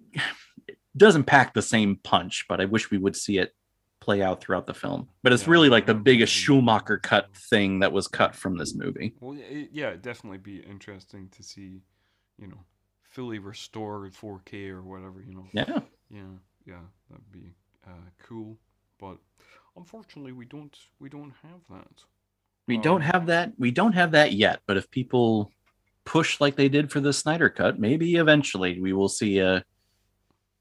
it doesn't pack the same punch. But I wish we would see it play out throughout the film. But it's Yeah, really like the biggest. Schumacher cut thing that was cut from this movie. Well, it, yeah, it'd definitely be interesting to see, you know, fully restored 4K or whatever, you know. Yeah. Yeah, yeah, that'd be uh, cool. But unfortunately, we don't we don't have that. We Um, don't have that. We don't have that yet. But if people push like they did for the Snyder cut, maybe eventually we will see a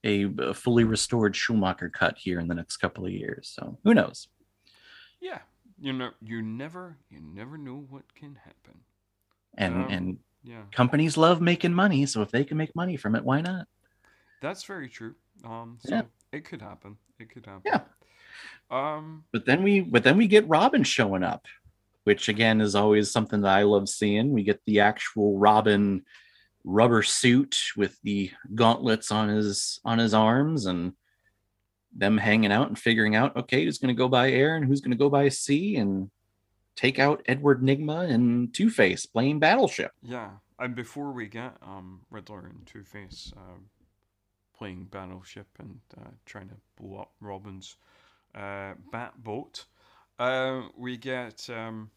a, a fully restored Schumacher cut here in the next couple of years. So who knows? Yeah, you know, you never, you never know what can happen. And Um, and Yeah, companies love making money, so if they can make money from it, why not? that's very true. Um, so Yeah. it could happen. It could happen. Yeah. Um, But then we but then we get Robin showing up, which again is always something that I love seeing. We get the actual Robin rubber suit with the gauntlets on his on his arms and them hanging out and figuring out okay who's going to go by air and who's going to go by sea and take out Edward Nygma and Two Face playing Battleship. yeah, and before we get um Riddler and Two Face um, playing Battleship and uh, trying to blow up Robin's uh, bat boat, uh, we get um,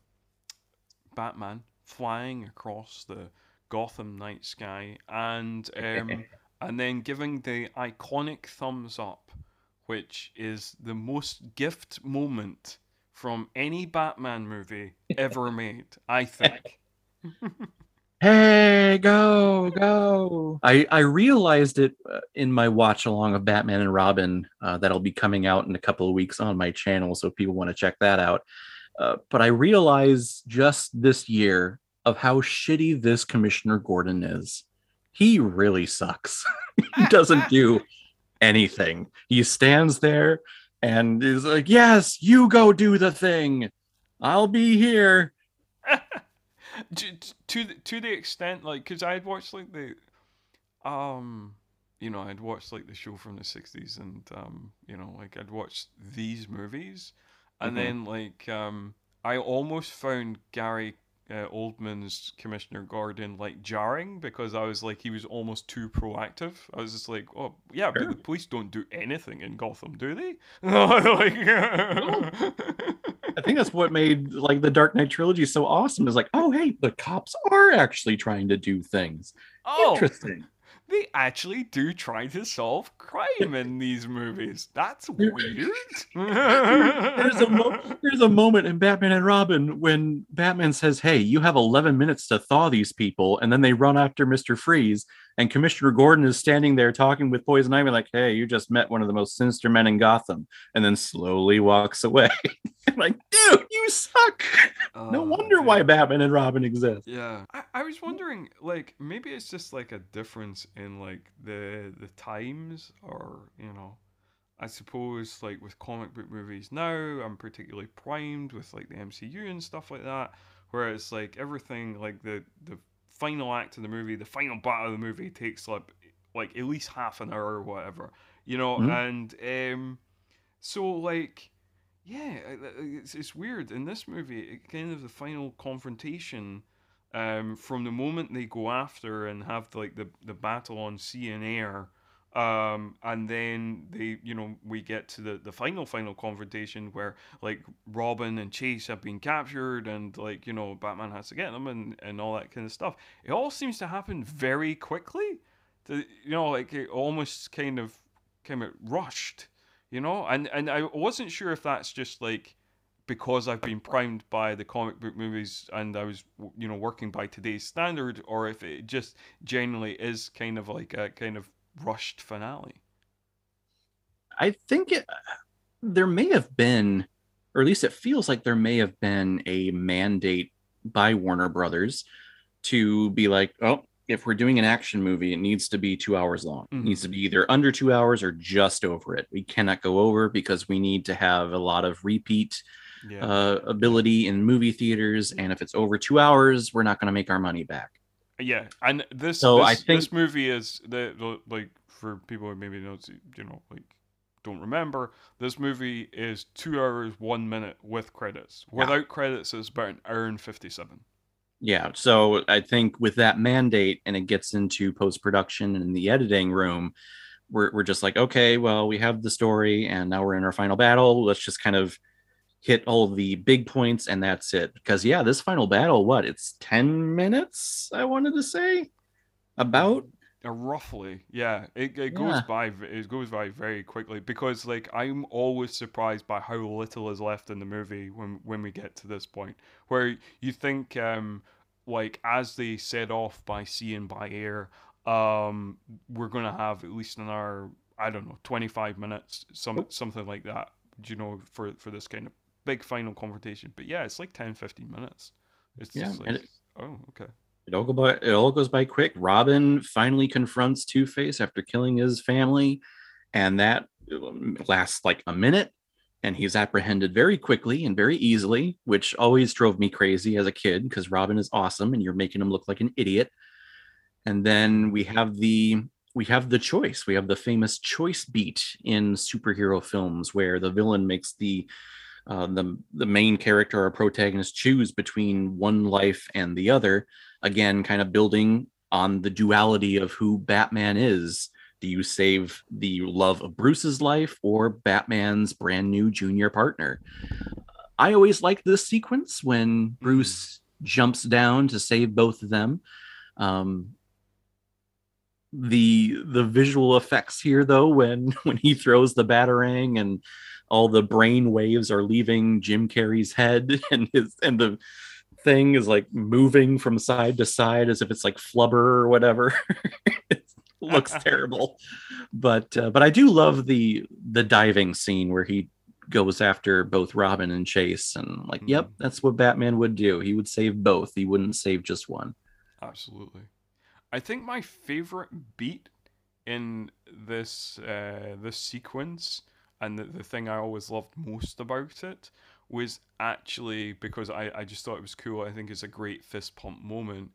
Batman flying across the Gotham night sky and um, and then giving the iconic thumbs up, which is the most gift moment from any Batman movie ever made, I think. Hey, go, go. I, I realized it uh, in my watch along of Batman and Robin uh, that'll be coming out in a couple of weeks on my channel. So if people want to check that out. Uh, but I realized just this year of how shitty this Commissioner Gordon is. He really sucks. he doesn't do anything. He stands there and is like, Yes, you go do the thing. I'll be here. to, to the- to the extent like because I had watched like the um you know I'd watched like the show from the 60s and um you know like I'd watched these movies and Mhm. then like um I almost found Gary uh, Oldman's Commissioner Gordon like jarring because I was like he was almost too proactive. I was just like, oh yeah, but Sure. the police don't do anything in Gotham, do they? like, I think that's what made like the Dark Knight trilogy so awesome. Is like, oh hey, the cops are actually trying to do things. oh, Interesting. They actually do try to solve crime in these movies. That's weird. There's a mo- there's a moment in Batman and Robin when Batman says, "Hey, you have 11 minutes to thaw these people," and then they run after Mister Freeze, and Commissioner Gordon is standing there talking with Poison Ivy, like, "Hey, you just met one of the most sinister men in Gotham," and then slowly walks away. Like, dude, you suck. No Oh, wonder yeah. why Batman and Robin exist. Yeah, I, I was wondering, like, maybe it's just like a difference in like the the times, or you know, I suppose like with comic book movies now, I'm particularly primed with like the MCU and stuff like that, where it's like everything, like the the final act of the movie, the final battle of the movie takes like like at least half an hour or whatever, you know, Mhm. and um, so like yeah, it's, it's weird. In this movie, it kind of the final confrontation, um, from the moment they go after and have like the the battle on sea and air, um, and then they, you know, we get to the the final final confrontation where like Robin and Chase have been captured and like you know Batman has to get them and and all that kind of stuff. It all seems to happen very quickly. The, you know, like it almost kind of kind of rushed you know and and i wasn't sure if that's just like because i've been primed by the comic book movies and i was you know working by today's standard or if it just generally is kind of like a kind of rushed finale I think it, there may have been, or at least it feels like there may have been a mandate by Warner Brothers to be like, oh, if we're doing an action movie, it needs to be two hours long. It Mhm. needs to be either under two hours or just over it. We cannot go over because we need to have a lot of repeat yeah uh, ability in movie theaters. And if it's over two hours, we're not going to make our money back. yeah and this So this, I think- this movie is the, the like for people who maybe don't you know like don't remember this movie is two hours one minute with credits Yeah. without credits it's about an hour and 57 Yeah. So I think with that mandate and it gets into post production and the editing room, we're, we're just like, okay, well, we have the story and now we're in our final battle. Let's just kind of hit all the big points and that's it. Because, yeah, this final battle, what? It's 10 minutes, I wanted to say. About. Uh, roughly, yeah. It, it goes Yeah. by it goes by very quickly because like I'm always surprised by how little is left in the movie when when we get to this point where you think um like as they set off by sea and by air um we're gonna have at least an hour I don't know, 25 minutes, some something like that. You know, for for this kind of big final confrontation. But yeah, it's like 10, 15 minutes. It's Yeah, just like, it- oh, okay. It all go by. It all goes by quick. Robin finally confronts Two Face after killing his family, and that um, lasts like a minute. And he's apprehended very quickly and very easily, which always drove me crazy as a kid because Robin is awesome, and you're making him look like an idiot. And then we have the we have the choice. We have the famous choice beat in superhero films where the villain makes the uh, the the main character or protagonist choose between one life and the other again kind of building on the duality of who batman is. Do you save the love of bruce's life or batman's brand new junior partner? I always like this sequence when bruce jumps down to save both of them. Um, the the visual effects here though when when he throws the batarang and all the brain waves are leaving Jim Carrey's head and his and the thing is like moving from side to side as if it's like flubber or whatever. it looks terrible. But uh, but I do love the the diving scene where he goes after both Robin and Chase and like yep, Mhm. that's what Batman would do. He would save both. He wouldn't save just one. Absolutely. I think my favorite beat in this uh, this sequence and the, the thing I always loved most about it was actually because I, I just thought it was cool. I think it's a great fist pump moment.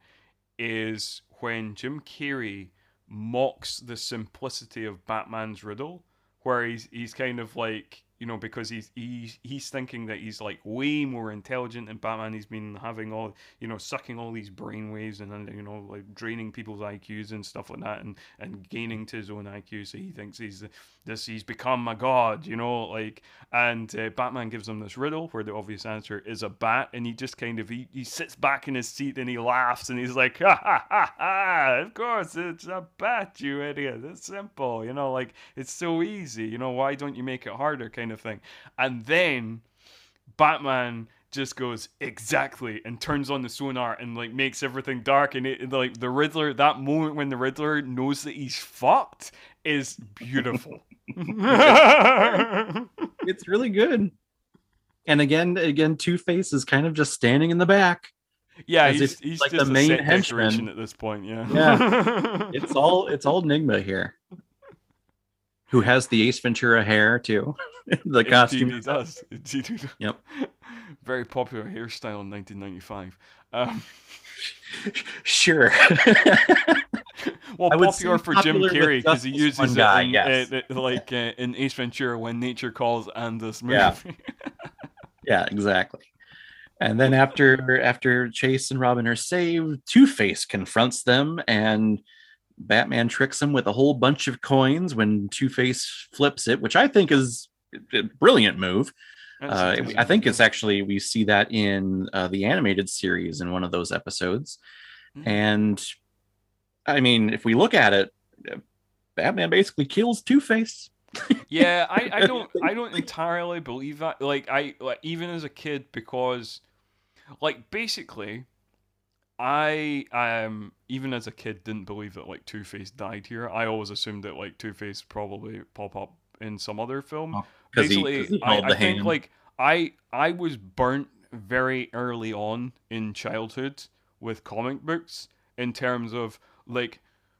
Is when Jim Carrey mocks the simplicity of Batman's riddle, where he's he's kind of like you know because he's he's he's thinking that he's like way more intelligent than Batman. He's been having all you know sucking all these brainwaves and then you know like draining people's IQs and stuff like that and and gaining to his own IQ. So he thinks he's this he's become a god, you know, like and uh, Batman gives him this riddle where the obvious answer is a bat, and he just kind of he, he sits back in his seat and he laughs and he's like, ha ha ha ha! Of course it's a bat, you idiot. It's simple, you know, like it's so easy, you know. Why don't you make it harder, kind of thing? And then Batman just goes exactly and turns on the sonar and like makes everything dark and it like the Riddler that moment when the Riddler knows that he's fucked is beautiful. It's really good. And again, again, Two Face is kind of just standing in the back. yeah, he's, if he's like the just a main set henchman. at this point. Yeah, Yeah. It's all it's all Enigma here. Who has the Ace Ventura hair too? the Indeed costume. he does. Indeed he does. Yep. Very popular hairstyle in 1995. Um, Sure. well, I would popular for Jim Carrey because he uses one it in, yes. uh, uh, like uh, in Ace Ventura when nature calls and this movie. Yeah. yeah, exactly. And then after after Chase and Robin are saved, Two Face confronts them, and Batman tricks him with a whole bunch of coins when Two Face flips it, which I think is a brilliant move. Uh. I think it's actually we see that in uh, the animated series in one of those episodes, Hmm. and I mean, if we look at it, uh, Batman basically kills Two Face. yeah I, I don't i don't entirely believe that like i like even as a kid because like basically i um even as a kid didn't believe that like two-face died here i always assumed that like two-face probably pop up in some other film Oh, 'cause he- he I, held I the think hand. like i i was burnt very early on in childhood with comic books in terms of like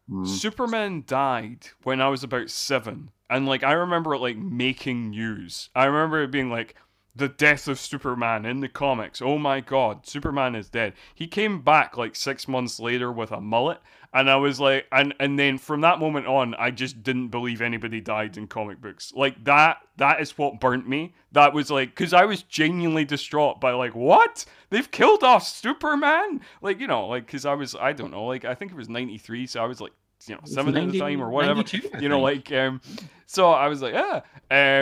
Mm. Superman died when I was about seven, and like I remember it like making news. I remember it being like the death of Superman in the comics. Oh my God, Superman is dead. He came back like six months later with a mullet, and I was like, and and then from that moment on, I just didn't believe anybody died in comic books. Like that, that is what burnt me. That was like, because I was genuinely distraught by like, what? They've killed off Superman? Like you know, like because I was, I don't know, like I think it was '93, so I was like, you know, seven at the 90 time or whatever you know like um so i was like yeah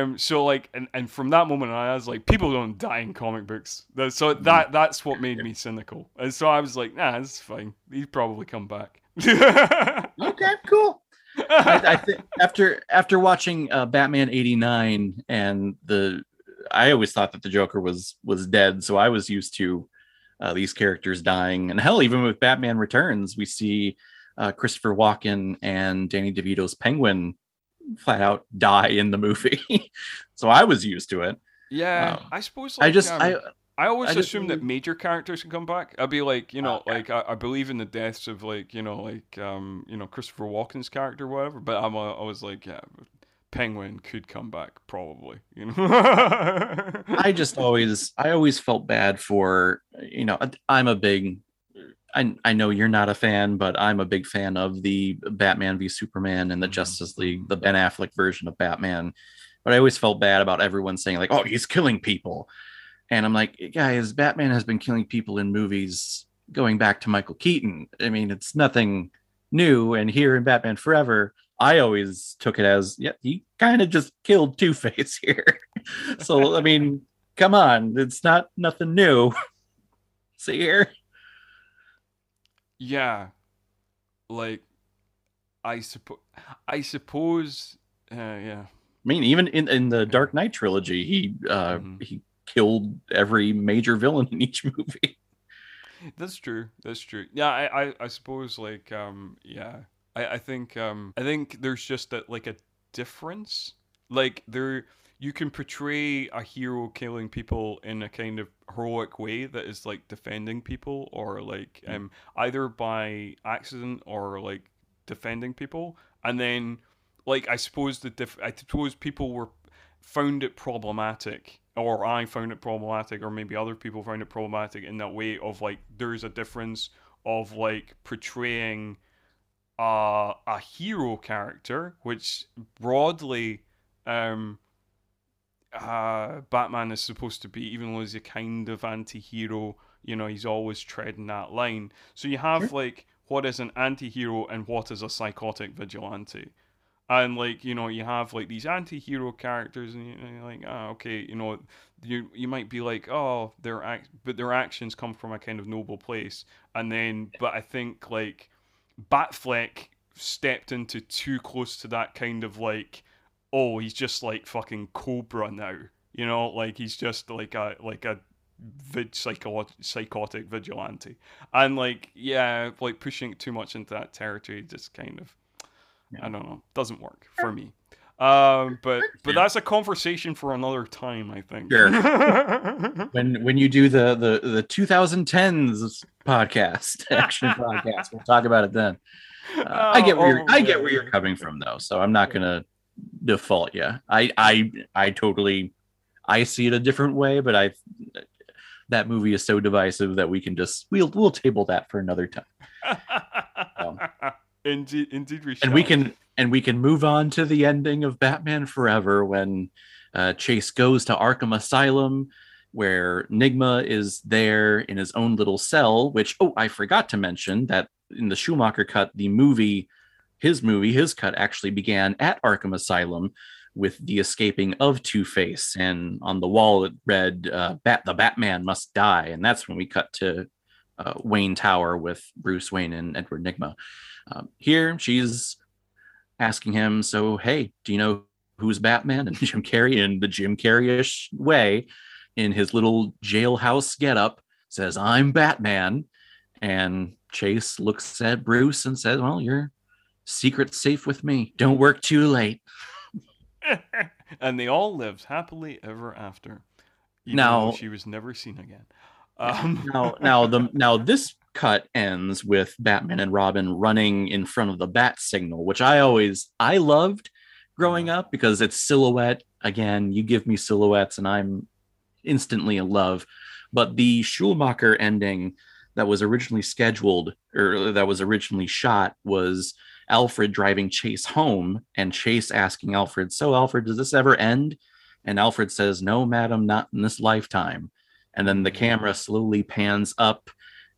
um so like and, and from that moment on, i was like people don't die in comic books so Mm. that that's what made me cynical and so i was like nah it's fine he'd probably come back Okay, cool. I, I think after after watching uh, Batman '89 and the, I always thought that the Joker was was dead, so I was used to uh, these characters dying. And hell, even with Batman Returns, we see uh, Christopher Walken and Danny DeVito's Penguin flat out die in the movie. so I was used to it. Yeah, Um, I suppose. Like, I just um, I I always I just assume that major characters can come back. I'd be like, you know, Okay. like I, I believe in the deaths of like, you know, like um, you know, Christopher Walken's character, or whatever. But I'm, a, I was like, yeah, Penguin could come back probably. You know. I just always I always felt bad for you know I'm a big I I know you're not a fan but I'm a big fan of the Batman v Superman and the Mhm. Justice League the Ben Affleck version of Batman. But I always felt bad about everyone saying like oh he's killing people. And I'm like guys Batman has been killing people in movies going back to Michael Keaton. I mean it's nothing new and here in Batman Forever I always took it as yeah he kind of just killed Two Face here. So I mean, come on, it's not nothing new. See here, yeah, like I suppose. I suppose. Uh, yeah. I mean, even in, in the Dark Knight trilogy, he uh, Mhm. he killed every major villain in each movie. That's true. That's true. Yeah, I, I, I suppose like um yeah. I, I think um I think there's just a like a difference. Like there you can portray a hero killing people in a kind of heroic way that is like defending people or like Mm. um either by accident or like defending people and then like I suppose the diff- I suppose people were found it problematic or I found it problematic or maybe other people found it problematic in that way of like there's a difference of like portraying uh, a hero character which broadly um uh Batman is supposed to be even though he's a kind of anti-hero you know he's always treading that line. So you have like what is an anti-hero and what is a psychotic vigilante? And like you know you have like these anti-hero characters and you- and you're like oh okay you know you you might be like oh their act but their actions come from a kind of noble place. And then but i think like batfleck stepped into too close to that kind of like oh he's just like fucking cobra now you know like he's just like a like a vid psycho- psychotic vigilante and like yeah like pushing too much into that territory just kind of I don't know. Doesn't work for me. Um, but but that's a conversation for another time, I think. Sure. When when you do the the the 2010s podcast, action podcast, we'll talk about it then. Uh, I get where you're, Oh, I get where you're coming from though, so I'm not gonna default yeah I I I totally I see it a different way, but I that movie is so divisive that we can just we'll we'll table that for another time. Um, indeed, indeed, we and we can and we can move on to the ending of Batman Forever when uh, Chase goes to Arkham Asylum, where Nygma is there in his own little cell. Which oh, I forgot to mention that in the Schumacher cut, the movie, his movie, his cut actually began at Arkham Asylum with the escaping of Two Face, and on the wall it read uh, "Bat the Batman must die," and that's when we cut to uh, Wayne Tower with Bruce Wayne and Edward Nygma. Um, here, she's asking him, "So, hey, do you know who's Batman?" And Jim Carrey, in the Jim Carrey-ish way, in his little jailhouse getup, says, "I'm Batman." And Chase looks at Bruce and says, "Well, your secret's safe with me. Don't work too late." and they all lived happily ever after. Even Now- she was never seen again. Um, now now the now this cut ends with batman and robin running in front of the bat signal which i always i loved growing up because it's silhouette again you give me silhouettes and i'm instantly in love but the schumacher ending that was originally scheduled or that was originally shot was alfred driving chase home and chase asking alfred so alfred does this ever end and alfred says no madam not in this lifetime and then the camera slowly pans up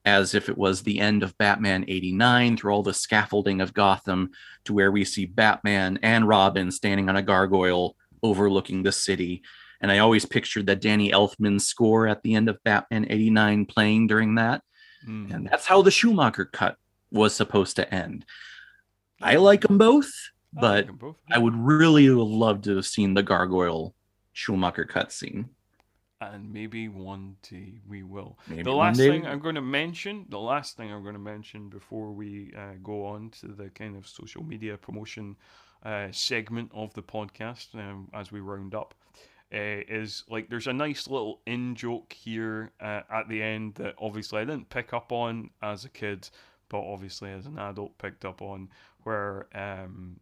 as if it was the end of Batman 89 through all the scaffolding of Gotham to where we see Batman and Robin standing on a gargoyle overlooking the city. And I always pictured that Danny Elfman score at the end of Batman 89 playing during that. mm. And that's how the Schumacher cut was supposed to end. I like them both, I like but 'em both. I would really love to have seen the gargoyle Schumacher cutscene. and maybe one day we will. Maybe the last thing I'm going to mention, the last thing I'm going to mention before we uh, go on to the kind of social media promotion uh, segment of the podcast um, as we round up. Uh, is like there's a nice little in joke here uh, at the end that obviously I didn't pick up on as a kid, but obviously as an adult picked up on, where um,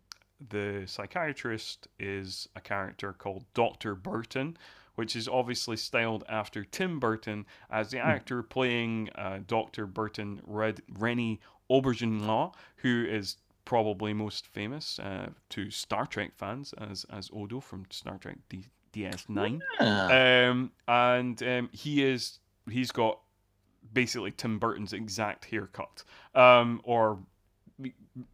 the psychiatrist is a character called Dr. Burton, which is obviously styled after Tim Burton as the actor playing uh, Dr. Burton Red, René Auberjonois, who is probably most famous uh, to Star Trek fans as, as Odo from Star Trek D- DS9. Yeah. Um, and um, he is he's got basically Tim Burton's exact haircut, um, or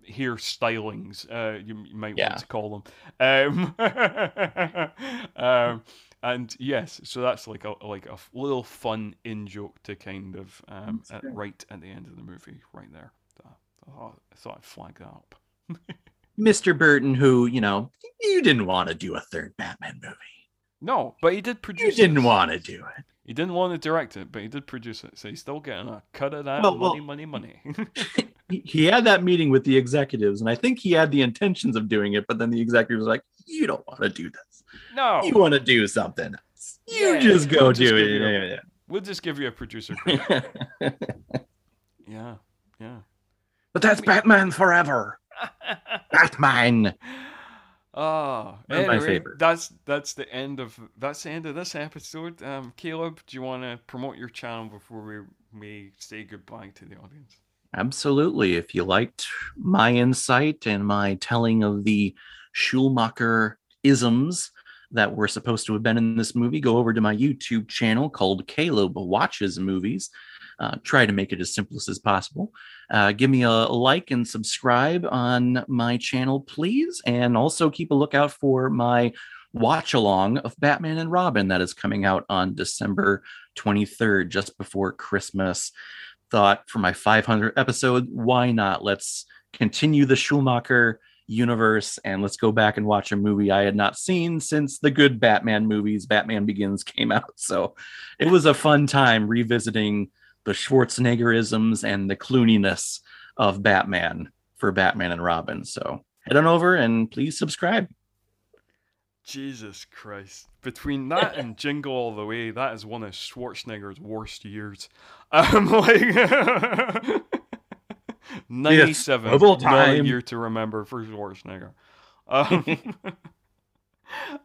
hair stylings, uh, you, you might Yeah. want to call them. Um, um, and yes, so that's like a like a f- little fun in joke to kind of um, at, right at the end of the movie, right there. So, I thought- I thought I'd flag that up. Mr. Burton, who, you know, you didn't want to do a third Batman movie. No, but he did produce. You didn't this. want to do it. He didn't want to direct it, but he did produce it, so he's still getting a cut of that Well, money, well- money, money. He- He had that meeting with the executives, and I think he had the intentions of doing it, but then the executives was like, You don't want to do this. no, You want to do something else. You Yeah, just go we'll just do you it. we'll just give you a producer. Yeah. yeah, yeah. but that's Batman forever. Batman. Oh, One of my anyway, favorites. that's that's the end of that's the end of this episode. Um, Caleb, do you want to promote your channel before we we say goodbye to the audience? Absolutely. If you liked my insight and my telling of the Schumacher isms that were supposed to have been in this movie, go over to my YouTube channel called Caleb Watches Movies. Uh, try to make it as simplest as possible. Uh, give me a like and subscribe on my channel, please. And also keep a lookout for my watch along of Batman and Robin that is coming out on December 23rd, just before Christmas thought for my 500 episode, why not? Let's continue the Schumacher universe and let's go back and watch a movie I had not seen since the good Batman movies, Batman Begins, came out. So it was a fun time revisiting the Schwarzeneggerisms and the Clooniness of Batman for Batman and Robin. So head on over and please subscribe. Jesus Christ! Between that and Jingle All the Way, that is one of Schwarzenegger's worst years. Um, like ninety-seven, double not a time. year to remember for Schwarzenegger. Um,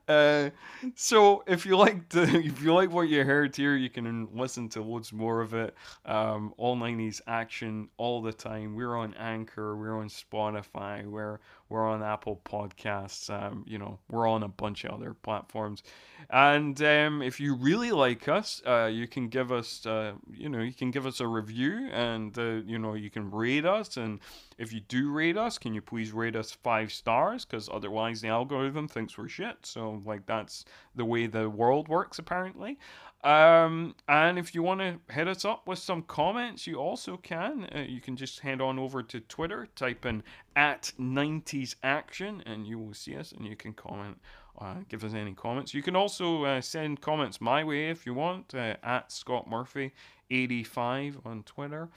uh, so if you like the, if you like what you heard here, you can listen to loads more of it. Um, all '90s action all the time. We're on Anchor, we're on Spotify, we're we're on Apple Podcasts. Um, you know, we're on a bunch of other platforms. And um, if you really like us, uh, you can give us, uh, you know, you can give us a review, and uh, you know, you can rate us. And if you do rate us, can you please rate us five stars? Because otherwise, the algorithm thinks we're shit. So, like, that's the way the world works, apparently. Um, and if you want to hit us up with some comments, you also can. Uh, you can just head on over to Twitter, type in at 90s action, and you will see us, and you can comment uh, give us any comments. You can also uh, send comments my way if you want uh, at Scott Murphy 85 on Twitter.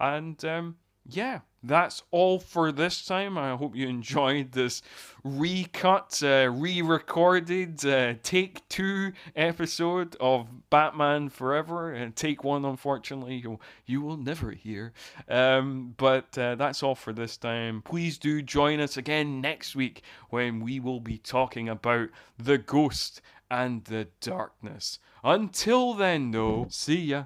And um, yeah, that's all for this time. I hope you enjoyed this recut, uh, re recorded uh, take two episode of Batman Forever. And take one, unfortunately, you, you will never hear. Um, but uh, that's all for this time. Please do join us again next week when we will be talking about the ghost and the darkness. Until then, though, see ya.